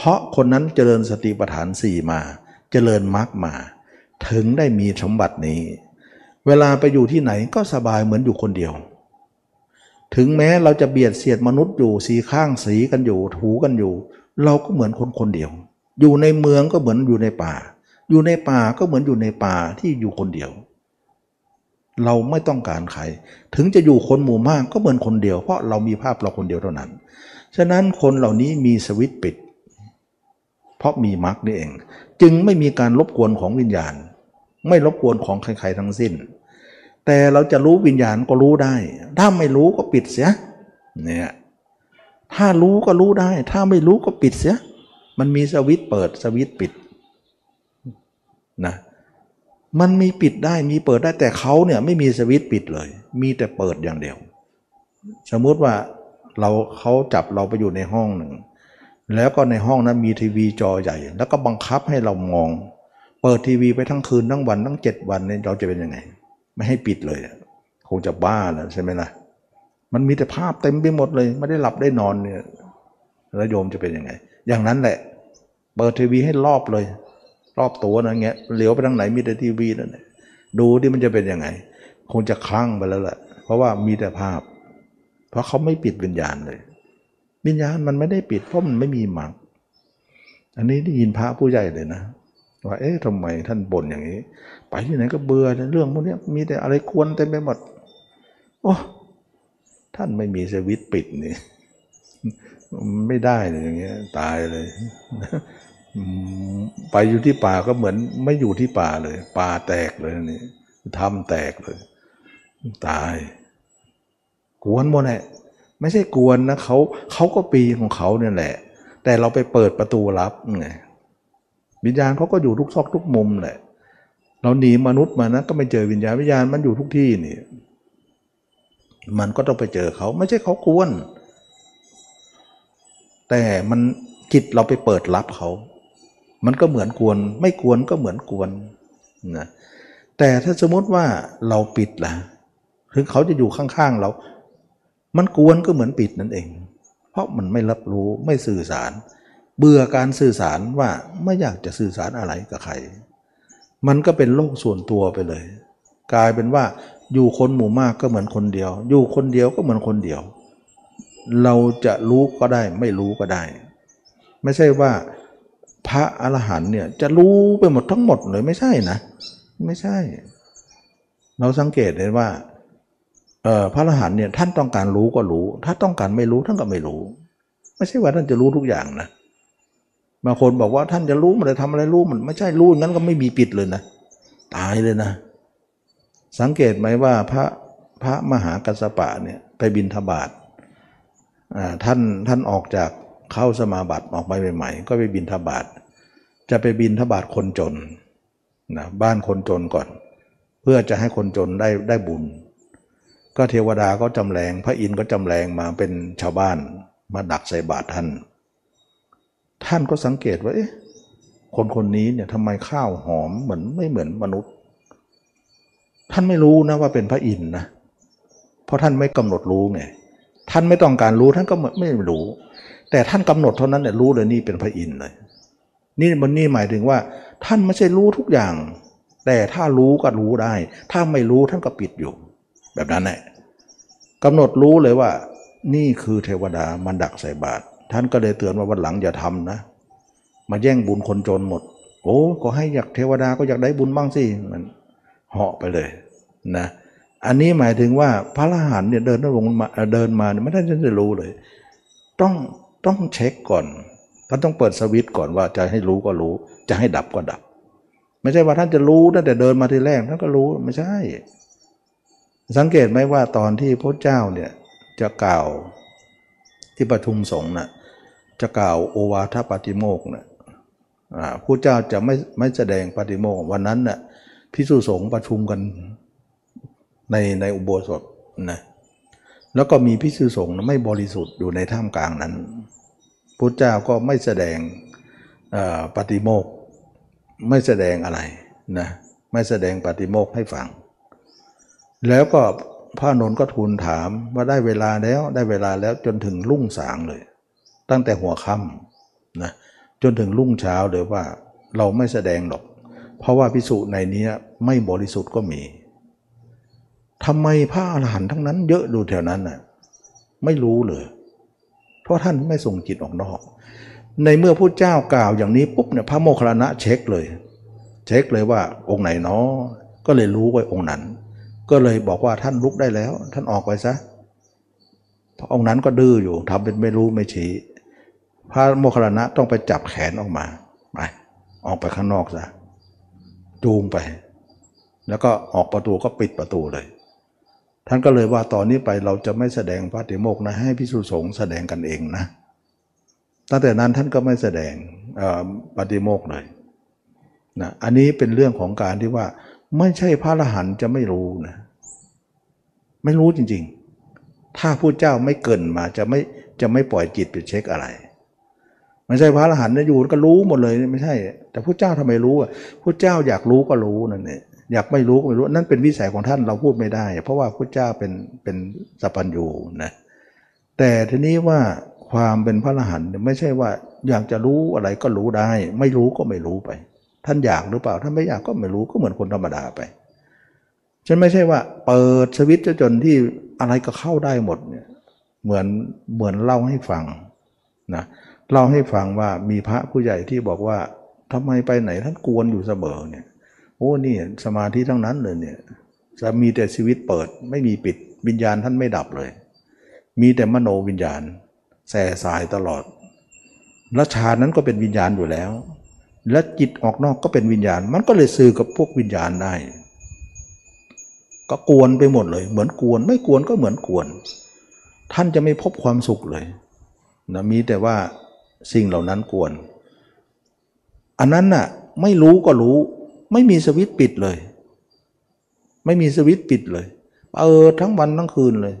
เพราะคนนั้นเจริญสติปัฏฐานสี่มา เจริญมรรคมา ถึงได้มีสมบัตินี้ เวลาไปอยู่ที่ไหนก็สบายเหมือนอยู่คนเดียว ถึงแม้เราจะเบียดเสียดมนุษย์อยู่สีข้างสีกันอยู่ถูกันอยู่ เราก็เหมือนคนคนเดียว อยู่ในเมืองก็เหมือนอยู่ในป่า อยู่ในป่าก็เหมือนอยู่ในป่าที่อยู่คนเดียว เราไม่ต้องการใคร ถึงจะอยู่คนหมู่มากก็เหมือนคนเดียว เพราะเรามีภาพเราคนเดียวเท่านั้น ฉะนั้นคนเหล่านี้มีสวิตปิด เพราะมีมรรคนี่เอง จึงไม่มีการรบกวนของวิญญาณ ไม่รบกวนของใครๆทั้งสิ้น แต่เราจะรู้วิญญาณก็รู้ได้ ถ้าไม่รู้ก็ปิดเสียเนี่ยถ้ารู้ก็รู้ได้ ถ้าไม่รู้ก็ปิดเสีย มันมีสวิตเปิดสวิตปิดนะมันมีปิดได้มีเปิดได้แต่เขาเนี่ยไม่มีสวิตช์ปิดเลย มีแต่เปิดอย่างเดียว สมมุติว่าเราเขาจับเราไปอยู่ในห้องหนึ่ง แล้วก็ในห้องนั้นมีทีวีจอใหญ่ แล้วก็บังคับให้เรามอง เปิดทีวีไปทั้งคืนทั้งวันทั้งเจ็ดวันเนี่ยเราจะเป็นยังไง ไม่ให้ปิดเลย คงจะบ้าแล้วใช่ไหมล่ะมันมีแต่ภาพเต็มไปหมดเลย ไม่ได้หลับได้นอนเนี่ยแล้วโยมจะเป็นยังไง อย่างนั้นแหละ เปิดทีวีให้รอบเลย รอบตัวนะเงี้ยเหลียวไปทางไหนมีแต่ทีวีนั่นดูที่มันจะเป็นยังไง คงจะคลั่งไปแล้วแหละเพราะว่ามีแต่ภาพ เพราะเขาไม่ปิดวิญญาณเลย วิญญาณมันไม่ได้ปิดเพราะมันไม่มีมังอันนี้ได้ยินพระผู้ใหญ่เลยนะว่าเอ๊ะทำไมท่านบ่นอย่างนี้ ไปที่ไหนก็เบื่อเรื่องพวกนี้มีแต่อะไรควรเต็มไปหมดโอ้ท่านไม่มีสวิตปิดนี่ไม่ได้เลยอย่างเงี้ยตายเลย ไปอยู่ที่ป่าก็เหมือนไม่อยู่ที่ป่าเลย ป่าแตกเลยนี่ทำแตกเลย ตายกวนหมดแหละ ไม่ใช่กวนนะเขาเขาก็ปีของเขาเนี่ยแหละ แต่เราไปเปิดประตูรับไงวิญญาณเขาก็อยู่ทุกซอกทุกมุมแหละ เราหนีมนุษย์มานะก็ไม่เจอวิญญาณวิญญาณมันอยู่ทุกที่นี่ มันก็ต้องไปเจอเขาไม่ใช่เขากวน แต่มันจิตเราไปเปิดรับเขา มันก็เหมือนกวน ไม่กวนก็เหมือนกวนนะแต่ถ้าสมมติว่าเราปิดล่ะถึงเขาจะอยู่ข้างๆเรา มันกวนก็เหมือนปิดนั่นเอง เพราะมันไม่รับรู้ไม่สื่อสาร เบื่อการสื่อสารว่าไม่อยากจะสื่อสารอะไรกับใคร มันก็เป็นโลกส่วนตัวไปเลย กลายเป็นว่าอยู่คนหมู่มากก็เหมือนคนเดียว อยู่คนเดียวก็เหมือนคนเดียว เราจะรู้ก็ได้ไม่รู้ก็ได้ ไม่ใช่ว่าพระอรหันต์เนี่ยจะรู้ไปหมดทั้งหมดเลยไม่ใช่นะ ไม่ใช่ เราสังเกตเห็นว่า พระอรหันต์เนี่ยท่านต้องการรู้ก็รู้ ถ้าต้องการไม่รู้ท่านก็ไม่รู้ ไม่ใช่ว่าท่านจะรู้ทุกอย่างนะบางคนบอกว่าท่านจะรู้มันจะทำอะไรรู้มันไม่ใช่รู้งั้นก็ไม่มีปิดเลยนะตายเลยนะ สังเกตไหมว่าพระพระมหากัสปะเนี่ยไปบินทบาทท่านท่านออกจากเข้าสมาบัติออกไปใหม่ๆก็ไปบินทบาทจะไปบินทบาทคนจนนะบ้านคนจนก่อน เพื่อจะให้คนจนได้ได้บุญ ก็เทวดาก็จำแรงพระอินทร์ก็จำแรงมาเป็นชาวบ้านมาดักใส่บาตรท่าน ท่านก็สังเกตว่าเอ๊ะคนคนนี้เนี่ยทำไมข้าวหอมเหมือนไม่เหมือนมนุษย์ ท่านไม่รู้นะว่าเป็นพระอินทร์นะเพราะท่านไม่กำหนดรู้ไงท่านไม่ต้องการรู้ท่านก็ไม่รู้ แต่ท่านกำหนดเท่านั้นเนี่ยรู้เลยนี่เป็นพระอินทร์เลยนี่มันนี่หมายถึงว่า ท่านไม่ใช่รู้ทุกอย่าง แต่ถ้ารู้ก็รู้ได้ ถ้าไม่รู้ท่านก็ปิดอยู่ แบบนั้นแหละกำหนดรู้เลยว่า นี่คือเทวดามันดักใส่บาตรท่านก็เลยเตือนว่าวันหลังอย่าทำนะ มาแย่งบุญคนจนหมด โอ้ก็ให้อยากเทวดาก็อยากได้บุญบ้างสิมันเหาะไปเลยนะอันนี้หมายถึงว่าพระอรหันต์เนี่ยเดินลงมาเดินมาไม่ได้จะรู้เลย ต้องต้องเช็คก่อนท่านต้องเปิดสวิตช์ก่อนว่าจะให้รู้ก็รู้ จะให้ดับก็ดับ ไม่ใช่ว่าท่านจะรู้ตั้งแต่เดินมาทีแรกท่านก็รู้ไม่ใช่ สังเกตไหมว่าตอนที่พระเจ้าเนี่ยจะกล่าวที่ประชุมสงฆ์นะจะกล่าวโอวาทปาติโมกเนะพระเจ้าจะไม่ไม่แสดงปาติโมกวันนั้นนะ่ะพิสุสงฆ์ประชุมกันในในอุโบสถนะแล้วก็มีพิสุสงฆ์ไม่บริสุทธิ์อยู่ในท่ามกลางนั้นพุทธเจ้าก็ไม่แสดงปฏิโมกไม่แสดงอะไรนะไม่แสดงปฏิโมกให้ฟัง แล้วก็พระนนก็ทูลถามว่าได้เวลาแล้วได้เวลาแล้วจนถึงรุ่งสางเลย ตั้งแต่หัวค่ำนะจนถึงรุ่งเช้าเลยว่าเราไม่แสดงหรอก เพราะว่าพิสุในนี้ไม่บริสุทธิ์ก็มีทำไมพระอรหันต์ทั้งนั้น เยอะดูแถวนั้นน่ะไม่รู้เลย เพราะท่านไม่ส่งจิตออกนอก ในเมื่อพระเจ้ากล่าวอย่างนี้ปุ๊บเนี่ยพระโมคคัลลานะเช็คเลย เช็คเลยว่าองค์ไหนเนาะก็เลยรู้ไว้องค์นั้น ก็เลยบอกว่าท่านลุกได้แล้ว ท่านออกไปซะพระองค์นั้นก็ดื้ออยู่ทำเป็นไม่รู้ไม่ชี้พระโมคคัลลานะต้องไปจับแขนออกมาไปออกไปข้างนอกซะจูงไป แล้วก็ออกประตูก็ปิดประตูเลย ท่านก็เลยว่าตอนนี้ไปเราจะไม่แสดงปาติโมกนะ ให้พิสุสงฆ์แสดงกันเองนะ ตั้งแต่นั้นท่านก็ไม่แสดงปาติโมกเลยนะอันนี้เป็นเรื่องของการที่ว่า ไม่ใช่พระอรหันต์จะไม่รู้นะ ไม่รู้จริง ๆ ถ้าผู้เจ้าไม่เกินมาจะไม่จะไม่ปล่อยจิตไปเช็คอะไรไม่ใช่พระอรหันต์นะอยู่ก็รู้หมดเลยไม่ใช่ แต่ผู้เจ้าทำไมรู้อะผู้เจ้าอยากรู้ก็รู้นั่นเองอยากไม่รู้ก็ไม่รู้นั่นเป็นวิสัยของท่านเราพูดไม่ได้ เพราะว่าพระเจ้าเป็นเป็นสัพพัญญูนะแต่ทีนี้ว่าความเป็นพระอรหันต์ไม่ใช่ว่าอยากจะรู้อะไรก็รู้ได้ ไม่รู้ก็ไม่รู้ไป ท่านอยากหรือเปล่า ท่านไม่อยากก็ไม่รู้ก็เหมือนคนธรรมดาไป ฉันไม่ใช่ว่า เปิดสวิตจนที่อะไรก็เข้าได้หมดเนี่ย เหมือนเหมือนเล่าให้ฟังนะเล่าให้ฟังว่ามีพระผู้ใหญ่ที่บอกว่าทำไมไปไหนท่านกวนอยู่เสมอเนี่ย โอ้นี่สมาธิทั้งนั้นเลยเนี่ยจะมีแต่ชีวิตเปิดไม่มีปิดวิญญาณท่านไม่ดับเลย มีแต่มโนวิญญาณแส่สายตลอดและฌานนั้นก็เป็นวิญญาณอยู่แล้ว และจิตออกนอกก็เป็นวิญญาณ มันก็เลยสื่อกับพวกวิญญาณได้ ก็กวนไปหมดเลย เหมือนกวน ไม่กวนก็เหมือนกวน ท่านจะไม่พบความสุขเลยนะมีแต่ว่าสิ่งเหล่านั้นกวน อันนั้นน่ะไม่รู้ก็รู้ ไม่มีสวิตปิดเลย ไม่มีสวิตปิดเลย เออทั้งวันทั้งคืนเลย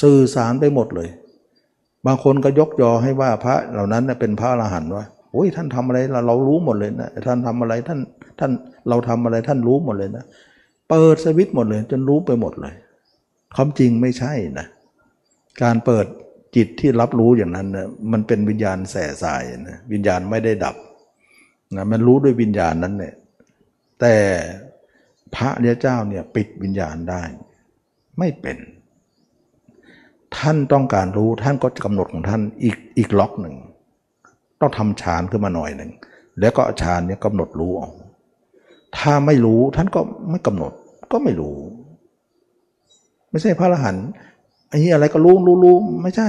สื่อสารไปหมดเลย บางคนก็ยกยอให้ว่าพระเหล่านั้นเป็นพระอรหันต์ว่า โอ้ยท่านทำอะไรเราเรารู้หมดเลยนะท่านทำอะไรท่านท่านเราทำอะไรท่านรู้หมดเลยนะเปิดสวิตหมดเลย จนรู้ไปหมดเลยความจริงไม่ใช่นะการเปิดจิตที่รับรู้อย่างนั้นนะมันเป็นวิญญาณแส่สายนะวิญญาณไม่ได้ดับนะมันรู้ด้วยวิญญาณนั้นเนี่ยแต่พระเจ้าเนี่ยปิดวิญญาณได้ ไม่เป็น ท่านต้องการรู้ท่านก็จะกำหนดของท่านอีกอีกล็อกหนึ่ง ต้องทำฌานขึ้นมาหน่อยหนึ่งแล้วก็ฌานเนี่ยกำหนดรู้ออกถ้าไม่รู้ท่านก็ไม่กำหนดก็ไม่รู้ ไม่ใช่พระอรหันต์ไอ้นี่อะไรก็รู้รู้รู้ไม่ใช่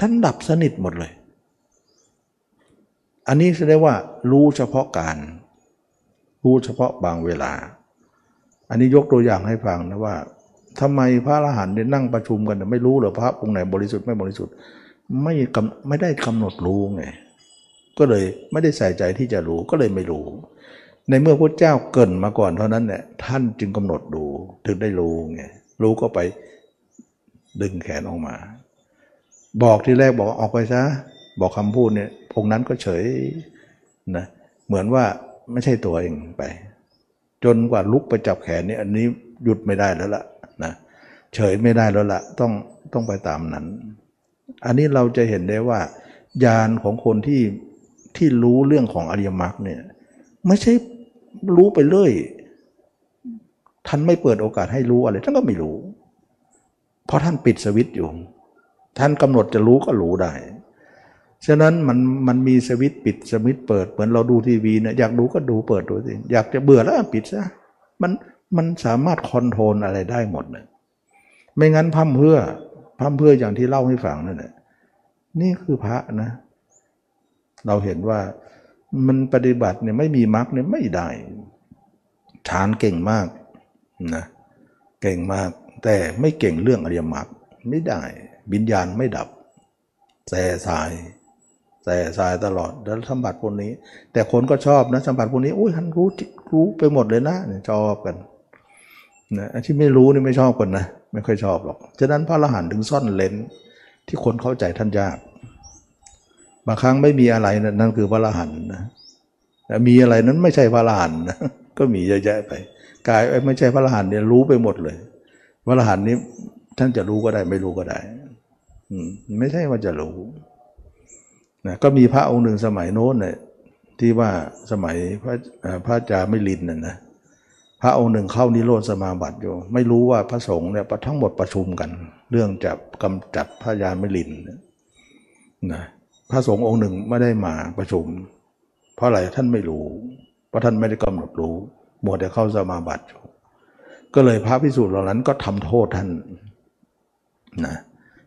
ท่านดับสนิทหมดเลย อันนี้แสดงว่ารู้เฉพาะการ รู้เฉพาะบางเวลา อันนี้ยกตัวอย่างให้ฟังนะว่าทำไมพระอรหันต์เนี่ยนั่งประชุมกัน ไม่รู้หรอพระองค์ไหนบริสุทธิ์ไม่บริสุทธิ์ ไม่กำไม่ได้กำหนดรู้ไง ก็เลยไม่ได้ใส่ใจที่จะรู้ก็เลยไม่รู้ ในเมื่อพระเจ้าเกินมาก่อนเท่านั้นเนี่ยท่านจึงกำหนดดูถึงได้รู้ไงรู้ก็ไปดึงแขนออกมา บอกที่แรกบอกออกไปซะบอกคำพูดเนี่ยองนั้นก็เฉยนะเหมือนว่าไม่ใช่ตัวเองไป จนกว่าลุกไปจับแขนเนี่ยอันนี้หยุดไม่ได้แล้วล่ะนะเฉยไม่ได้แล้วล่ะต้องต้องไปตามนั้น อันนี้เราจะเห็นได้ว่าญาณของคนที่ ที่รู้เรื่องของอริยมรรคเนี่ยไม่ใช่รู้ไปเรื่อยท่านไม่เปิดโอกาสให้รู้อะไรท่านก็ไม่รู้ เพราะท่านปิดสวิตช์อยู่ ท่านกำหนดจะรู้ก็รู้ได้ ฉะนั้นมันมันมีสวิตช์ปิดสวิตช์เปิดเหมือนเราดูทีวีเนี่ยอยากดูก็ดูเปิดดูสิอยากจะเบื่อแล้วปิดซะมันมันสามารถคอนโทรลอะไรได้หมดเลยไม่งั้นพั่มเพื่อพั่มเพื่ออย่างที่เล่าให้ฟังนั่นแหละนี่คือพระนะ เราเห็นว่ามันปฏิบัติเนี่ยไม่มีมรรคเนี่ยไม่ได้ฌานเก่งมากนะเก่งมาก แต่ไม่เก่งเรื่องอริยมรรคไม่ได้วิญญาณไม่ดับแส่สายแส่สายตลอดแล้วสัมผัสพวกนี้ แต่คนก็ชอบนะสัมผัสพวกนี้อุ้ยท่านรู้รู้ไปหมดเลยนะชอบกันนะที่ไม่รู้นี่ไม่ชอบกันนะ ไม่ค่อยชอบหรอก ฉะนั้นพระอรหันต์ถึงซ่อนเลนที่คนเข้าใจท่านยาก บางครั้งไม่มีอะไรนะนั่นคือพระอรหันต์นะแต่มีอะไรนั้นไม่ใช่พระอรหันต์นะก็มีเยอะแยะไปกายไม่ใช่พระอรหันต์เนี่ยรู้ไปหมดเลย พระอรหันต์นี้ท่านจะรู้ก็ได้ไม่รู้ก็ได้ไม่ใช่ว่าจะรู้นะก็มีพระองค์หนึ่งสมัยโน้นเนี่ยที่ว่าสมัยพระพระจาไม่ลินน่ะนะพระองค์หนึ่งเข้านิโรธสมาบัติอยู่ ไม่รู้ว่าพระสงฆ์เนี่ยทั้งหมดประชุมกัน เรื่องจับกำจัดพระยาไม่ลินนะ ระสงฆ์องค์หนึ่งไม่ได้มาประชุม เพราะอะไรท่านไม่รู้ เพราะท่านไม่ได้กำหนดรู้มัวแต่เข้าสมาบัติอยู่ก็เลยพระพิสูจน์เหล่านั้นก็ทำโทษท่านนะ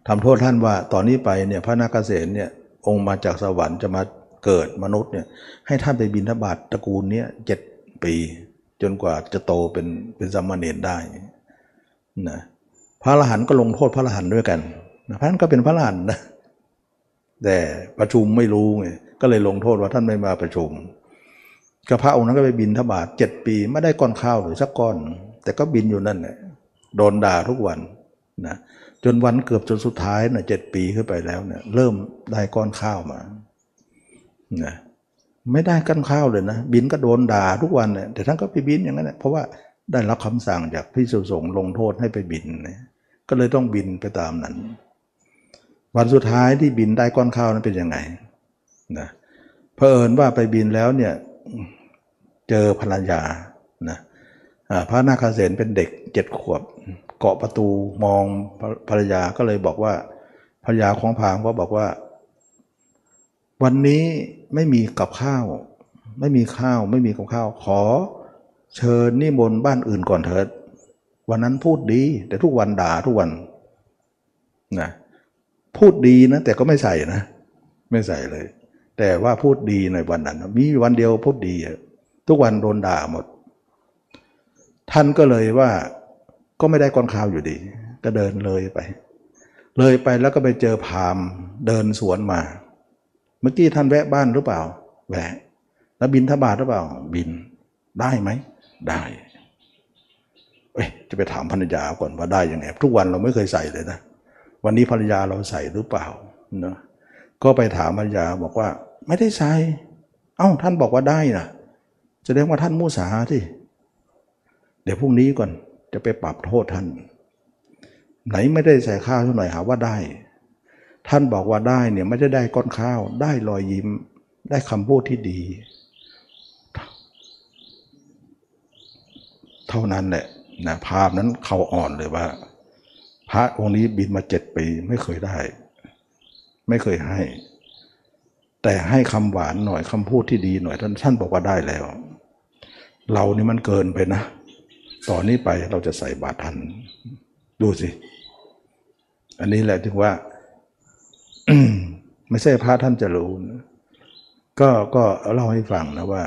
ทำโทษท่านว่าตอนนี้ไปเนี่ยพระนาคเษนเนี่ยองค์มาจากสวรรค์จะมาเกิดมนุษย์เนี่ยให้ท่านไปบินทบาทตระกูลเนี้ยเจ็ดปี จนกว่าจะโตเป็นเป็นสมณเณรได้นะพระอรหันต์ก็ลงโทษพระอรหันต์ด้วยกันนะพระนั้นก็เป็นพระอรหันต์นะ แต่ประชุมไม่รู้ไงก็เลยลงโทษว่าท่านไม่มาประชุมก็พระองค์นั้นก็ไปบินทบาทเจ็ดปีไม่ได้ก้อนข้าวหรือสักก้อน แต่ก็บินอยู่นั่นแหละโดนด่าทุกวันนะจนวันเกือบจนสุดท้ายนะเจ็ดปีขึ้นไปแล้วเนี่ยเริ่มได้ก้อนข้าวมานะไม่ได้ก้อนข้าวเลยนะ บินก็โดนด่าทุกวันเนี่ยแต่ท่านก็ไปบินอย่างนั้นแหละเพราะว่าได้รับคำสั่งจากพิสุสงลงโทษให้ไปบินนี่ยก็เลยต้องบินไปตามนั้น วันสุดท้ายที่บินได้ก้อนข้าวนั้นเป็นยังไงนะเพอเอิญว่าไปบินแล้วเนี่ยเจอภรรยานะพระนาคเษนเป็นเด็กเจ็ดขวบ เกาะประตูมองภรรยาก็เลยบอกว่าภรรยาของพางก็บอกว่า วันนี้ไม่มีกับข้าว ไม่มีข้าวไม่มีกับข้าว ขอเชิญนิมนต์บ้านอื่นก่อนเถิด วันนั้นพูดดี แต่ทุกวันด่าทุกวันนะ พูดดีนะ แต่ก็ไม่ใส่นะ ไม่ใส่เลย แต่ว่าพูดดีในวันนั้นมีวันเดียวพูดดีทุกวันโดนด่าหมด ท่านก็เลยว่าก็ไม่ได้ก้อนข้าวอยู่ดี ก็เดินเลยไป เลยไปแล้วก็ไปเจอพามเดินสวนมา เมื่อกี้ท่านแวะบ้านหรือเปล่าแวะแล้วบินทบาทหรือเปล่า บินได้ไหม ได้เอ้ยจะไปถามภรรยาก่อนว่าได้ยังไงทุกวันเราไม่เคยใส่เลยนะ วันนี้ภรรยาเราใส่หรือเปล่าเนาะก็ไปถามภรรยาบอกว่า ไม่ได้ใส่เอ้าท่านบอกว่าได้นะแสดงว่าท่านมุสาที่เดี๋ยวพรุ่งนี้ก่อนจะไปปรับโทษท่าน ไหนไม่ได้ใส่ข้าวเท่าหน่อยหาว่าได้ ท่านบอกว่าได้เนี่ยไม่ได้ได้ก้อนข้าว ได้รอยยิ้ม ได้คำพูดที่ดี เท่านั้นแหละนะภาพนั้นเขาอ่อนเลยว่า พระองค์นี้บินมาเจ็ดปีไม่เคยได้ ไม่เคยให้ แต่ให้คำหวานหน่อยคำพูดที่ดีหน่อยท่านท่านบอกว่าได้แล้ว เรานี่มันเกินไปนะต่อนนี้ไปเราจะใส่บาตรทัน ดูสิ อันนี้แหละถึงว่า ไม่ใช่พระท่านจะรู้นะก็ก็เล่าให้ฟังนะว่า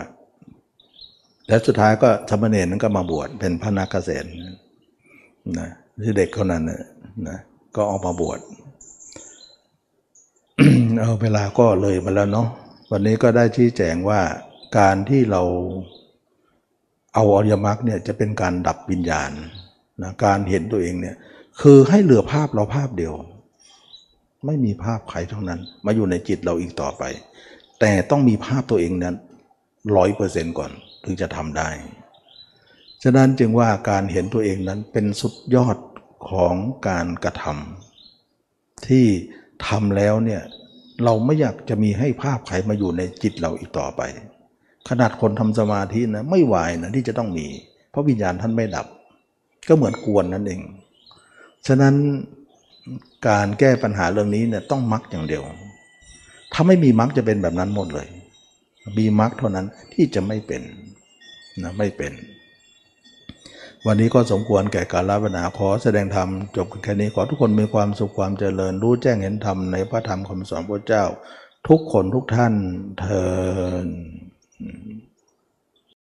แล้วสุดท้ายก็สามเณรนั้นก็มาบวชเป็นพระนาคเษนนะ ที่เด็กคนนั้นนะนะก็ออกมาบวชเอาเวลาก็เลยมาแล้วเนาะวันนี้ก็ได้ชี้แจงว่าการที่เราเอาอริยมรรคเนี่ยจะเป็นการดับวิญญาณนะการเห็นตัวเองเนี่ยคือให้เหลือภาพเราภาพเดียว ไม่มีภาพใครทั้งนั้น มาอยู่ในจิตเราอีกต่อไป แต่ต้องมีภาพตัวเองนั้นร้อยเปอร์เซนต์ก่อนถึงจะทำได้ ฉะนั้นจึงว่าการเห็นตัวเองนั้นเป็นสุดยอด ของการกระทำที่ทำแล้วเนี่ยเราไม่อยากจะมีให้ภาพใครมาอยู่ในจิตเราอีกต่อไป ขนาดคนทำสมาธินะไม่ไหวนะที่จะต้องมี เพราะวิญญาณท่านไม่ดับ ก็เหมือนกวนนั่นเอง ฉะนั้นการแก้ปัญหาเรื่องนี้เนี่ยต้องมักอย่างเดียว ถ้าไม่มีมักจะเป็นแบบนั้นหมดเลย มีมักเท่านั้นที่จะไม่เป็นนะไม่เป็น วันนี้ก็สมควรแก่การรับนาขอแสดงธรรมจบแค่นี้ขอทุกคนมีความสุขความเจริญ รู้แจ้งเห็นธรรมในพระธรรมคำสอนพระเจ้า ทุกคนทุกท่านเทอ